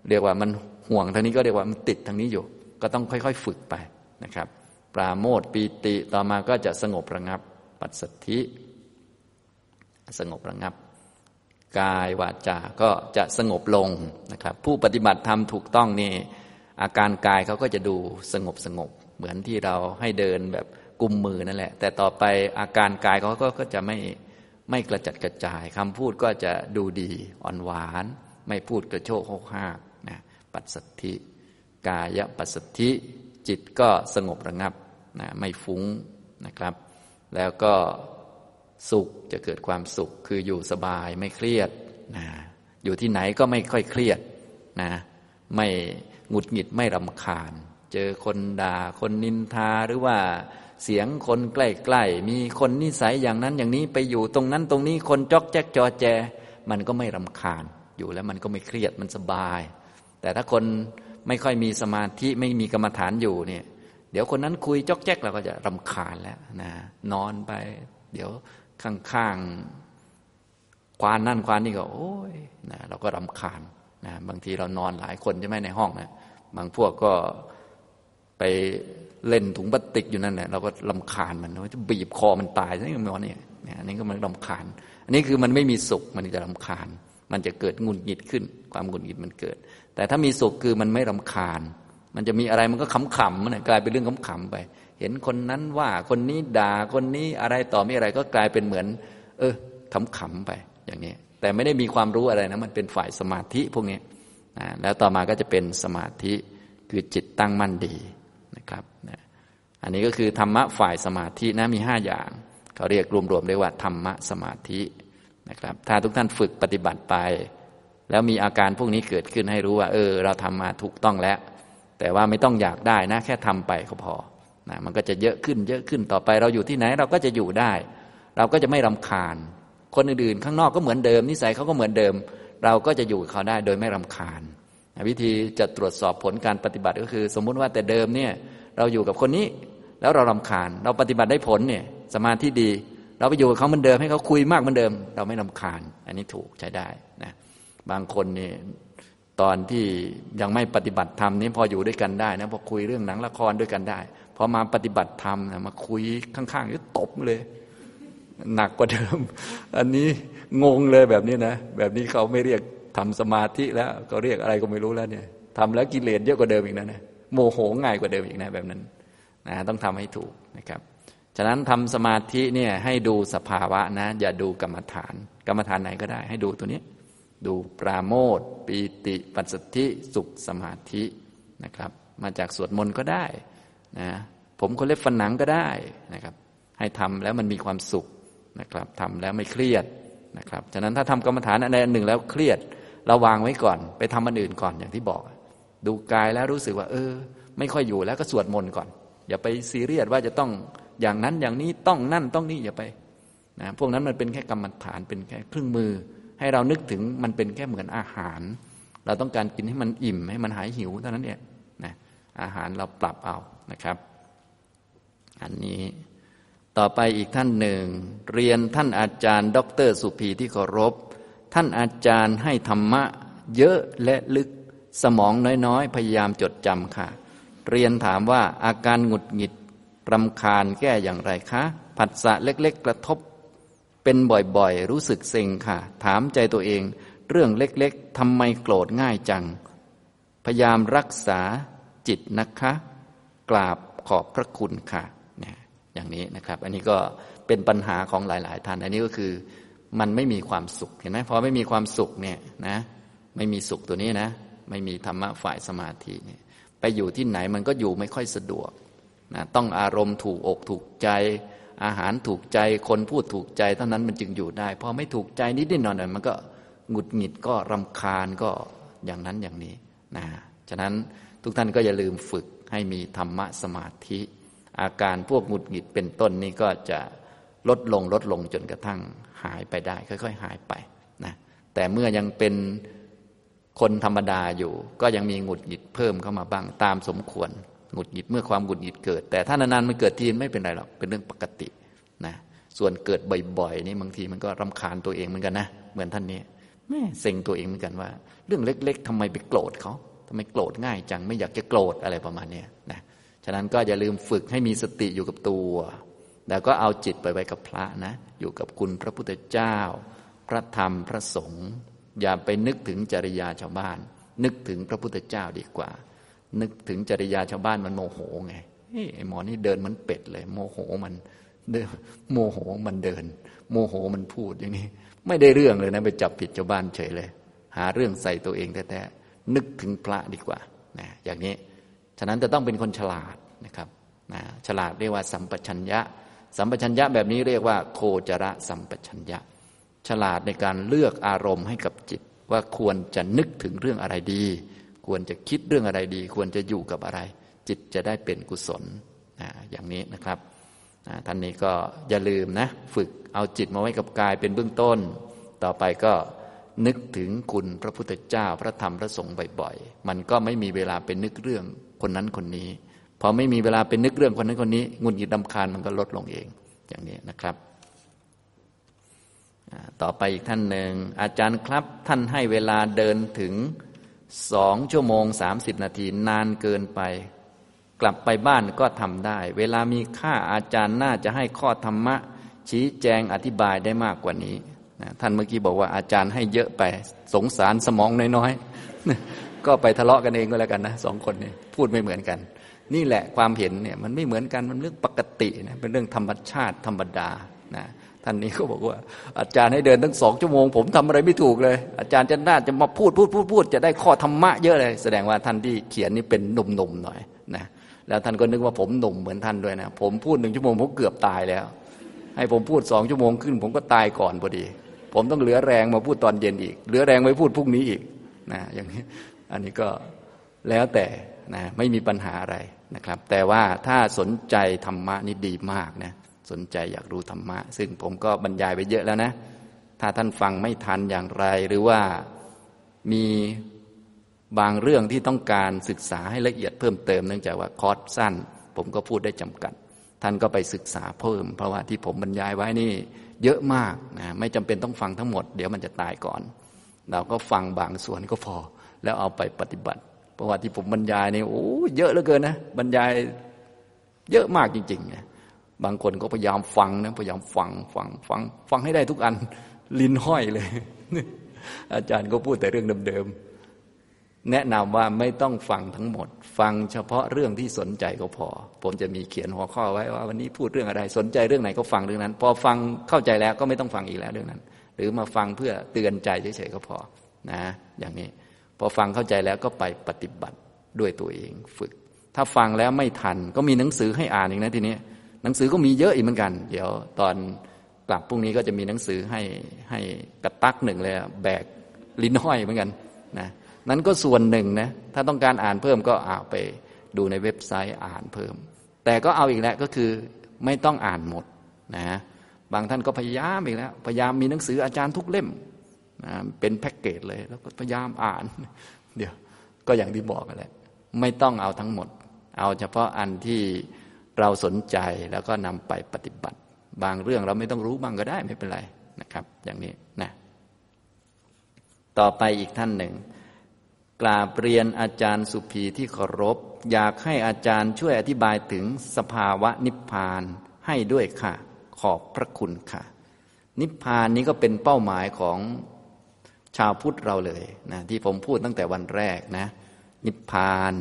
เรียกว่ามันห่วงทางนี้ก็เรียกว่ามันติดทางนี้อยู่ ก็ต้องค่อยๆ ฝึกไปนะครับ ปราโมทปีติต่อมาก็จะสงบระงับ ปัสสธิ สงบระงับ กายวาจา ก็จะสงบลงนะครับ ผู้ปฏิบัติธรรมถูกต้องนี่อาการกายเขาก็จะดูสงบสงบเหมือนที่เราให้เดินแบบกุมมือนั่นแหละ แต่ต่อไปอาการกายเขาก็จะไม่ไม่กระจัดกระจายคำพูดก็จะดูดีอ่อนหวาน ไม่พูดกระโชกโคกหัก ปัสสธิกายปัสสธิจิตก็สงบระงับนะไม่ฟุ้งนะครับ แล้วก็สุขจะเกิดความสุขคืออยู่สบายไม่เครียดนะอยู่ที่ไหนก็ไม่ค่อยเครียดนะไม่หงุดหงิดไม่รำคาญ เจอคนด่าคนนินทาหรือว่าเสียงคนใกล้ๆมีคนนิสัยอย่างนั้นอย่างนี้ไปอยู่ตรงนั้นตรงนี้คนจอกแจ๊กจอแจ มันก็ไม่รำคาญ อยู่แล้วมันก็ไม่เครียดมันสบาย แต่ถ้าคนไม่ค่อยมีสมาธิไม่มีกรรมฐานอยู่เนี่ย เดี๋ยวคนนั้นคุยจอกแจ๊กเราก็จะรำคาญแล้วนะนอนไป เดี๋ยวข้างๆควานนั่นควานนี่ก็ โอ้ยนะเราก็รำคาญนะบางทีเรานอนหลายคนใช่ไหมในห้องนะบางพวกก็ไปเล่นถุงพลาสติกอยู่นั่นแหละเราก็ลำคาญมันว่าจะบีบคอมันตายใช่ไหมมันเนี่ยอันนี้ก็มันลำคาญ อันนี้คือมันไม่มีสุขมันจะลำคาญ มันจะเกิดงุนหงิดขึ้น ความงุนหงิดมันเกิด แต่ถ้ามีสุขคือมันไม่ลำคาญ มันจะมีอะไรมันก็ขำๆมันกลายเป็นเรื่องขำๆไป เห็นคนนั้นว่าคนนี้ด่าคนนี้อะไรต่อไม่อะไรก็กลายเป็นเหมือน เออขำๆไปอย่างนี้ แต่ไม่ได้มีความรู้อะไรนะมันเป็นฝ่ายสมาธิพวกนี้แล้วต่อมาก็จะเป็นสมาธิคือจิตตั้งมั่นดีนะครับนะอันนี้ก็คือธรรมะฝ่ายสมาธินะมีห้าอย่าง เขาเรียกรวมๆเรียกว่าธรรมะสมาธิ นะครับ ถ้าทุกท่านฝึกปฏิบัติไป แล้วมีอาการพวกนี้เกิดขึ้นให้รู้ว่า เออ เราทำมาถูกต้องแล้ว แต่ว่าไม่ต้องอยากได้นะ แค่ทำไปก็พอนะมันก็จะเยอะขึ้นเยอะขึ้นต่อไป เราอยู่ที่ไหนเราก็จะอยู่ได้ เราก็จะไม่รำคาญ คนอื่นๆ ข้างนอกก็เหมือนเดิมนิสัยเขาก็เหมือนเดิม เราก็จะอยู่กับเขาได้โดยไม่รำคาญ วิธีจะตรวจสอบผลการปฏิบัติก็คือ สมมุติว่าแต่เดิมเนี่ยเราอยู่กับคนนี้แล้วเรารำคาญ เราปฏิบัติได้ผลเนี่ยสมาธิดี เราไปอยู่กับเขาเหมือนเดิมให้เขาคุยมากเหมือนเดิม เราไม่รำคาญ อันนี้ถูกใช้ได้นะบางคนนี่ตอนที่ยังไม่ปฏิบัติธรรมนี้พออยู่ด้วยกันได้นะพอคุยเรื่องหนังละครด้วยกันได้พอมาปฏิบัติธรรมนะมาคุยข้างๆก็ตบเลย หนักกว่าเดิม อันนี้งงเลยแบบนี้นะแบบนี้เขาไม่เรียกทำสมาธิแล้วก็เรียกอะไรก็ไม่รู้แล้วเนี่ยทำแล้วกิเลสเยอะกว่าเดิมอีกนะนะโมโหง่ายกว่าเดิมอีกนะแบบนั้นนะต้องทำให้ถูกนะครับ ฉะนั้นทำสมาธิเนี่ยให้ดูสภาวะนะ อย่าดูกรรมฐาน กรรมฐานไหนก็ได้ ให้ดูตัวนี้ ดูปราโมทปีติปัสสธิสุขสมาธินะครับ มาจากสวดมนต์ก็ได้นะผมคนเล็บฟันหนังก็ได้นะครับ ให้ทำแล้วมันมีความสุขนะครับทำแล้วไม่เครียดนะครับฉะนั้นถ้าทำกรรมฐานอันใดอันหนึ่งแล้วเครียดเราวางไว้ก่อน ไปทำอันอื่นก่อนอย่างที่บอก ดูกายแล้วรู้สึกว่า เออ ไม่ค่อยอยู่แล้วก็สวดมนต์ก่อน อย่าไปซีเรียสว่าจะต้อง อย่างนั้นอย่างนี้ต้องนั่นต้องนี่อย่าไปนะพวกนั้นมันเป็นแค่กรรมฐานเป็นแค่เครื่องมือ ให้เรานึกถึงมันเป็นแค่เหมือนอาหาร เราต้องการกินให้มันอิ่ม ให้มันหายหิวเท่านั้นเองนะอาหารเราปรับเอานะครับ อันนี้ต่อไปอีกท่านหนึ่ง เรียนท่านอาจารย์ ดร สุภีที่เคารพ ท่านอาจารย์ให้ธรรมะเยอะและลึกสมองน้อยๆ พยายามจดจำค่ะ เรียนถามว่าอาการหงุดหงิด รำคาญแก้อย่างไรคะ ผัสสะเล็ก ๆ กระทบ เป็นบ่อยๆ รู้สึกเซ็งค่ะ ถามใจตัวเอง เรื่องเล็กๆทำไมโกรธง่ายจัง พยายามรักษาจิตนะคะ กราบขอบพระคุณค่ะเนี่ยอย่างนี้นะครับ อันนี้ก็เป็นปัญหาของหลาย ๆ ท่าน อันนี้ก็คือมันไม่มีความสุขเห็นไหมพอไม่มีความสุขเนี่ยนะ ไม่มีสุขตัวนี้นะ ไม่มีธรรมะฝ่ายสมาธิเนี่ยไปอยู่ที่ไหนมันก็อยู่ไม่ค่อยสะดวก นะต้องอารมณ์ถูกอกถูกใจ อาหารถูกใจคนพูดถูกใจเท่านั้นมันจึงอยู่ได้ พอไม่ถูกใจนิดนิดหน่อยหน่อยมันก็หงุดหงิดก็รำคาญก็อย่างนั้นอย่างนี้นะฉะนั้นทุกท่านก็อย่าลืมฝึกให้มีธรรมะสมาธิ อาการพวกหงุดหงิดเป็นต้นนี้ก็จะลดลงลดลงจนกระทั่งหายไปได้ ค่อย ๆ หายไปนะแต่เมื่อยังเป็นคนธรรมดาอยู่ ก็ยังมีหงุดหงิดเพิ่มเข้ามาบ้างตามสมควร หงุดหงิดเมื่อความหงุดหงิดเกิด แต่ถ้านานๆมันเกิดทีไม่เป็นไรหรอกเป็นเรื่องปกตินะส่วนเกิดบ่อยๆนี่บางทีมันก็รำคาญตัวเองเหมือนกันนะเหมือนท่านนี้แม่เซ็งตัวเองเหมือนกันว่า เรื่องเล็ก ๆทำไมไปโกรธเขาทำไมโกรธง่ายจังไม่อยากจะโกรธอะไรประมาณนี้นะฉะนั้นก็อย่าลืมฝึกให้มีสติอยู่กับตัว แล้วก็เอาจิตไปไว้กับพระนะ อยู่กับคุณพระพุทธเจ้า พระธรรมพระสงฆ์อย่าไปนึกถึงจริยาชาวบ้าน นึกถึงพระพุทธเจ้าดีกว่า นึกถึงจริยาชาวบ้านมันโมโหไงไอ้หมอนี่เดินเหมือนเป็ดเลย โมโหมันเดินโมโหมันเดิน โมโหมันพูดอย่างนี้ ไม่ได้เรื่องเลยนะไปจับผิดชาวบ้านเฉยเลย หาเรื่องใส่ตัวเองแท้ๆนึกถึงพระดีกว่านะอย่างนี้ ฉะนั้นจะต้องเป็นคนฉลาดนะครับนะฉลาดเรียกว่าสัมปชัญญะ สัมปชัญญะแบบนี้เรียกว่า โคจระสัมปชัญญะ ฉลาดในการเลือกอารมณ์ให้กับจิตว่าควรจะนึกถึงเรื่องอะไรดี ควรจะคิดเรื่องอะไรดี ควรจะอยู่กับอะไร จิตจะได้เป็นกุศลนะอย่างนี้นะครับท่านนี้ก็อย่าลืมนะ ฝึกเอาจิตมาไว้กับกายเป็นเบื้องต้น ต่อไปก็นึกถึงคุณพระพุทธเจ้าพระธรรมพระสงฆ์บ่อยๆ มันก็ไม่มีเวลาเป็นนึกเรื่องคนนั้นคนนี้ พอไม่มีเวลาเป็นนึกเรื่องคนนั้นคนนี้งุนหงิดดำคาญมันก็ลดลงเองอย่างนี้นะครับ ต่อไปอีกท่านหนึ่งอาจารย์ครับท่านให้เวลาเดินถึง สองชั่วโมงสามสิบนาทีนานเกินไป กลับไปบ้านก็ทำได้ เวลามีค่าอาจารย์น่าจะให้ข้อธรรมะ ชี้แจงอธิบายได้มากกว่านี้นะท่านเมื่อกี้บอกว่าอาจารย์ให้เยอะไป สงสารสมองน้อยๆ ก็ไปทะเลาะกันเองก็แล้วกันนะสองคนนี้พูดไม่เหมือนกัน นี่แหละความเห็นเนี่ยมันไม่เหมือนกันมันเรื่องปกตินะเป็นเรื่องธรรมชาติธรรมดานะ ท่านนี้เขาบอกว่า อาจารย์ให้เดินตั้งสองชั่วโมง ผมทำอะไรไม่ถูกเลย อาจารย์จะน่าจะมาพูดพูดพูดพูดจะได้ข้อธรรมะเยอะเลย แสดงว่าท่านที่เขียนนี่เป็นหนุ่มๆหน่อยนะแล้วท่านก็นึกว่าผมหนุ่มเหมือนท่านด้วยนะ ผมพูดหนึ่งชั่วโมงผมเกือบตายแล้ว ให้ผมพูดสองชั่วโมงขึ้น ผมก็ตายก่อนพอดี ผมต้องเหลือแรงมาพูดตอนเย็นอีก เหลือแรงไว้พูดพรุ่งนี้อีกนะอย่างนี้อันนี้ก็แล้วแต่นะไม่มีปัญหาอะไรนะครับ แต่ว่าถ้าสนใจธรรมะนี่ดีมากนะ สนใจอยากรู้ธรรมะ ซึ่งผมก็บรรยายไปเยอะแล้วนะ ถ้าท่านฟังไม่ทันอย่างไร หรือว่ามีบางเรื่องที่ต้องการศึกษาให้ละเอียดเพิ่มเติมเนื่องจากว่าคอร์สสั้น ผมก็พูดได้จำกัด ท่านก็ไปศึกษาเพิ่ม เพราะว่าที่ผมบรรยายไว้นี่เยอะมากนะไม่จำเป็นต้องฟังทั้งหมด เดี๋ยวมันจะตายก่อน เราก็ฟังบางส่วนก็พอ แล้วเอาไปปฏิบัติ เพราะว่าที่ผมบรรยายนี่โอ้เยอะเหลือเกินนะบรรยายเยอะมากจริงๆนะ บางคนก็พยายามฟังนะพยายามฟังฟังฟังฟังให้ได้ทุกอัน ลิ้นห้อยเลย อาจารย์ก็พูดแต่เรื่องเดิมๆแนะนำว่าไม่ต้องฟังทั้งหมด ฟังเฉพาะเรื่องที่สนใจก็พอ ผมจะมีเขียนหัวข้อไว้ว่าวันนี้พูดเรื่องอะไรสนใจเรื่องไหนก็ฟังเรื่องนั้น พอฟังเข้าใจแล้วก็ไม่ต้องฟังอีกแล้วเรื่องนั้น หรือมาฟังเพื่อเตือนใจเฉยๆก็พอนะ อย่างนี้พอฟังเข้าใจแล้วก็ไปปฏิบัติด้วยตัวเองฝึก ถ้าฟังแล้วไม่ทันก็มีหนังสือให้อ่านอีกนะทีนี้ หนังสือก็มีเยอะอีกเหมือนกัน เดี๋ยวตอนกลับพรุ่งนี้ก็จะมีหนังสือให้ให้กระตักหนึ่งเลยแบกลิ้นห้อยเหมือนกันนะนั้นก็ส่วนหนึ่งนะถ้าต้องการอ่านเพิ่มก็อ่าไปดูในเว็บไซต์อ่านเพิ่ม แต่ก็เอาอีกแล้วก็คือไม่ต้องอ่านหมดนะบางท่านก็พยายามอีกแล้วพยายามมีหนังสืออาจารย์ทุกเล่มนะเป็นแพ็กเกจเลยแล้วก็พยายามอ่าน เดี๋ยวก็อย่างที่บอกกันแหละไม่ต้องเอาทั้งหมด เอาเฉพาะอันที่ เราสนใจแล้วก็นำไปปฏิบัติ บางเรื่องเราไม่ต้องรู้บ้างก็ได้ไม่เป็นไรนะครับ อย่างนี้นะต่อไปอีกท่านหนึ่ง กราบเรียนอาจารย์สุภีที่เคารพ อยากให้อาจารย์ช่วยอธิบายถึงสภาวะนิพพานให้ด้วยค่ะ ขอบพระคุณค่ะ นิพพานนี้ก็เป็นเป้าหมายของชาวพุทธเราเลยนะที่ผมพูดตั้งแต่วันแรกนะ นิพพาน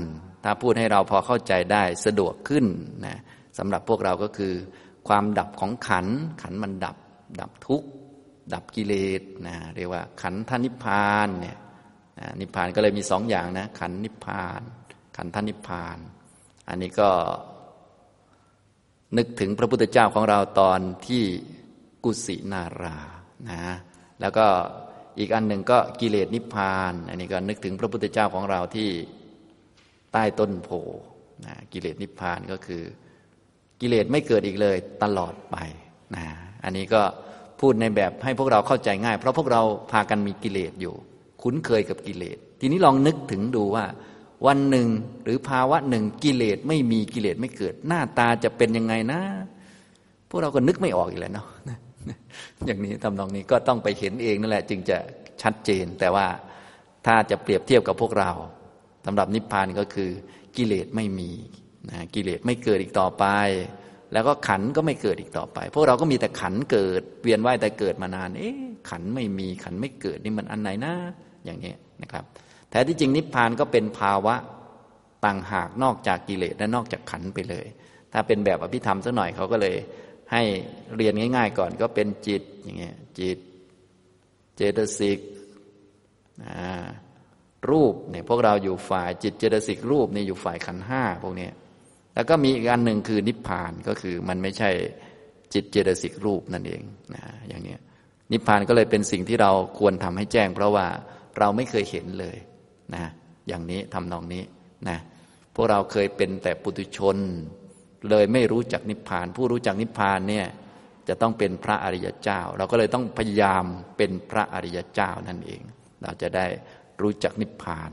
ถ้าพูดให้เราพอเข้าใจได้สะดวกขึ้นนะ สำหรับพวกเราก็คือ ความดับของขัน ขันมันดับ ดับทุกข์ดับกิเลสนะเรียกว่า ขันธนิพพานเนี่ยนิพพานก็เลยมีสองอย่างนะ ขันนิพพาน ขันธนิพพาน อันนี้ก็ นึกถึงพระพุทธเจ้าของเราตอนที่กุสินารานะแล้วก็อีกอันหนึ่งก็กิเลสนิพพาน อันนี้ก็นึกถึงพระพุทธเจ้าของเราที่ใต้ต้นโพนะกิเลสนิพพานก็คือ กิเลสไม่เกิดอีกเลยตลอดไปนะอันนี้ก็พูดในแบบให้พวกเราเข้าใจง่าย เพราะพวกเราพากันมีกิเลสอยู่ คุ้นเคยกับกิเลส ทีนี้ลองนึกถึงดูว่า วันหนึ่งหรือภาวะหนึ่งกิเลสไม่มีกิเลสไม่เกิด หน้าตาจะเป็นยังไงนะ พวกเราก็นึกไม่ออกอีกแล้วเนาะอย่างนี้ทำนองนี้ก็ต้องไปเห็นเองนั่นแหละ จึงจะชัดเจน แต่ว่าถ้าจะเปรียบเทียบกับพวกเราสำหรับนิพพานก็คือกิเลสไม่มี นะกิเลสไม่เกิดอีกต่อไป แล้วก็ขันก็ไม่เกิดอีกต่อไป พวกเราก็มีแต่ขันเกิด เวียนว่ายแต่เกิดมานาน เอ๊ะขันไม่มีขันไม่เกิดนี่มันอันไหนนะอย่างนี้นะครับแท้ที่จริงนิพพานก็เป็นภาวะต่างหากนอกจากกิเลสและนอกจากขันไปเลย ถ้าเป็นแบบอภิธรรมสักหน่อยเขาก็เลยให้เรียนง่าย ๆ ก่อนก็เป็นจิตอย่างเงี้ยจิต เจตสิกรูปเนี่ยพวกเราอยู่ฝ่ายจิตเจตสิกรูปนี่อยู่ฝ่ายขันห้าพวกนี้ แล้วก็มีอีกอันหนึ่งคือนิพพานก็คือมันไม่ใช่จิตเจตสิกรูปนั่นเองนะอย่างนี้นิพพานก็เลยเป็นสิ่งที่เราควรทำให้แจ้ง เพราะว่าเราไม่เคยเห็นเลยนะอย่างนี้ทำนองนี้นะพวกเราเคยเป็นแต่ปุถุชน เลยไม่รู้จักนิพพาน ผู้รู้จักนิพพานเนี่ยจะต้องเป็นพระอริยเจ้า เราก็เลยต้องพยายามเป็นพระอริยเจ้านั่นเอง เราจะได้รู้จักนิพพาน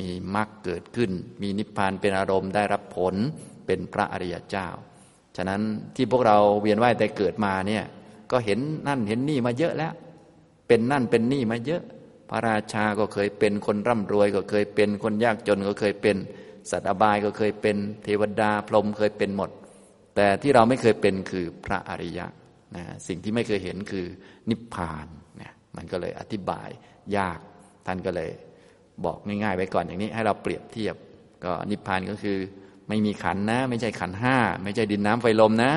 มีมรรคเกิดขึ้น มีนิพพานเป็นอารมณ์ได้รับผล เป็นพระอริยเจ้า ฉะนั้นที่พวกเราเวียนว่ายแต่เกิดมาเนี่ยก็เห็นนั่นเห็นนี่มาเยอะแล้ว เป็นนั่นเป็นนี่มาเยอะ พระราชาก็เคยเป็นคนร่ำรวย ก็เคยเป็นคนยากจนก็เคยเป็นสัตว์อบายก็เคยเป็นเทวดาพรหมเคยเป็นหมด แต่ที่เราไม่เคยเป็นคือพระอริยะนะสิ่งที่ไม่เคยเห็นคือนิพพานนะมันก็เลยอธิบายยากท่านก็เลยบอกง่ายๆไว้ก่อนอย่างนี้ให้เราเปรียบเทียบก็นิพพานก็คือ ไม่มีขันนะ ไม่ใช่ขันห้าไม่ใช่ดินน้ำไฟลมนะ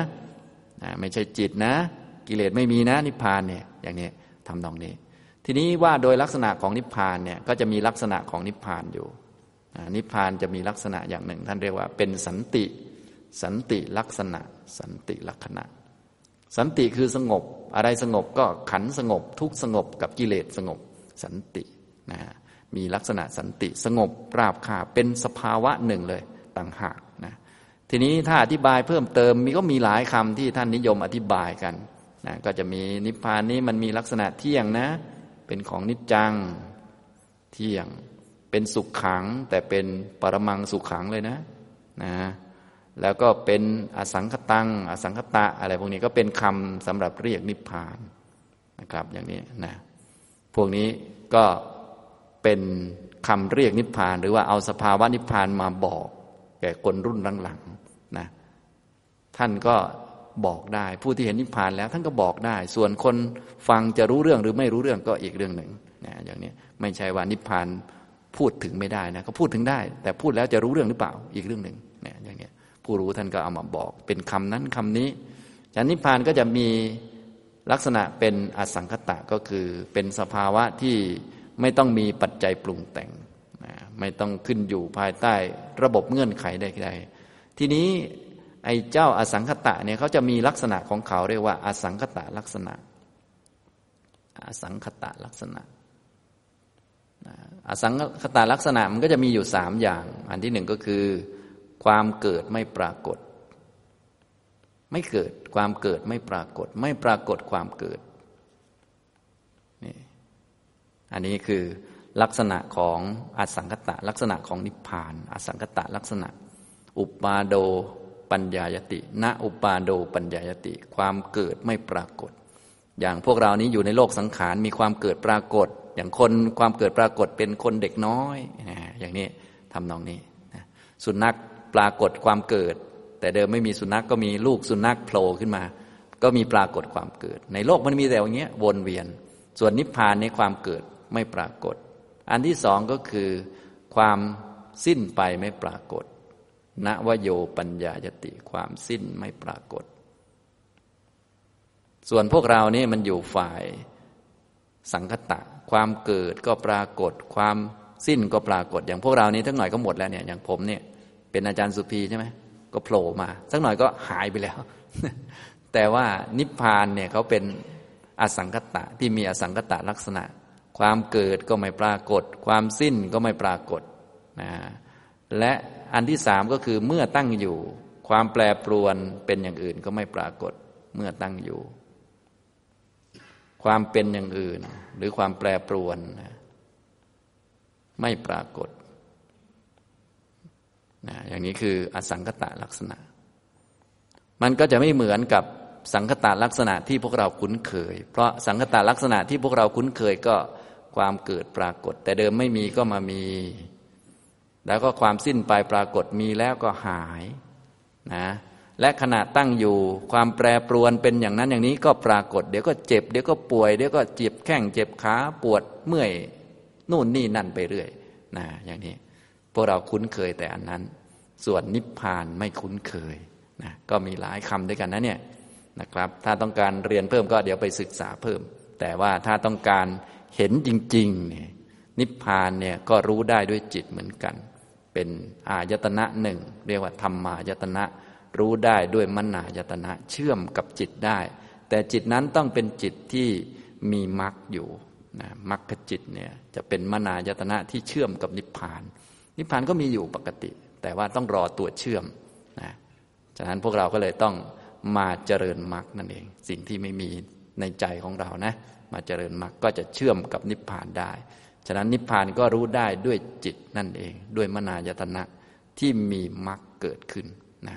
ไม่ใช่จิตนะ กิเลสไม่มีนะนิพพานเนี่ยอย่างนี้ทำนองนี้ ทีนี้ว่าโดยลักษณะของนิพพานเนี่ยก็จะมีลักษณะของนิพพานอยู่นิพพานจะมีลักษณะอย่างหนึ่ง ท่านเรียกว่าเป็นสันติ สันติลักษณะ สันติลักษณะ สันติคือสงบ อะไรสงบก็ขันสงบ ทุกสงบกับกิเลสสงบ สันตินะมีลักษณะสันติสงบราบคาเป็นสภาวะหนึ่งเลย ต่างหากนะทีนี้ถ้าอธิบายเพิ่มเติมมีก็มีหลายคำที่ท่านนิยมอธิบายกันนะก็จะมีนิพพานนี้มันมีลักษณะเที่ยงนะ เป็นของนิจจังเที่ยง เป็นสุขขัง แต่เป็นปรมังสุขขังเลยนะนะแล้วก็เป็นอสังคตัง อสังคตะอะไรพวกนี้ก็เป็นคำสำหรับเรียกนิพพานนะครับ อย่างนี้นะพวกนี้ก็เป็นคำเรียกนิพพาน หรือว่าเอาสภาวะนิพพานมาบอก แก่คนรุ่นหลังๆนะท่านก็บอกได้ ผู้ที่เห็นนิพพานแล้ว ท่านก็บอกได้ ส่วนคนฟังจะรู้เรื่องหรือไม่รู้เรื่องก็อีกเรื่องหนึ่งนะอย่างนี้ไม่ใช่ว่านิพพานพูดถึงไม่ได้นะก็พูดถึงได้ แต่พูดแล้วจะรู้เรื่องหรือเปล่าอีกเรื่องหนึ่งนะอย่างนี้ผู้รู้ท่านก็เอามาบอก เป็นคำนั้นคำนี้จากนิพพานก็จะมีลักษณะเป็นอสังคตะก็คือเป็นสภาวะที่ไม่ต้องมีปัจจัยปรุงแต่ง ไม่ต้องขึ้นอยู่ภายใต้ระบบเงื่อนไขใดๆทีนี้ไอ้เจ้าอสังคตะเนี่ยเขาจะมีลักษณะของเขาเรียกว่า อสังคตะลักษณะ อสังคตะลักษณะอสังคตะลักษณะมันก็จะมีอยู่สามอย่าง อันที่หนึ่งก็คือ ความเกิดไม่ปรากฏ ไม่เกิดความเกิดไม่ปรากฏ ไม่ปรากฏความเกิดนี่อันนี้คือ ลักษณะของอสังคตะ ลักษณะของนิพพาน อสังคตะลักษณะ อุปาโดปัญญายติ ณ อุปาโดปัญญายติ ความเกิดไม่ปรากฏ อย่างพวกเรานี้อยู่ในโลกสังขารมีความเกิดปรากฏ อย่างคนความเกิดปรากฏเป็นคนเด็กน้อย อย่างนี้ทำนองนี้ สุนัขปรากฏความเกิด แต่เดิมไม่มีสุนัขกก็มีลูกสุนัขโผล่ขึ้นมา ก็มีปรากฏความเกิด ในโลกมันมีแต่อย่างเงี้ยวนเวียน ส่วนนิพพานในความเกิดไม่ปรากฏ อันที่สองก็คือความสิ้นไปไม่ปรากฏณวโยปัญญายติความสิ้นไม่ปรากฏ ส่วนพวกเรานี่มันอยู่ฝ่ายสังคตะ ความเกิดก็ปรากฏ ความสิ้นก็ปรากฏ อย่างพวกเรานี้ทั้งหน่อยก็หมดแล้วเนี่ยอย่างผมเนี่ยเป็นอาจารย์สุภีใช่ไหมก็โผล่มาสักหน่อยก็หายไปแล้ว แต่ว่านิพพานเนี่ยเขาเป็นอสังคตะที่มีอสังคตะลักษณะ ความเกิดก็ไม่ปรากฏ ความสิ้นก็ไม่ปรากฏนะและอันที่สามก็คือเมื่อตั้งอยู่ ความแปรปรวนเป็นอย่างอื่นก็ไม่ปรากฏ เมื่อตั้งอยู่ ความเป็นอย่างอื่น หรือความแปรปรวน ไม่ปรากฏนะอย่างนี้คืออสังคตะลักษณะ มันก็จะไม่เหมือนกับสังคตะลักษณะที่พวกเราคุ้นเคย เพราะสังคตะลักษณะที่พวกเราคุ้นเคยก็ ความเกิดปรากฏ แต่เดิมไม่มีก็มามี แล้วก็ความสิ้นไปปรากฏมีแล้วก็หายนะและขณะตั้งอยู่ความแปรปรวนเป็นอย่างนั้นอย่างนี้ก็ปรากฏ เดี๋ยวก็เจ็บ เดี๋ยวก็ป่วย เดี๋ยวก็เจ็บแข้งเจ็บขาปวดเมื่อยนู่นนี่นั่นไปเรื่อยนะอย่างนี้พวกเราคุ้นเคยแต่อันนั้น ส่วนนิพพานไม่คุ้นเคยนะก็มีหลายคำด้วยกันนะเนี่ยนะครับ ถ้าต้องการเรียนเพิ่มก็เดี๋ยวไปศึกษาเพิ่ม แต่ว่าถ้าต้องการ เห็นจริงๆเนี่ยนิพพานเนี่ยก็รู้ได้ด้วยจิตเหมือนกัน เป็นอายตนะหนึ่งเรียกว่าธรรมายตนะ รู้ได้ด้วยมนายตนะเชื่อมกับจิตได้ แต่จิตนั้นต้องเป็นจิตที่มีมรรคอยู่นะมรรคจิตเนี่ยจะเป็นมนายตนะที่เชื่อมกับนิพพาน นิพพานก็มีอยู่ปกติ แต่ว่าต้องรอตัวเชื่อมนะฉะนั้นพวกเราก็เลยต้องมาเจริญมรรคนั่นเอง สิ่งที่ไม่มี ในใจของเรานะ มาเจริญมรรคก็จะเชื่อมกับนิพพานได้ ฉะนั้นนิพพานก็รู้ได้ด้วยจิตนั่นเอง ด้วยมนายตนะที่มีมรรคเกิดขึ้นนะ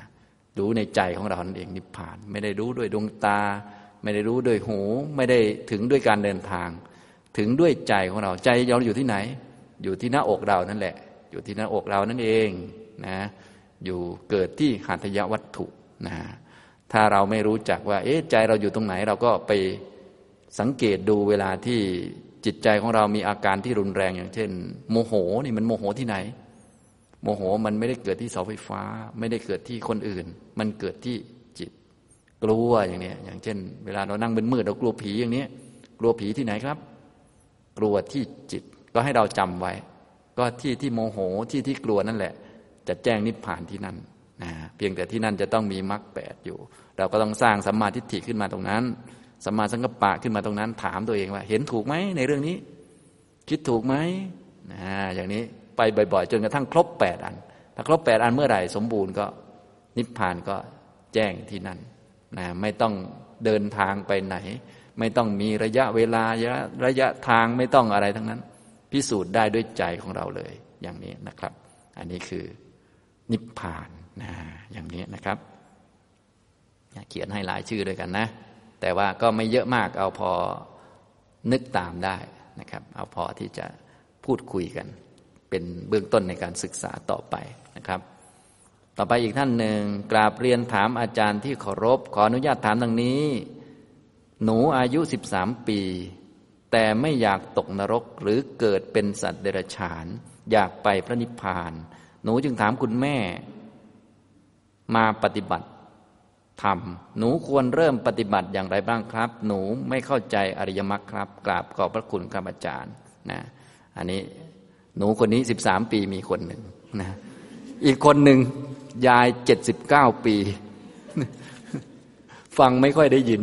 รู้ในใจของเรานั่นเองนิพพาน ไม่ได้รู้ด้วยดวงตา ไม่ได้รู้ด้วยหู ไม่ได้ถึงด้วยการเดินทาง ถึงด้วยใจของเราใจเราอยู่ที่ไหน อยู่ที่หน้าอกเรานั่นแหละ อยู่ที่หน้าอกเรานั่นเองนะอยู่เกิดที่หัตถยวัตถุนะ ถ้าเราไม่รู้จักว่า เอ๊ะใจเราอยู่ตรงไหน เราก็ไปสังเกตดูเวลาที่จิตใจของเรามีอาการที่รุนแรงอย่างเช่น โมโหนี่มันโมโหที่ไหน โมโหมันไม่ได้เกิดที่เสาไฟฟ้า ไม่ได้เกิดที่คนอื่น มันเกิดที่จิต กลัวอย่างนี้อย่างเช่น เวลาเรานั่งเป็นมืดเรากลัวผีอย่างนี้กลัวผีที่ไหนครับ กลัวที่จิตก็ให้เราจำไว้ ก็ที่ที่โมโหที่ที่กลัวนั่นแหละ จะแจ้งนิพพานที่นั่นนะเพียงแต่ที่นั่นจะต้องมีมรรคแปดอยู่ เราก็ต้องสร้างสัมมาทิฏฐิขึ้นมาตรงนั้นสัมมาสังกปะขึ้นมาตรงนั้น ถามตัวเองว่า เห็นถูกไหมในเรื่องนี้ คิดถูกไหมนะอย่างนี้ไปบ่อยๆ จนกระทั่งครบแปดอัน ถ้าครบแปดอันเมื่อไหร่สมบูรณ์ก็นิพพานก็แจ้งที่นั่นนะไม่ต้องเดินทางไปไหน ไม่ต้องมีระยะเวลาระยะทางไม่ต้องอะไรทั้งนั้น พิสูจน์ได้ด้วยใจของเราเลย อย่างนี้นะครับ อันนี้คือนิพพานนะอย่างนี้นะครับ เขียนให้หลายชื่อด้วยกันนะ แต่ว่าก็ไม่เยอะมากเอาพอนึกตามได้นะครับ เอาพอที่จะพูดคุยกัน เป็นเบื้องต้นในการศึกษาต่อไปนะครับ ต่อไปอีกท่านหนึ่งกราบเรียนถามอาจารย์ที่เคารพ ขออนุญาตถามดังนี้ หนูอายุ 13 ปี แต่ไม่อยากตกนรกหรือเกิดเป็นสัตว์เดรัจฉาน อยากไปพระนิพพาน หนูจึงถามคุณแม่ มาปฏิบัติ ธรรม หนูควรเริ่มปฏิบัติอย่างไรบ้างครับ หนูไม่เข้าใจอริยมรรคครับ กราบขอบพระคุณครับอาจารย์นะอันนี้หนูคนนี้สิบสามปีมีคนหนึ่งนะอีกคนหนึ่งยายเจ็ดสิบเก้าปี ฟังไม่ค่อยได้ยิน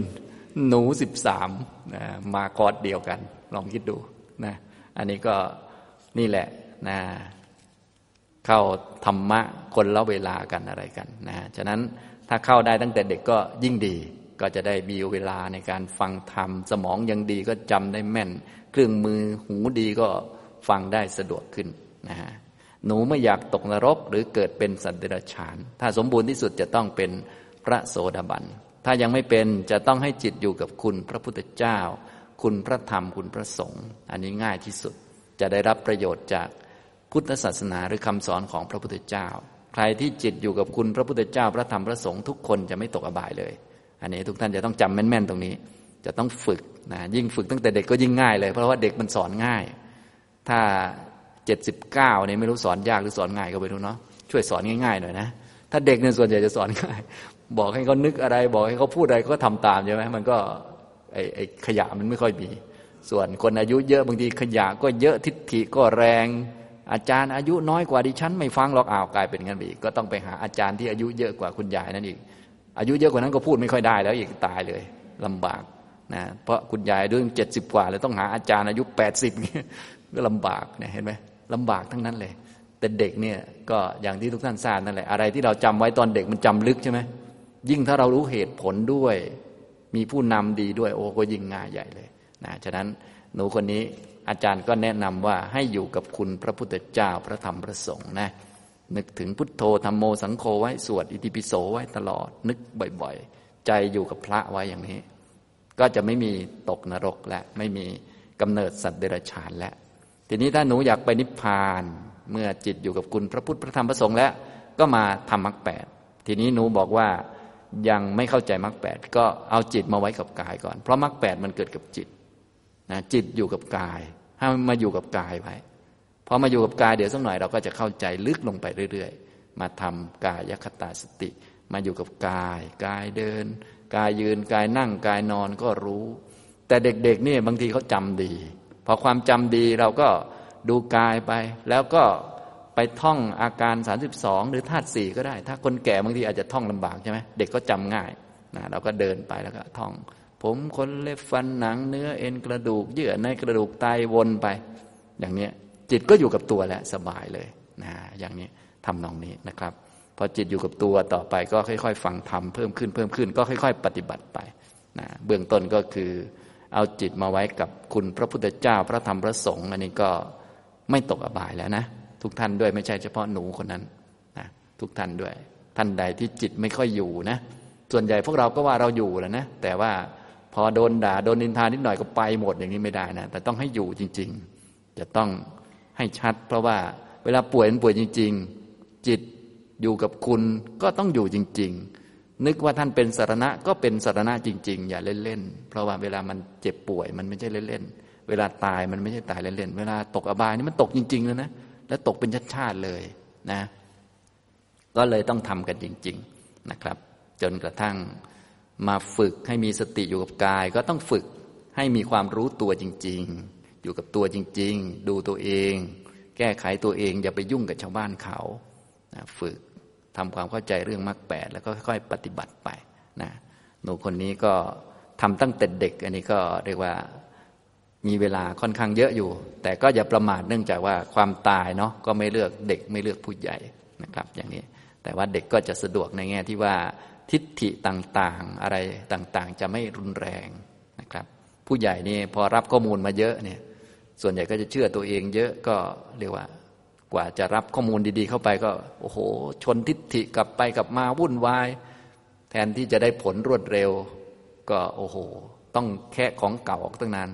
หนูสิบสามนะมาคอร์ดเดียวกัน ลองคิดดูนะอันนี้ก็นี่แหละนะเข้าธรรมะคนละเวลากันอะไรกันนะฉะนั้น ถ้าเข้าได้ตั้งแต่เด็กก็ยิ่งดี ก็จะได้มีเวลาในการฟังธรรม สมองยังดีก็จำได้แม่น เครื่องมือหูดีก็ฟังได้สะดวกขึ้นนะฮะหนูไม่อยากตกนรกหรือเกิดเป็นสัตว์เดรัจฉาน ถ้าสมบูรณ์ที่สุดจะต้องเป็นพระโสดาบัน ถ้ายังไม่เป็นจะต้องให้จิตอยู่กับคุณพระพุทธเจ้า คุณพระธรรมคุณพระสงฆ์อันนี้ง่ายที่สุดจะได้รับประโยชน์จากพุทธศาสนาหรือคำสอนของพระพุทธเจ้า ใครที่จิตอยู่กับคุณพระพุทธเจ้าพระธรรมพระสงฆ์ทุกคนจะไม่ตกอบายเลย อันนี้ทุกท่านจะต้องจำแม่น ๆ ตรงนี้ จะต้องฝึกนะยิ่งฝึกตั้งแต่เด็กก็ยิ่งง่ายเลยเพราะว่าเด็กมันสอนง่าย ถ้าเจ็ดสิบเก้าเนี่ยไม่รู้สอนยากหรือสอนง่ายก็ไปดูเนาะช่วยสอนง่ายๆหน่อยนะถ้าเด็กเนี่ยส่วนใหญ่จะสอนง่าย บอกให้เขานึกอะไร บอกให้เขาพูดอะไรก็ทำตามใช่ไหมมันก็ไอไอขยะมันไม่ค่อยมี ส่วนคนอายุเยอะบางทีขยะก็เยอะทิฏฐิก็แรง อาจารย์อายุน้อยกว่าดิฉัน ไม่ฟังหรอกอ้าวกลายเป็นงั้นไปอีกก็ต้องไปหาอาจารย์ที่อายุเยอะกว่าคุณยายนั่นอีก อายุเยอะกว่านั้นก็พูดไม่ค่อยได้แล้วอีกตายเลยลำบากนะเพราะคุณยายด้วยเจ็ดสิบกว่าแล้วต้องหาอาจารย์อายุแปดสิบก็ลำบากเนี่ยเห็นไหมลำบากทั้งนั้นเลย แต่เด็กเนี่ยก็อย่างที่ทุกท่านทราบนั่นแหละอะไรที่เราจำไว้ตอนเด็กมันจำลึกใช่ไหมยิ่งถ้าเรารู้เหตุผลด้วย มีผู้นำดีด้วย โอ้ก็ยิ่งง่ายใหญ่เลยนะฉะนั้นหนูคนนี้ อาจารย์ก็แนะนำว่าให้อยู่กับคุณพระพุทธเจ้าพระธรรมพระสงฆ์นะ นึกถึงพุทโธธรรมโมสังโฆไว้สวดอิติปิโสไว้ตลอด นึกบ่อยๆ ใจอยู่กับพระไว้อย่างนี้ ก็จะไม่มีตกนรกและไม่มีกำเนิดสัตว์เดรัจฉานแล้วทีนี้ถ้าหนูอยากไปนิพพาน เมื่อจิตอยู่กับคุณพระพุทธพระธรรมพระสงฆ์แล้ว ก็มาทำมรรคแปดทีนี้หนูบอกว่ายังไม่เข้าใจมรรคแปดก็เอาจิตมาไว้กับกายก่อน เพราะมรรคแปดมันเกิดกับจิตนะจิตอยู่กับกาย ให้มาอยู่กับกายไว้พอมาอยู่กับกายเดี๋ยวสักหน่อยเราก็จะเข้าใจลึกลงไปเรื่อยๆ มาทำกายคตาสติ มาอยู่กับกาย กายเดิน กายยืนกายนั่งกายนอนก็รู้ แต่เด็กๆนี่บางทีเขาจำดี พอความจำดีเราก็ดูกายไป แล้วก็ไปท่องอาการ 32 หรือธาตุสี่ก็ได้ ถ้าคนแก่บางทีอาจจะท่องลำบากใช่ไหมเด็กก็จำง่ายนะเราก็เดินไปแล้วก็ท่อง ผมขนเล็บฟันหนังเนื้อเอ็นกระดูก เยื่อในกระดูกไตวนไป อย่างนี้จิตก็อยู่กับตัวแล้วสบายเลยนะอย่างนี้ทำนองนี้นะครับพอจิตอยู่กับตัวต่อไปก็ค่อย ๆ ฟังธรรมเพิ่มขึ้นเพิ่มขึ้นก็ค่อย ๆ ปฏิบัติไปนะเบื้องต้นก็คือเอาจิตมาไว้กับคุณพระพุทธเจ้าพระธรรมพระสงฆ์อันนี้ก็ไม่ตกอบายแล้วนะทุกท่านด้วยไม่ใช่เฉพาะหนูคนนั้นนะทุกท่านด้วย ท่านใดที่จิตไม่ค่อยอยู่นะ ส่วนใหญ่พวกเราก็ว่าเราอยู่แล้วนะแต่ว่า พอโดนด่าโดนนินทานิดหน่อยก็ไปหมดอย่างนี้ไม่ได้นะแต่ต้องให้อยู่จริง ๆ จะต้องให้ชัด เพราะว่าเวลาป่วยมันป่วยจริง ๆ จิตอยู่กับคุณก็ต้องอยู่จริง ๆ นึกว่าท่านเป็นสารณะก็เป็นสารณะจริง ๆ อย่าเล่นๆเพราะว่าเวลามันเจ็บป่วยมันไม่ใช่เล่นๆเวลาตายมันไม่ใช่ตายเล่นๆเวลาตกอบายนี่มันตกจริงๆเลยนะแล้วตกเป็นชาติเลยนะ ก็เลยต้องทำกันจริง ๆนะครับ จนกระทั่ง มาฝึกให้มีสติอยู่กับกาย ก็ต้องฝึกให้มีความรู้ตัวจริง ๆ อยู่กับตัวจริง ๆ ดูตัวเอง แก้ไขตัวเอง อย่าไปยุ่งกับชาวบ้านเขานะฝึกทำความเข้าใจเรื่องมรรคแปดแล้วก็ค่อยๆปฏิบัติไปนะหนูคนนี้ก็ทำตั้งแต่เด็ก อันนี้ก็เรียกว่ามีเวลาค่อนข้างเยอะอยู่ แต่ก็อย่าประมาทเนื่องจากว่าความตายเนาะก็ไม่เลือกเด็กไม่เลือกผู้ใหญ่นะครับ อย่างนี้ แต่ว่าเด็กก็จะสะดวกในแง่ที่ว่า ทิฏฐิต่างๆ อะไรต่างๆ จะไม่รุนแรงนะครับ ผู้ใหญ่นี่พอรับข้อมูลมาเยอะเนี่ย ส่วนใหญ่ก็จะเชื่อตัวเองเยอะก็เรียกว่า กว่าจะรับข้อมูลดีๆ เข้าไปก็ โอ้โห ชนทิฏฐิกลับไปกลับมาวุ่นวาย แทนที่จะได้ผลรวดเร็ว ก็โอ้โห ต้องแค่ของเก่าออกตั้งนาน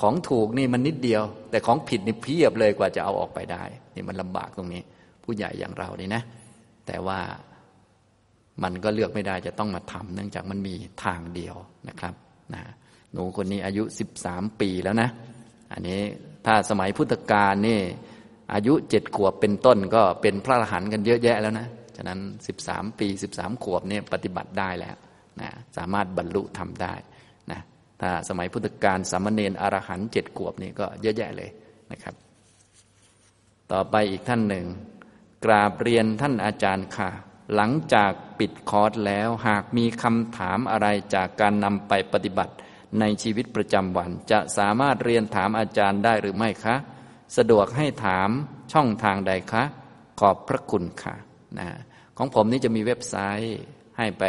ของถูกนี่มันนิดเดียว แต่ของผิดนี่เพียบเลยกว่าจะเอาออกไปได้ นี่มันลำบากตรงนี้ ผู้ใหญ่อย่างเรานี่นะ แต่ว่า มันก็เลือกไม่ได้จะต้องมาทำเนื่องจากมันมีทางเดียวนะครับนะหนูคนนี้อายุสิบสามปีแล้วนะ อันนี้ถ้าสมัยพุทธกาลนี่อายุเจ็ดขวบเป็นต้นก็เป็นพระอรหันต์กันเยอะแยะแล้วนะ ฉะนั้นสิบสามปีสิบสามขวบเนี่ยปฏิบัติได้แล้วนะสามารถบรรลุทำได้นะถ้าสมัยพุทธกาลสามเณรอรหันต์เจ็ดขวบนี่ก็เยอะแยะเลยนะครับ ต่อไปอีกท่านหนึ่ง กราบเรียนท่านอาจารย์ค่ะ หลังจากปิดคอร์สแล้วหากมีคำถามอะไรจากการนำไปปฏิบัติในชีวิตประจำวัน จะสามารถเรียนถามอาจารย์ได้หรือไม่คะ สะดวกให้ถามช่องทางใดคะ ขอบพระคุณค่ะนะของผมนี่จะมีเว็บไซต์ให้ไป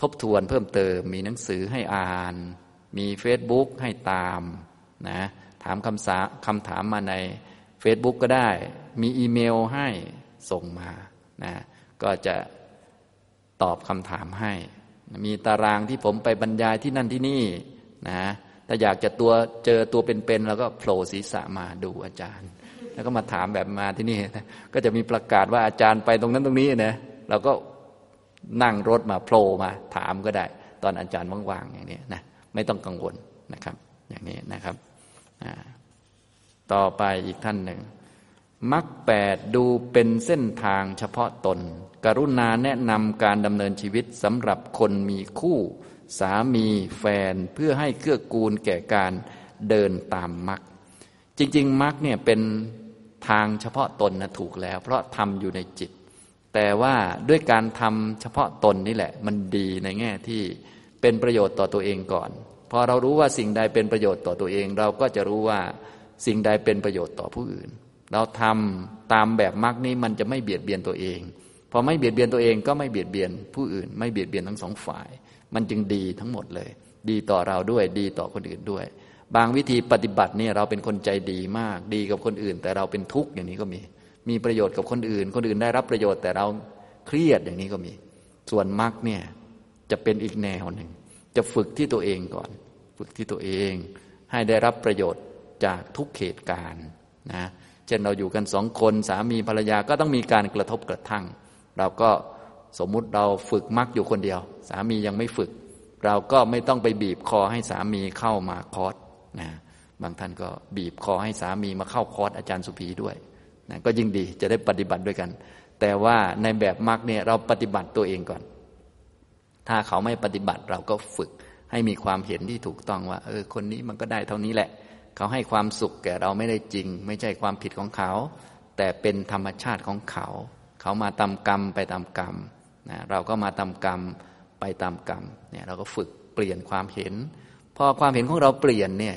ทบทวนเพิ่มเติม มีหนังสือให้อ่าน มีเฟซบุ๊กให้ตามนะถามคำสาคำถามมาใน Facebook ก็ได้ มีอีเมลให้ส่งมานะ ก็จะตอบคำถามให้ มีตารางที่ผมไปบรรยายที่นั่นที่นี่นะถ้าอยากจะตัวเจอตัวเป็นๆแล้วก็โผล่ศีรษะมาดูอาจารย์ แล้วก็มาถามแบบมาที่นี่ ก็จะมีประกาศว่าอาจารย์ไปตรงนั้นตรงนี้นะเราก็นั่งรถมาโผล่มาถามก็ได้ ตอนอาจารย์ว่างๆอย่างนี้นะไม่ต้องกังวลนะครับ อย่างนี้นะครับต่อไปอีกท่านหนึ่งมักแปดดูเป็นเส้นทางเฉพาะตน กรุณาแนะนำการดำเนินชีวิตสำหรับคนมีคู่ สามีแฟนเพื่อให้เกื้อกูลแก่การเดินตามมักจริง ๆมักเนี่ยเป็นทางเฉพาะตนนะถูกแล้ว เพราะทำอยู่ในจิต แต่ว่าด้วยการทำเฉพาะตนนี่แหละ มันดีในแง่ที่เป็นประโยชน์ต่อตัวเองก่อน พอเรารู้ว่าสิ่งใดเป็นประโยชน์ต่อตัวเอง เราก็จะรู้ว่าสิ่งใดเป็นประโยชน์ต่อผู้อื่น เราทำตามแบบมรรคนี้มันจะไม่เบียดเบียนตัวเอง พอไม่เบียดเบียนตัวเองก็ไม่เบียดเบียนผู้อื่น ไม่เบียดเบียนทั้งสองฝ่าย มันจึงดีทั้งหมดเลย ดีต่อเราด้วย ดีต่อคนอื่นด้วย บางวิธีปฏิบัติเนี่ยเราเป็นคนใจดีมาก ดีกับคนอื่น แต่เราเป็นทุกข์อย่างนี้ก็มี มีประโยชน์กับคนอื่น คนอื่นได้รับประโยชน์แต่เราเครียดอย่างนี้ก็มี ส่วนมรรคเนี่ยจะเป็นอีกแนวหนึ่ง จะฝึกที่ตัวเองก่อน ฝึกที่ตัวเอง ให้ได้รับประโยชน์จากทุกเหตุการณ์นะ เช่นเราอยู่กันสองคนสามีภรรยาก็ต้องมีการกระทบกระทั่ง เราก็สมมุติเราฝึกมรรคอยู่คนเดียว สามียังไม่ฝึก เราก็ไม่ต้องไปบีบคอให้สามีเข้ามาคอร์สนะบางท่านก็บีบคอให้สามีมาเข้าคอร์สอาจารย์สุภีด้วยนะก็ยิ่งดีจะได้ปฏิบัติด้วยกัน แต่ว่าในแบบมรรคเนี่ยเราปฏิบัติตัวเองก่อน ถ้าเขาไม่ปฏิบัติเราก็ฝึกให้มีความเห็นที่ถูกต้องว่า เออคนนี้มันก็ได้เท่านี้แหละ เขาให้ความสุขแก่เราไม่ได้จริง ไม่ใช่ความผิดของเขา แต่เป็นธรรมชาติของเขา เขามาตามกรรมไปตามกรรมนะเราก็มาตามกรรมไปตามกรรมเนี่ยเราก็ฝึกเปลี่ยนความเห็น พอความเห็นของเราเปลี่ยนเนี่ย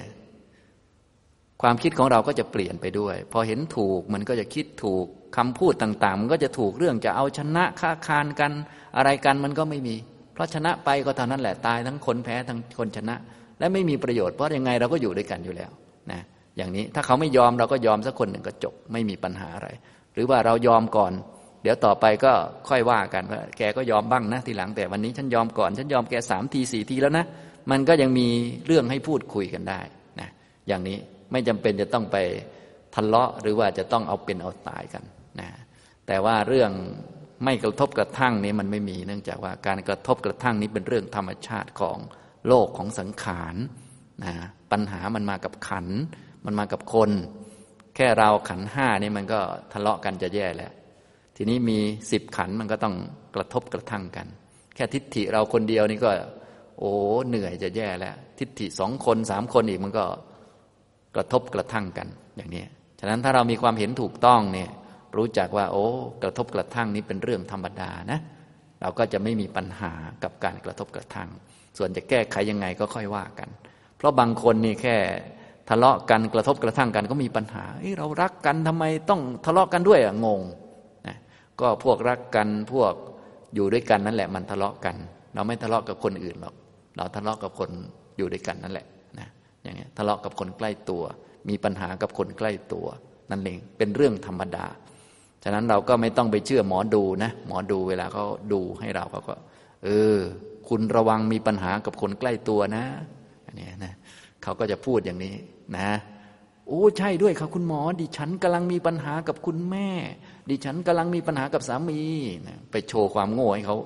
ความคิดของเราก็จะเปลี่ยนไปด้วย พอเห็นถูกมันก็จะคิดถูกคำพูดต่าง ๆ มันก็จะถูกเรื่องจะเอาชนะค้าคานกันอะไรกันมันก็ไม่มี เพราะชนะไปก็เท่านั้นแหละตายทั้งคนแพ้ทั้งคนชนะ และไม่มีประโยชน์เพราะยังไงเราก็อยู่ด้วยกันอยู่แล้วนะอย่างนี้ถ้าเขาไม่ยอมเราก็ยอมสักคนหนึ่งก็จบไม่มีปัญหาอะไร หรือว่าเรายอมก่อน เดี๋ยวต่อไปก็ค่อยว่ากันว่าแกก็ยอมบ้างนะทีหลังแต่วันนี้ฉันยอมก่อน ฉันยอมแกสามทีสี่ทีแล้วนะมันก็ยังมีเรื่องให้พูดคุยกันได้นะอย่างนี้ไม่จำเป็นจะต้องไปทะเลาะหรือว่าจะต้องเอาเป็นเอาตายกันนะแต่ว่าเรื่องไม่กระทบกระทั่งนี้มันไม่มีเนื่องจากว่าการกระทบกระทั่งนี้เป็นเรื่องธรรมชาติของโลกของสังขารนะปัญหามันมากับขัน มันมากับคน แค่เราขันห้านี่มันก็ทะเลาะกันจะแย่แล้ว ทีนี้มีสิบขันมันก็ต้องกระทบกระทั่งกัน แค่ทิฏฐิเราคนเดียวนี่ก็ โอ้เหนื่อยจะแย่แล้ว ทิฏฐิสองคนสามคนอีกมันก็กระทบกระทั่งกันอย่างนี้ฉะนั้นถ้าเรามีความเห็นถูกต้องเนี่ยรู้จักว่า โอ้ กระทบกระทั่งนี้เป็นเรื่องธรรมดานะ เราก็จะไม่มีปัญหากับการกระทบกระทั่ง ส่วนจะแก้ไขยังไงก็ค่อยว่ากัน เพราะบางคนนี่แค่ทะเลาะกันกระทบกระทั่งกันก็มีปัญหาเรารักกันทำไมต้องทะเลาะกันด้วยอะงง ก็พวกรักกันพวกอยู่ด้วยกันนั่นแหละ มันทะเลาะกัน เราไม่ทะเลาะกับคนอื่นหรอก เราทะเลาะกับคนอยู่ด้วยกันนั่นแหละนะอย่างเงี้ยทะเลาะกับคนใกล้ตัว มีปัญหากับคนใกล้ตัว นั่นเองเป็นเรื่องธรรมดา ฉะนั้นเราก็ไม่ต้องไปเชื่อหมอดูนะหมอดูเวลาเขาดูให้เราเขาก็ เออ คุณระวังมีปัญหากับคนใกล้ตัวนะอันนี้นะเขาก็จะพูดอย่างนี้นะโอ้ใช่ด้วยครับคุณหมอดิฉันกำลังมีปัญหากับคุณแม่ ดิฉันกำลังมีปัญหากับสามีนะไปโชว์ความโง่ให้เขา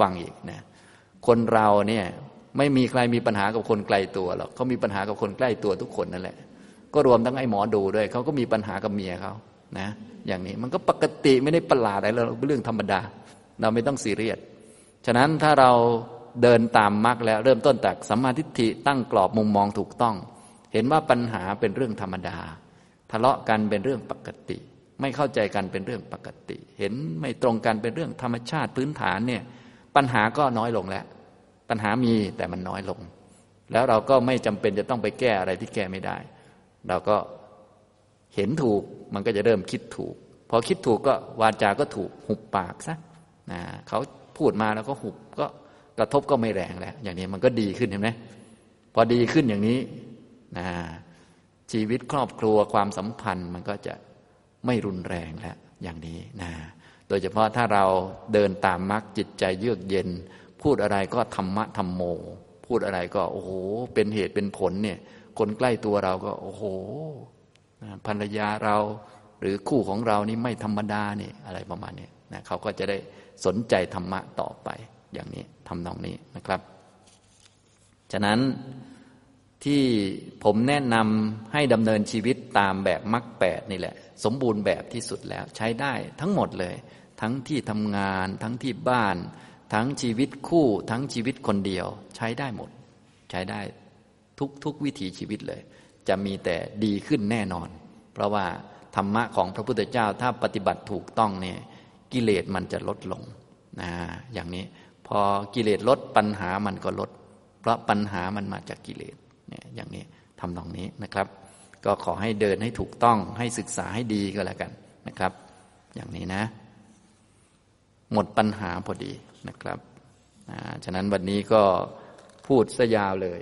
ฟังอีกนะคนเราเนี่ยไม่มีใครมีปัญหากับคนไกลตัวหรอกเขามีปัญหากับคนใกล้ตัวทุกคนนั่นแหละ ก็รวมทั้งไอ้หมอดูด้วยเขาก็มีปัญหากับเมียเขานะ อย่างนี้มันก็ปกติไม่ได้ประหลาดอะไรเราเรื่องธรรมดา เราไม่ต้องซีเรียสฉะนั้นถ้าเราเดินตามมรรคแล้วเริ่มต้นจากสัมมาทิฏฐิตั้งกรอบมุมมองถูกต้อง เห็นว่าปัญหาเป็นเรื่องธรรมดา ทะเลาะกันเป็นเรื่องปกติ ไม่เข้าใจกันเป็นเรื่องปกติ เห็นไม่ตรงกันเป็นเรื่องธรรมชาติพื้นฐานเนี่ยปัญหาก็น้อยลงแล้ว ปัญหามีแต่มันน้อยลง แล้วเราก็ไม่จำเป็นจะต้องไปแก้อะไรที่แก้ไม่ได้ เราก็เห็นถูกมันก็จะเริ่มคิดถูก พอคิดถูกก็วาจาก็ถูกหุบปากซะนะเขาพูดมาแล้วก็หุบก็กระทบก็ไม่แรงแล้ว อย่างนี้มันก็ดีขึ้นเห็นไหมพอดีขึ้นอย่างนี้นะชีวิตครอบครัวความสัมพันธ์มันก็จะ ไม่รุนแรงแล้วอย่างนี้นะโดยเฉพาะถ้าเราเดินตามมรรคจิตใจเยือกเย็น พูดอะไรก็ธรรมะธรรมโม พูดอะไรก็โอ้โหเป็นเหตุเป็นผลเนี่ย คนใกล้ตัวเราก็โอ้โหภรรยาเราหรือคู่ของเรานี่ไม่ธรรมดาเนี่ยอะไรประมาณนี้นะเขาก็จะได้สนใจธรรมะต่อไปอย่างนี้ทำนองนี้นะครับ ฉะนั้นที่ผมแนะนำให้ดำเนินชีวิตตามแบบมรรคแปดนี่แหละ สมบูรณ์แบบที่สุดแล้วใช้ได้ทั้งหมดเลย ทั้งที่ทำงาน ทั้งที่บ้าน ทั้งชีวิตคู่ ทั้งชีวิตคนเดียว ใช้ได้หมด ใช้ได้ทุกทุกวิถีชีวิตเลย จะมีแต่ดีขึ้นแน่นอน เพราะว่าธรรมะของพระพุทธเจ้าถ้าปฏิบัติถูกต้องเนี่ยกิเลสมันจะลดลงนะอย่างนี้พอกิเลสลดปัญหามันก็ลด เพราะปัญหามันมาจากกิเลสเนี่ยอย่างนี้ทำตรงนี้นะครับ ก็ขอให้เดินให้ถูกต้องให้ศึกษาให้ดีก็แล้วกันนะครับ อย่างนี้นะ หมดปัญหาพอดีนะครับฉะนั้นวันนี้ก็พูดซะยาวเลย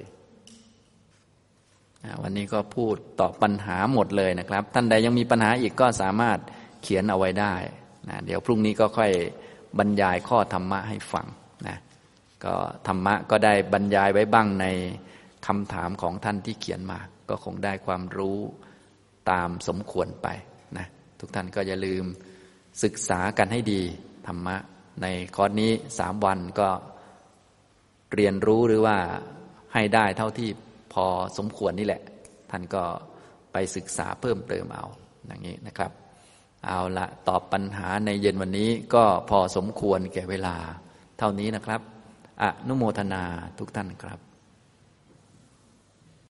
วันนี้ก็พูดตอบปัญหาหมดเลยนะครับ ท่านใดยังมีปัญหาอีกก็สามารถเขียนเอาไว้ได้นะเดี๋ยวพรุ่งนี้ก็ค่อยบรรยายข้อธรรมะให้ฟังนะก็ธรรมะก็ได้บรรยายไว้บ้างในคำถามของท่านที่เขียนมา ก็คงได้ความรู้ตามสมควรไปนะทุกท่านก็อย่าลืมศึกษากันให้ดีธรรมะ ในคอร์สนี้สามวันก็เรียนรู้หรือว่าให้ได้เท่าที่พอสมควรนี่แหละ ท่านก็ไปศึกษาเพิ่มเติมเอาอย่างนี้นะครับ เอาละตอบปัญหาในเย็นวันนี้ก็พอสมควรแก่เวลาเท่านี้นะครับ อนุโมทนาทุกท่านครับ